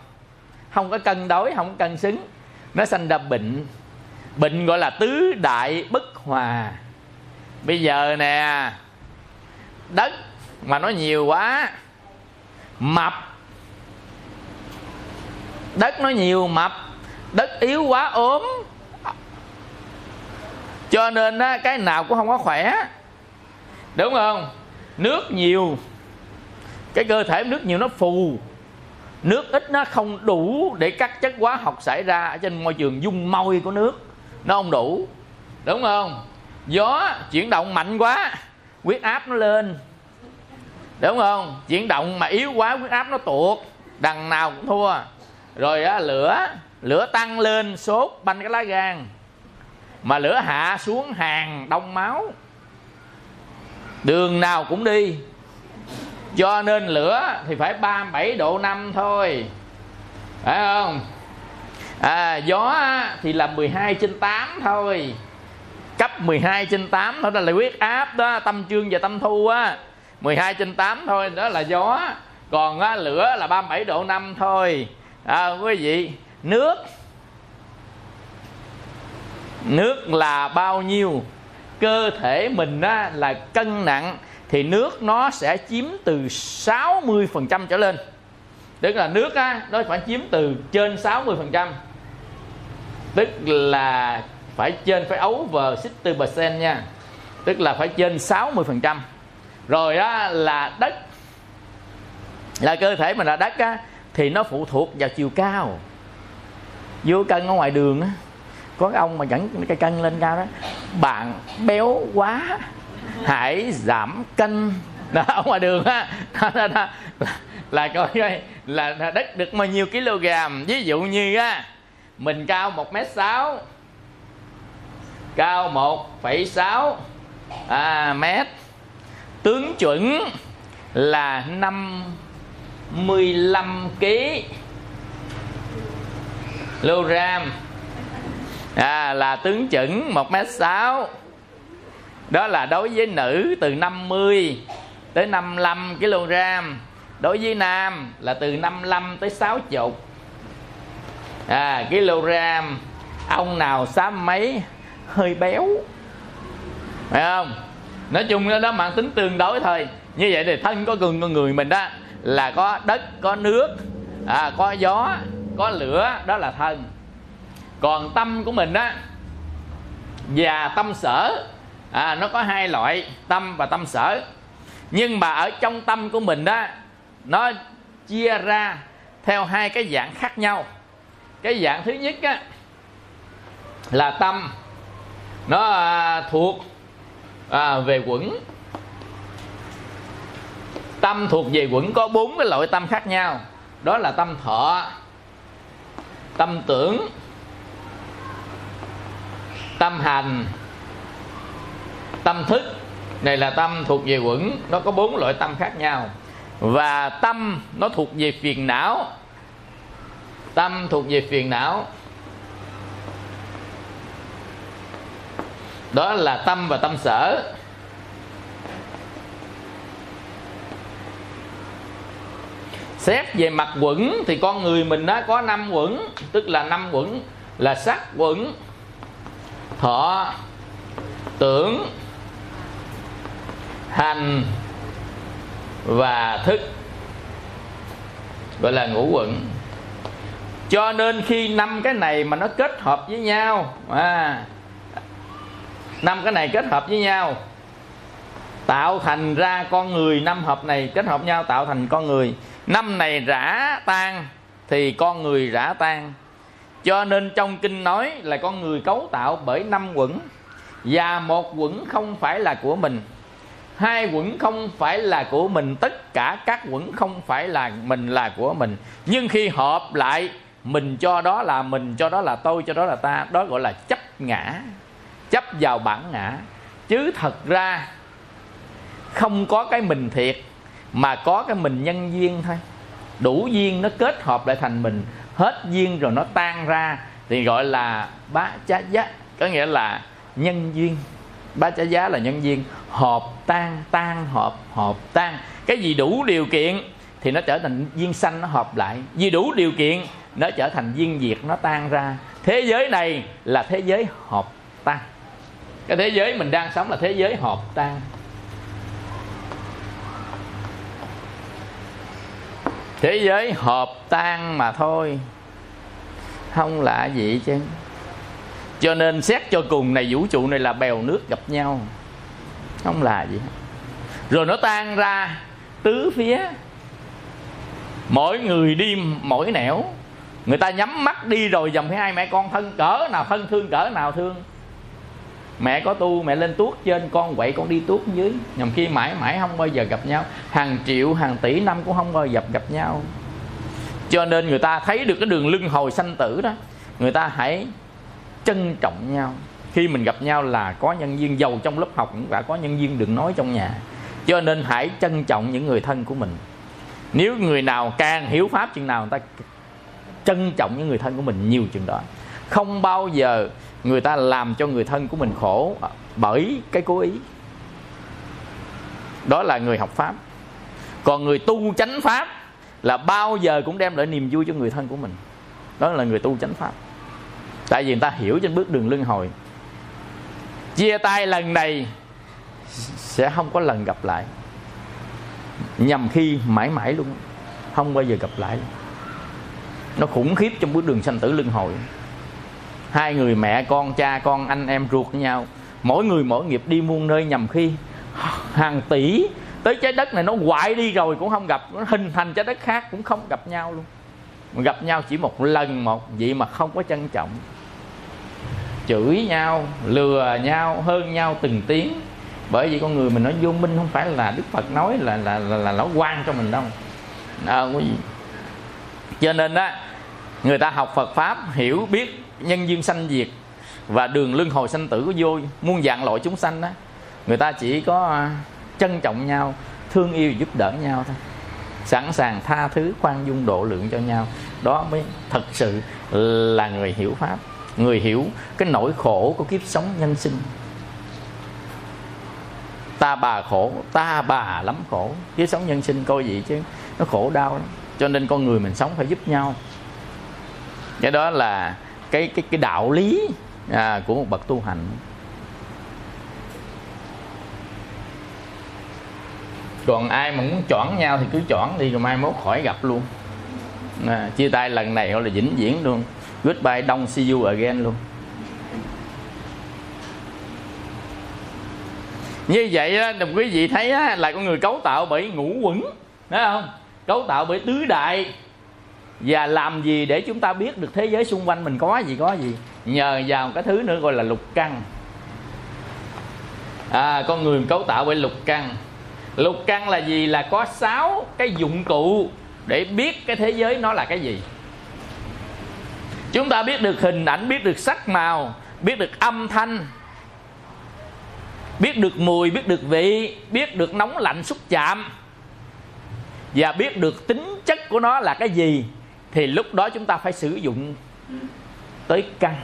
Không có cân đối không có cân xứng. Nó sanh ra bệnh. Bệnh gọi là tứ đại bất hòa. Bây giờ nè đất mà nó nhiều quá mập. Đất nó nhiều mập. Đất yếu quá ốm. Cho nên á, cái nào cũng không có khỏe. Đúng không? Nước nhiều cái cơ thể nước nhiều nó phù. Nước ít nó không đủ để các chất hóa học xảy ra ở trên môi trường dung môi của nước. Nó không đủ. Đúng không? Gió chuyển động mạnh quá huyết áp nó lên. Đúng không? Chuyển động mà yếu quá huyết áp nó tuột. Đằng nào cũng thua. Rồi á, lửa lửa tăng lên sốt banh cái lá gan. Mà lửa hạ xuống hàng đông máu. Đường nào cũng đi cho nên lửa thì phải 37 độ năm thôi. Phải không? À, gió thì là 12 trên 8 thôi. Cấp 12 trên 8 thôi là huyết áp đó tâm trương và tâm thu á. 12 trên 8 thôi đó là gió. Còn á, lửa là 37 độ 5 thôi. À, quý vị nước nước là bao nhiêu? Cơ thể mình á, là cân nặng thì nước nó sẽ chiếm từ 60% trở lên. Tức là nước á, nó phải chiếm từ trên 60% tức là phải trên phải ấu over 60% nha. Tức là phải trên 60% rồi á, là đất là cơ thể mình là đất á, thì nó phụ thuộc vào chiều cao. Vô cân ở ngoài đường á có ông mà dẫn cái cân lên cao đó bạn béo quá hãy giảm cân. Đó, ở ngoài đường á. Đó, đó, đó, là, là coi coi là, là đất được bao nhiêu kg. Ví dụ như á mình cao một m sáu cao một phẩy sáu à, mét. Tướng chuẩn là năm 15 kg kg à, là tướng chuẩn 1m6 đó là đối với nữ từ 50 tới 55 kg. Đối với nam là từ 55 tới 60 à, kg. Ông nào xám mấy? Hơi béo. Phải không? Nói chung đó, đó mang tính tương đối thôi. Như vậy thì thân có gừng con người mình đó là có đất có nước à, có gió có lửa đó là thân. Còn tâm của mình đó và tâm sở à, nó có hai loại tâm và tâm sở. Nhưng mà ở trong tâm của mình đó nó chia ra theo hai cái dạng khác nhau. Cái dạng thứ nhất á là tâm. Nó à, thuộc à, về quẩn. Tâm thuộc về quẩn có bốn cái loại tâm khác nhau. Đó là tâm thọ tâm tưởng tâm hành tâm thức. Này là tâm thuộc về quẩn, nó có bốn loại tâm khác nhau. Và tâm nó thuộc về phiền não. Tâm thuộc về phiền não. Đó là tâm và tâm sở. Xét về mặt quẩn thì con người mình nó có năm quẩn, tức là năm quẩn là sắc quẩn, thọ, tưởng hành và thức, gọi là ngũ quẩn. Cho nên khi năm cái này mà nó kết hợp với nhau à năm cái này kết hợp với nhau, tạo thành ra con người, năm hợp này kết hợp nhau tạo thành con người. Năm này rã tan thì con người rã tan. Cho nên trong kinh nói là con người cấu tạo bởi năm quẩn, và một quẩn không phải là của mình hai quẩn không phải là của mình, tất cả các quẩn không phải là mình là của mình. Nhưng khi hợp lại, mình cho đó là mình, cho đó là tôi, cho đó là ta, đó gọi là chấp ngã, chấp vào bản ngã. Chứ thật ra, không có cái mình thiệt, mà có cái mình nhân duyên thôi. Đủ duyên nó kết hợp lại thành mình, hết duyên rồi nó tan ra, thì gọi là bá chá giá, có nghĩa là nhân duyên bá chá giá là nhân viên hợp tan tan hợp hợp tan. Cái gì đủ điều kiện thì nó trở thành viên sanh nó hợp lại. Vì đủ điều kiện, nó trở thành viên diệt, nó tan ra. Thế giới này là thế giới hợp tan. Cái thế giới mình đang sống là thế giới hợp tan. Thế giới hợp tan mà thôi. Không lạ gì chứ cho nên xét cho cùng này, vũ trụ này là bèo nước gặp nhau. Không là gì rồi nó tan ra tứ phía. Mỗi người đi mỗi nẻo. Người ta nhắm mắt đi rồi dòng hai mẹ con thân cỡ nào thân thương, cỡ nào thương. Mẹ có tu, mẹ lên tuốt trên, con quậy, con đi tuốt dưới. Nhằm khi mãi mãi không bao giờ gặp nhau. Hàng triệu, hàng tỷ năm cũng không bao giờ gặp nhau. Cho nên người ta thấy được cái đường lưng hồi sanh tử đó. Người ta hãy trân trọng nhau. Khi mình gặp nhau là có nhân viên giàu trong lớp học cũng đã có nhân viên đừng nói trong nhà. Cho nên hãy trân trọng những người thân của mình. Nếu người nào càng hiểu pháp chừng nào, người ta trân trọng những người thân của mình nhiều chừng đó. Không bao giờ người ta làm cho người thân của mình khổ bởi cái cố ý. Đó là người học pháp. Còn người tu chánh pháp là bao giờ cũng đem lại niềm vui cho người thân của mình. Đó là người tu chánh pháp tại vì người ta hiểu trên bước đường luân hồi. Chia tay lần này sẽ không có lần gặp lại. Nhằm khi mãi mãi luôn, không bao giờ gặp lại. Nó khủng khiếp trong bước đường sanh tử luân hồi. Hai người mẹ con, cha con, anh em ruột với nhau. Mỗi người mỗi nghiệp đi muôn nơi nhằm khi hàng tỷ tới trái đất này nó hoại đi rồi cũng không gặp. Nó hình thành trái đất khác cũng không gặp nhau luôn. Gặp nhau chỉ một lần một, vậy mà không có trân trọng chửi nhau lừa nhau hơn nhau từng tiếng. Bởi vì con người mình nói vô minh không phải là đức phật nói là là là, là nó quan cho mình đâu. À, quý vị. Cho nên đó người ta học phật pháp hiểu biết nhân duyên sanh diệt và đường luân hồi sanh tử của vô muôn dạng loại chúng sanh đó người ta chỉ có à, trân trọng nhau thương yêu giúp đỡ nhau thôi. Sẵn sàng tha thứ khoan dung độ lượng cho nhau. Đó mới thật sự là người hiểu pháp người hiểu cái nỗi khổ của kiếp sống nhân sinh. Ta bà khổ ta bà lắm khổ. Kiếp sống nhân sinh coi gì chứ nó khổ đau lắm. Cho nên con người mình sống phải giúp nhau. Cái đó là cái cái cái đạo lý à, của một bậc tu hành. Còn ai mà muốn chọn nhau thì cứ chọn đi rồi mai mốt khỏi gặp luôn. À, chia tay lần này gọi là vĩnh viễn luôn goodbye don't see you again luôn. Như vậy đó, đồng quý vị thấy á, là con người cấu tạo bởi ngũ quẩn thấy không? Cấu tạo bởi tứ đại. Và làm gì để chúng ta biết được thế giới xung quanh mình có gì có gì? Nhờ vào cái thứ nữa gọi là lục căn. À, con người cấu tạo bởi lục căn. Lục căn là gì? Là có sáu cái dụng cụ để biết cái thế giới nó là cái gì chúng ta biết được hình ảnh, biết được sắc màu, biết được âm thanh, biết được mùi, biết được vị, biết được nóng lạnh xúc chạm, và biết được tính chất của nó là cái gì, thì lúc đó chúng ta phải sử dụng tới căn.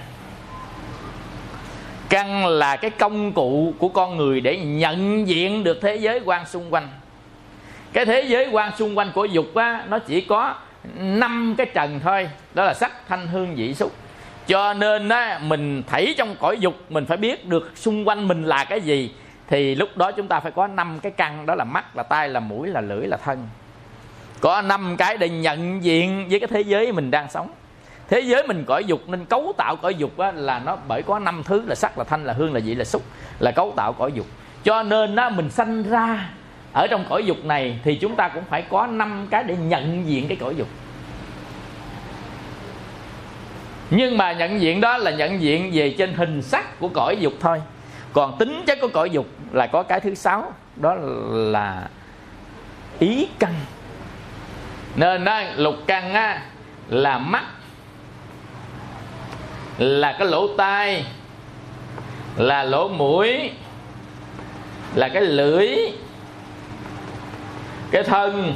Căn là cái công cụ của con người để nhận diện được thế giới quan xung quanh. Cái thế giới quan xung quanh của dục á, nó chỉ có năm cái trần thôi đó là sắc thanh hương vị xúc. Cho nên á mình thấy trong cõi dục mình phải biết được xung quanh mình là cái gì. Thì lúc đó chúng ta phải có năm cái căn đó là mắt là tai là mũi là lưỡi là thân. Có năm cái để nhận diện với cái thế giới mình đang sống. Thế giới mình cõi dục nên cấu tạo cõi dục á, là nó bởi có năm thứ là sắc là thanh là hương là vị là xúc là cấu tạo cõi dục. Cho nên á, mình sanh ra ở trong cõi dục này thì chúng ta cũng phải có năm cái để nhận diện cái cõi dục. Nhưng mà nhận diện đó là nhận diện về trên hình sắc của cõi dục thôi. Còn tính chất của cõi dục là có cái thứ sáu, đó là ý căn. Nên đó lục căn á, là mắt, là cái lỗ tai, là lỗ mũi, là cái lưỡi cái thân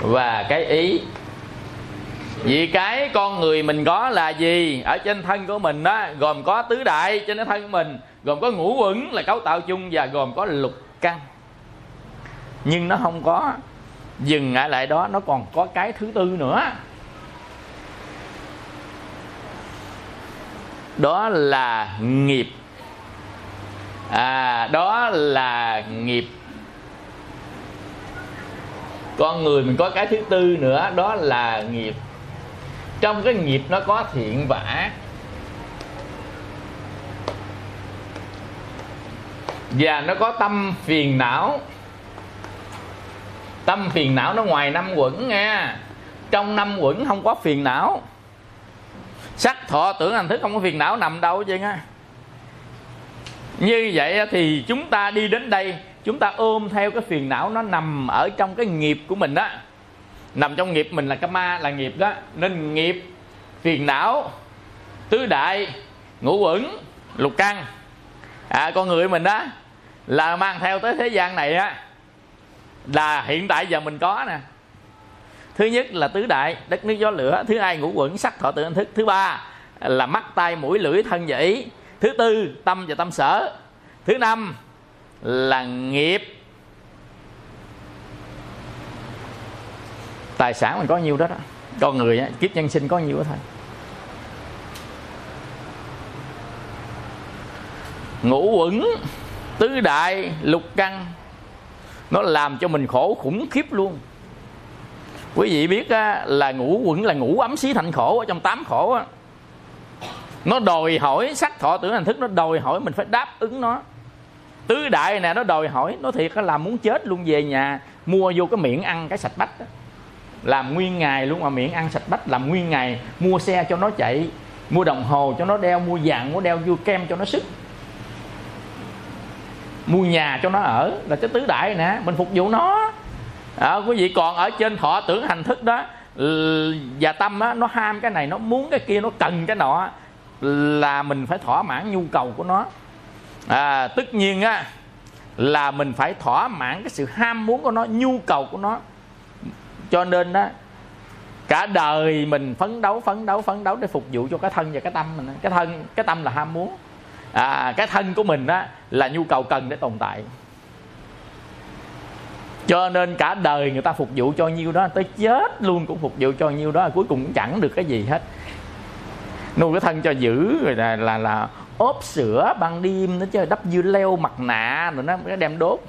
và cái ý. Vì cái con người mình có là gì? Ở trên thân của mình đó gồm có tứ đại trên cái thân của mình, gồm có ngũ quẩn là cấu tạo chung và gồm có lục căn. Nhưng nó không có. Dừng lại lại đó, nó còn có cái thứ tư nữa. Đó là nghiệp. À đó là nghiệp con người mình có cái thứ tư nữa, đó là nghiệp. Trong cái nghiệp nó có thiện và ác. Và nó có tâm phiền não. Tâm phiền não nó ngoài năm quẩn nha. Trong năm quẩn không có phiền não. Sắc, thọ, tưởng, hành thức không có phiền não nằm đâu vậy nghe như vậy thì chúng ta đi đến đây chúng ta ôm theo cái phiền não nó nằm ở trong cái nghiệp của mình đó nằm trong nghiệp mình là cái ma là nghiệp đó. Nên nghiệp phiền não tứ đại ngũ uẩn lục căn. À, con người mình đó là mang theo tới thế gian này á là hiện tại giờ mình có nè. Thứ nhất là tứ đại đất nước gió lửa. Thứ hai ngũ quẩn sắc thọ tưởng thức. Thứ ba là mắt tay mũi lưỡi thân và ý. Thứ tư tâm và tâm sở. Thứ năm là nghiệp. Tài sản mình có nhiêu đó đó. Con người á, kiếp nhân sinh có nhiêu đó thôi. Ngũ quẩn tứ đại lục căn. Nó làm cho mình khổ khủng khiếp luôn. Quý vị biết á, là ngũ quẩn là ngũ ấm xí thành khổ ở trong tám khổ á. Nó đòi hỏi sắc thọ tưởng hành thức nó đòi hỏi mình phải đáp ứng nó tứ đại nè nó đòi hỏi nó thiệt là làm muốn chết luôn về nhà mua vô cái miệng ăn cái sạch bách đó. làm nguyên ngày luôn mà miệng ăn sạch bách làm nguyên ngày mua xe cho nó chạy mua đồng hồ cho nó đeo mua vàng mua đeo vô kem cho nó sức. Mua nhà cho nó ở là cái tứ đại nè mình phục vụ nó. À, quý vị còn ở trên thọ tưởng hành thức đó và tâm á, nó ham cái này nó muốn cái kia nó cần cái nọ là mình phải thỏa mãn nhu cầu của nó à, tất nhiên á là mình phải thỏa mãn cái sự ham muốn của nó nhu cầu của nó. Cho nên đó cả đời mình phấn đấu phấn đấu phấn đấu để phục vụ cho cái thân và cái tâm mình cái thân cái tâm là ham muốn. À, cái thân của mình đó là nhu cầu cần để tồn tại. Cho nên cả đời người ta phục vụ cho nhiêu đó tới chết luôn cũng phục vụ cho nhiêu đó cuối cùng cũng chẳng được cái gì hết. Nuôi cái thân cho giữ rồi là là, là ốp sữa, ban đêm nó chơi đắp dưa leo mặt nạ rồi nó đem đốt.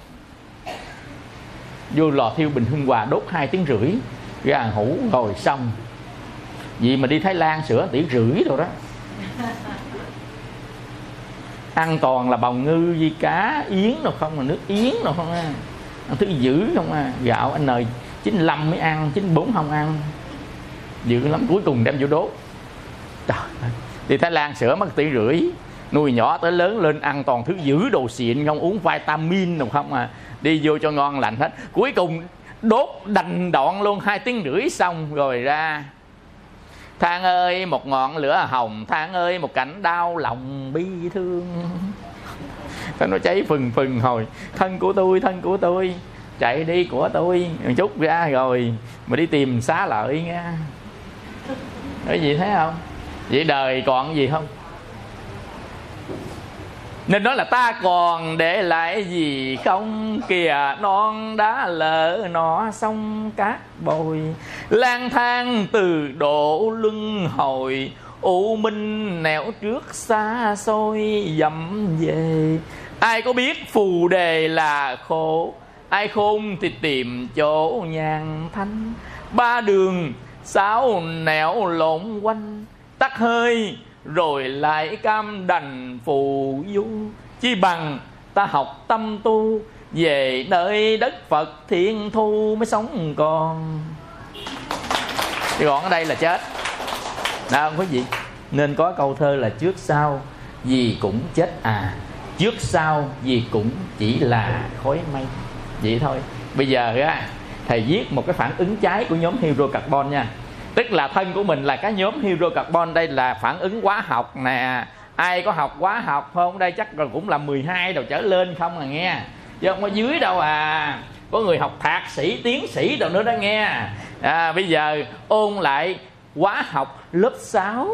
Vô lò thiêu bình hưng hòa đốt hai tiếng rưỡi, ra hủ rồi xong. Vì mà đi thái lan sữa tỷ rưỡi rồi đó. [LAUGHS] Ăn toàn là bào ngư với cá, yến đâu không là nước yến đâu không à. Ăn thứ dữ không à. Gạo anh ơi 95 mới ăn 94 không ăn. Dữ lắm, cuối cùng đem vô đốt. Trời ơi, đi thái lan sữa mất tỷ rưỡi nuôi nhỏ tới lớn lên ăn toàn, thứ dữ đồ xịn, không uống vitamin đâu không à. Đi vô cho ngon lành hết. Cuối cùng, đốt đành đoạn luôn, hai tiếng rưỡi xong rồi ra. Than ơi, một ngọn lửa hồng. Than ơi, một cảnh đau lòng, bi thương. Nó cháy phừng phừng hồi. Thân của tôi, thân của tôi. Chạy đi của tôi. Một chút ra rồi, mà đi tìm xá lợi nha. Cái gì thấy không? Vậy đời còn gì không? Nên nói là ta còn để lại gì không? Kìa, non đã lỡ nó sông cát bồi. Lang thang từ độ lưng hồi, u minh nẻo trước xa xôi dậm về. Ai có biết phù đề là khổ? Ai khôn thì tìm chỗ nhàn thanh. Ba đường, sáu nẻo lộn quanh. Tắt hơi rồi lại cam đành phù du. Chi bằng ta học tâm tu, về nơi đất phật thiên thu mới sống còn. Thì còn ở đây là chết. Nào quý vị nên có câu thơ là trước sau gì cũng chết à trước sau gì cũng chỉ là khói mây. Vậy thôi. Bây giờ á, thầy viết một cái phản ứng trái của nhóm hydrocarbon nha tức là thân của mình là cái nhóm hydrocarbon. Đây là phản ứng hóa học nè. Ai có học hóa học không? Đây chắc rồi cũng là 12 đầu trở lên không à nghe. Chứ không có dưới đâu à. Có người học thạc sĩ tiến sĩ đâu nữa đó nghe. À, bây giờ ôn lại hóa học lớp 6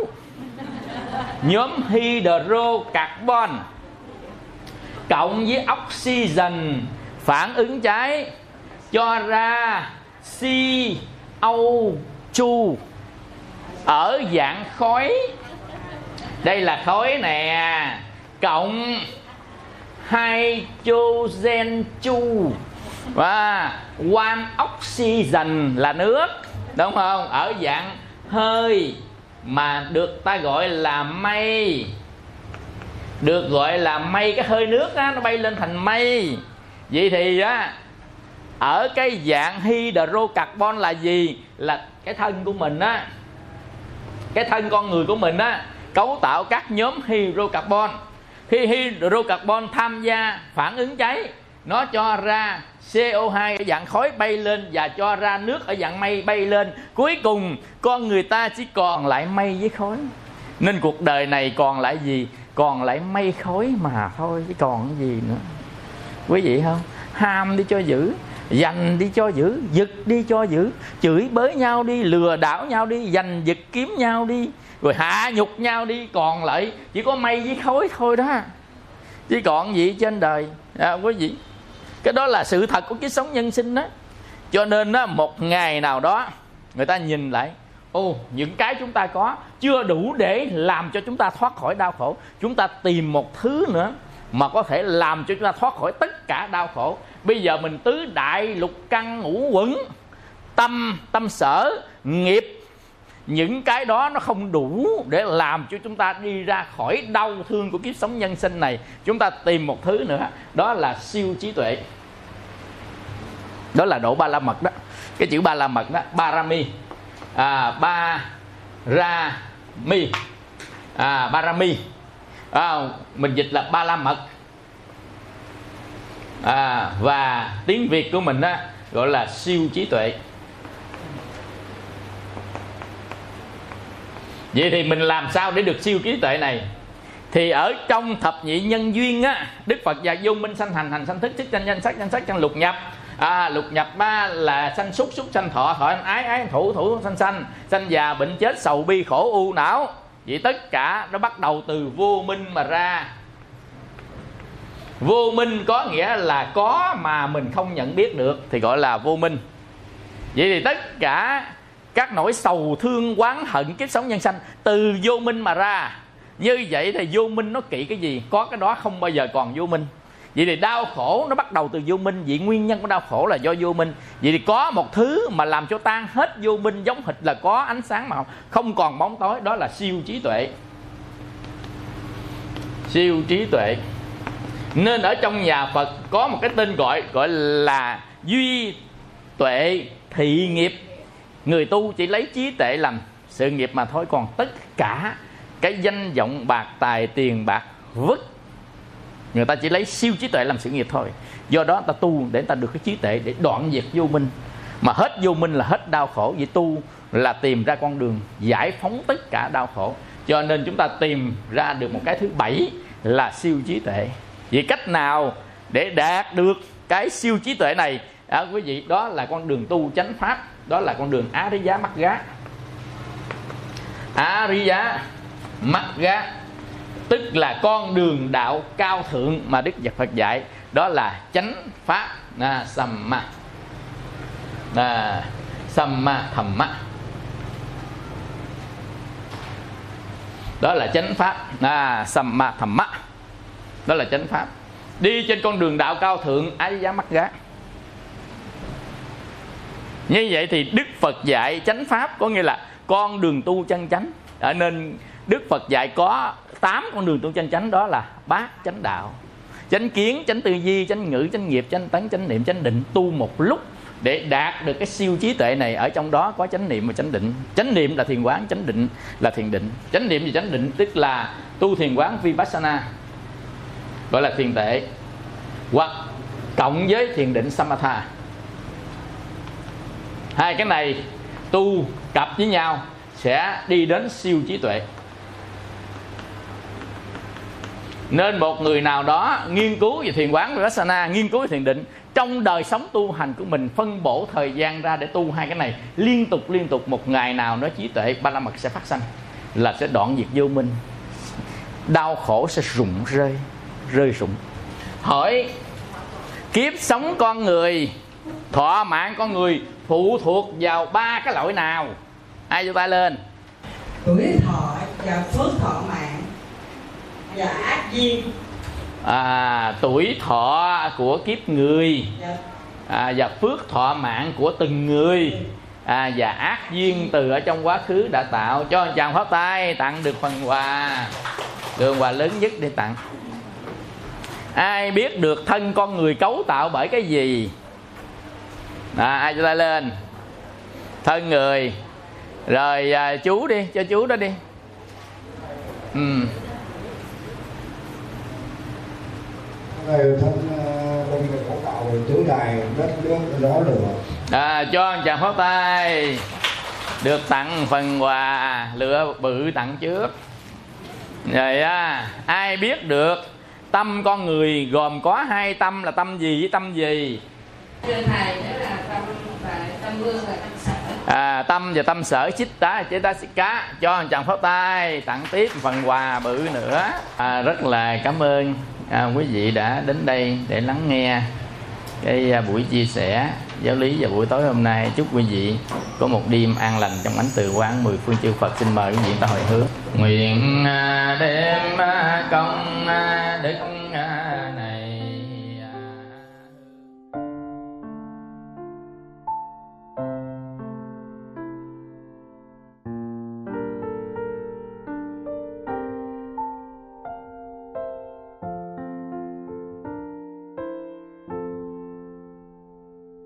nhóm hydrocarbon cộng với oxygen phản ứng cháy cho ra co chu, ở dạng khói đây là khói nè. Cộng hydrogen chu và one oxygen là nước, đúng không? Ở dạng hơi mà được ta gọi là mây. Được gọi là mây, cái hơi nước á, nó bay lên thành mây. Vậy thì á ở cái dạng hydrocarbon là gì? Là cái thân của mình á. Cái thân con người của mình á, cấu tạo các nhóm hydrocarbon. Khi hydrocarbon tham gia phản ứng cháy, nó cho ra CO2 ở dạng khói bay lên và cho ra nước ở dạng mây bay lên. Cuối cùng, con người ta chỉ còn lại mây với khói. Nên cuộc đời này còn lại gì? Còn lại mây khói mà thôi, chứ còn cái gì nữa. Quý vị không? Ham đi cho dữ dành đi cho giữ giật đi cho giữ chửi bới nhau đi lừa đảo nhau đi giành giật kiếm nhau đi. Rồi hạ nhục nhau đi còn lại chỉ có mây với khói thôi đó. Chứ còn gì trên đời? À, quý vị cái đó là sự thật của cái sống nhân sinh đó. Cho nên đó, một ngày nào đó người ta nhìn lại ô những cái chúng ta có chưa đủ để làm cho chúng ta thoát khỏi đau khổ. Chúng ta tìm một thứ nữa mà có thể làm cho chúng ta thoát khỏi tất cả đau khổ bây giờ mình tứ đại lục căn ngũ quẩn tâm tâm sở nghiệp những cái đó nó không đủ để làm cho chúng ta đi ra khỏi đau thương của kiếp sống nhân sinh này. Chúng ta tìm một thứ nữa đó là siêu trí tuệ. Đó là độ ba la mật đó. Cái chữ ba la mật đó barami à, ba ra mi. À, barami à, mình dịch là ba la mật à, và tiếng việt của mình á gọi là siêu trí tuệ. Vậy thì mình làm sao để được siêu trí tuệ này? Thì ở trong thập nhị nhân duyên á đức phật dạy vô minh sanh hành hành sanh thức thức danh danh sắc danh sắc danh lục nhập. À, lục nhập ba là sanh xúc xúc sanh thọ thọ ái ái thủ thủ sanh sanh sanh già bệnh chết sầu bi khổ u não. Vậy tất cả nó bắt đầu từ vô minh mà ra vô minh có nghĩa là có mà mình không nhận biết được, thì gọi là vô minh. Vậy thì tất cả các nỗi sầu, thương, oán, hận, kiếp sống, nhân sanh từ vô minh mà ra. Như vậy thì vô minh nó kỵ cái gì? Có cái đó không bao giờ còn vô minh. Vậy thì đau khổ nó bắt đầu từ vô minh. Vậy nguyên nhân của đau khổ là do vô minh. Vậy thì có một thứ mà làm cho tan hết vô minh, giống hịch là có ánh sáng mà không còn bóng tối, đó là siêu trí tuệ. Siêu trí tuệ nên ở trong nhà phật có một cái tên gọi gọi là duy tuệ thị nghiệp. Người tu chỉ lấy trí tuệ làm sự nghiệp mà thôi, còn tất cả cái danh vọng, bạc tài, tiền bạc, vứt, người ta chỉ lấy siêu trí tuệ làm sự nghiệp thôi. Do đó ta tu để ta được cái trí tuệ để đoạn diệt vô minh. Mà hết vô minh là hết đau khổ. Vì tu là tìm ra con đường giải phóng tất cả đau khổ. Cho nên chúng ta tìm ra được một cái thứ bảy là siêu trí tuệ vậy cách nào để đạt được cái siêu trí tuệ này? À, quý vị đó là con đường tu chánh pháp đó là con đường á giá mắt gá. Á giá mắt gá tức là con đường đạo cao thượng mà đức phật dạy đó là chánh pháp. Na samma. Na samma thamma đó là chánh pháp. Na samma thamma đó là chánh pháp. Đi trên con đường đạo cao thượng, ái giá mắt gác như vậy thì đức phật dạy chánh pháp, có nghĩa là con đường tu chân chánh. Ở nên đức phật dạy có 8 con đường tu chân chánh, đó là bát, chánh đạo, chánh kiến, chánh tư duy, chánh ngữ, chánh nghiệp, chánh tấn chánh niệm, chánh định. Tu một lúc để đạt được cái siêu trí tuệ này, ở trong đó có chánh niệm và chánh định. Chánh niệm là thiền quán, chánh định là thiền định. Chánh niệm và chánh định tức là tu thiền quán vipassana gọi là thiền tệ. Hoặc cộng với thiền định samatha. Hai cái này tu cặp với nhau sẽ đi đến siêu trí tuệ. Nên một người nào đó nghiên cứu về thiền quán vipassana, nghiên cứu về thiền định, trong đời sống tu hành của mình phân bổ thời gian ra để tu hai cái này, liên tục liên tục, một ngày nào nó trí tuệ, ba la mật sẽ phát sanh, là sẽ đoạn diệt vô minh. Đau khổ sẽ rụng rơi rơi rụng hỏi kiếp sống con người thọ mạng con người phụ thuộc vào ba cái lỗi nào? Ai giơ tay lên? Tuổi thọ và phước thọ mạng và ác duyên. À, tuổi thọ của kiếp người dạ. à, và phước thọ mạng của từng người. À, và ác duyên từ ở trong quá khứ đã tạo cho anh chàng phát tay tặng được phần quà. Đường quà lớn nhất để tặng ai biết được thân con người cấu tạo bởi cái gì? À, ai cho tay lên? Thân người. Rồi à, chú đi cho chú đó đi. Ừ. lửa. À, cho anh chàng phát tay. Được tặng phần quà lựa bự tặng trước. Rồi á ai biết được tâm con người gồm có hai tâm là tâm gì với tâm gì? Thưa thầy đó là tâm và tâm lương và tâm sở. À, tâm và tâm sở chích tá chế tá xích cá cho anh chàng phát tay tặng tiếp phần quà bự nữa. À, rất là cảm ơn à, quý vị đã đến đây để lắng nghe cái à, buổi chia sẻ giáo lý vào buổi tối hôm nay. Chúc quý vị có một đêm an lành trong ánh từ quán mười phương chư Phật. Xin mời quý vị ta hồi hướng. Nguyện à, đêm công à, đức à, này.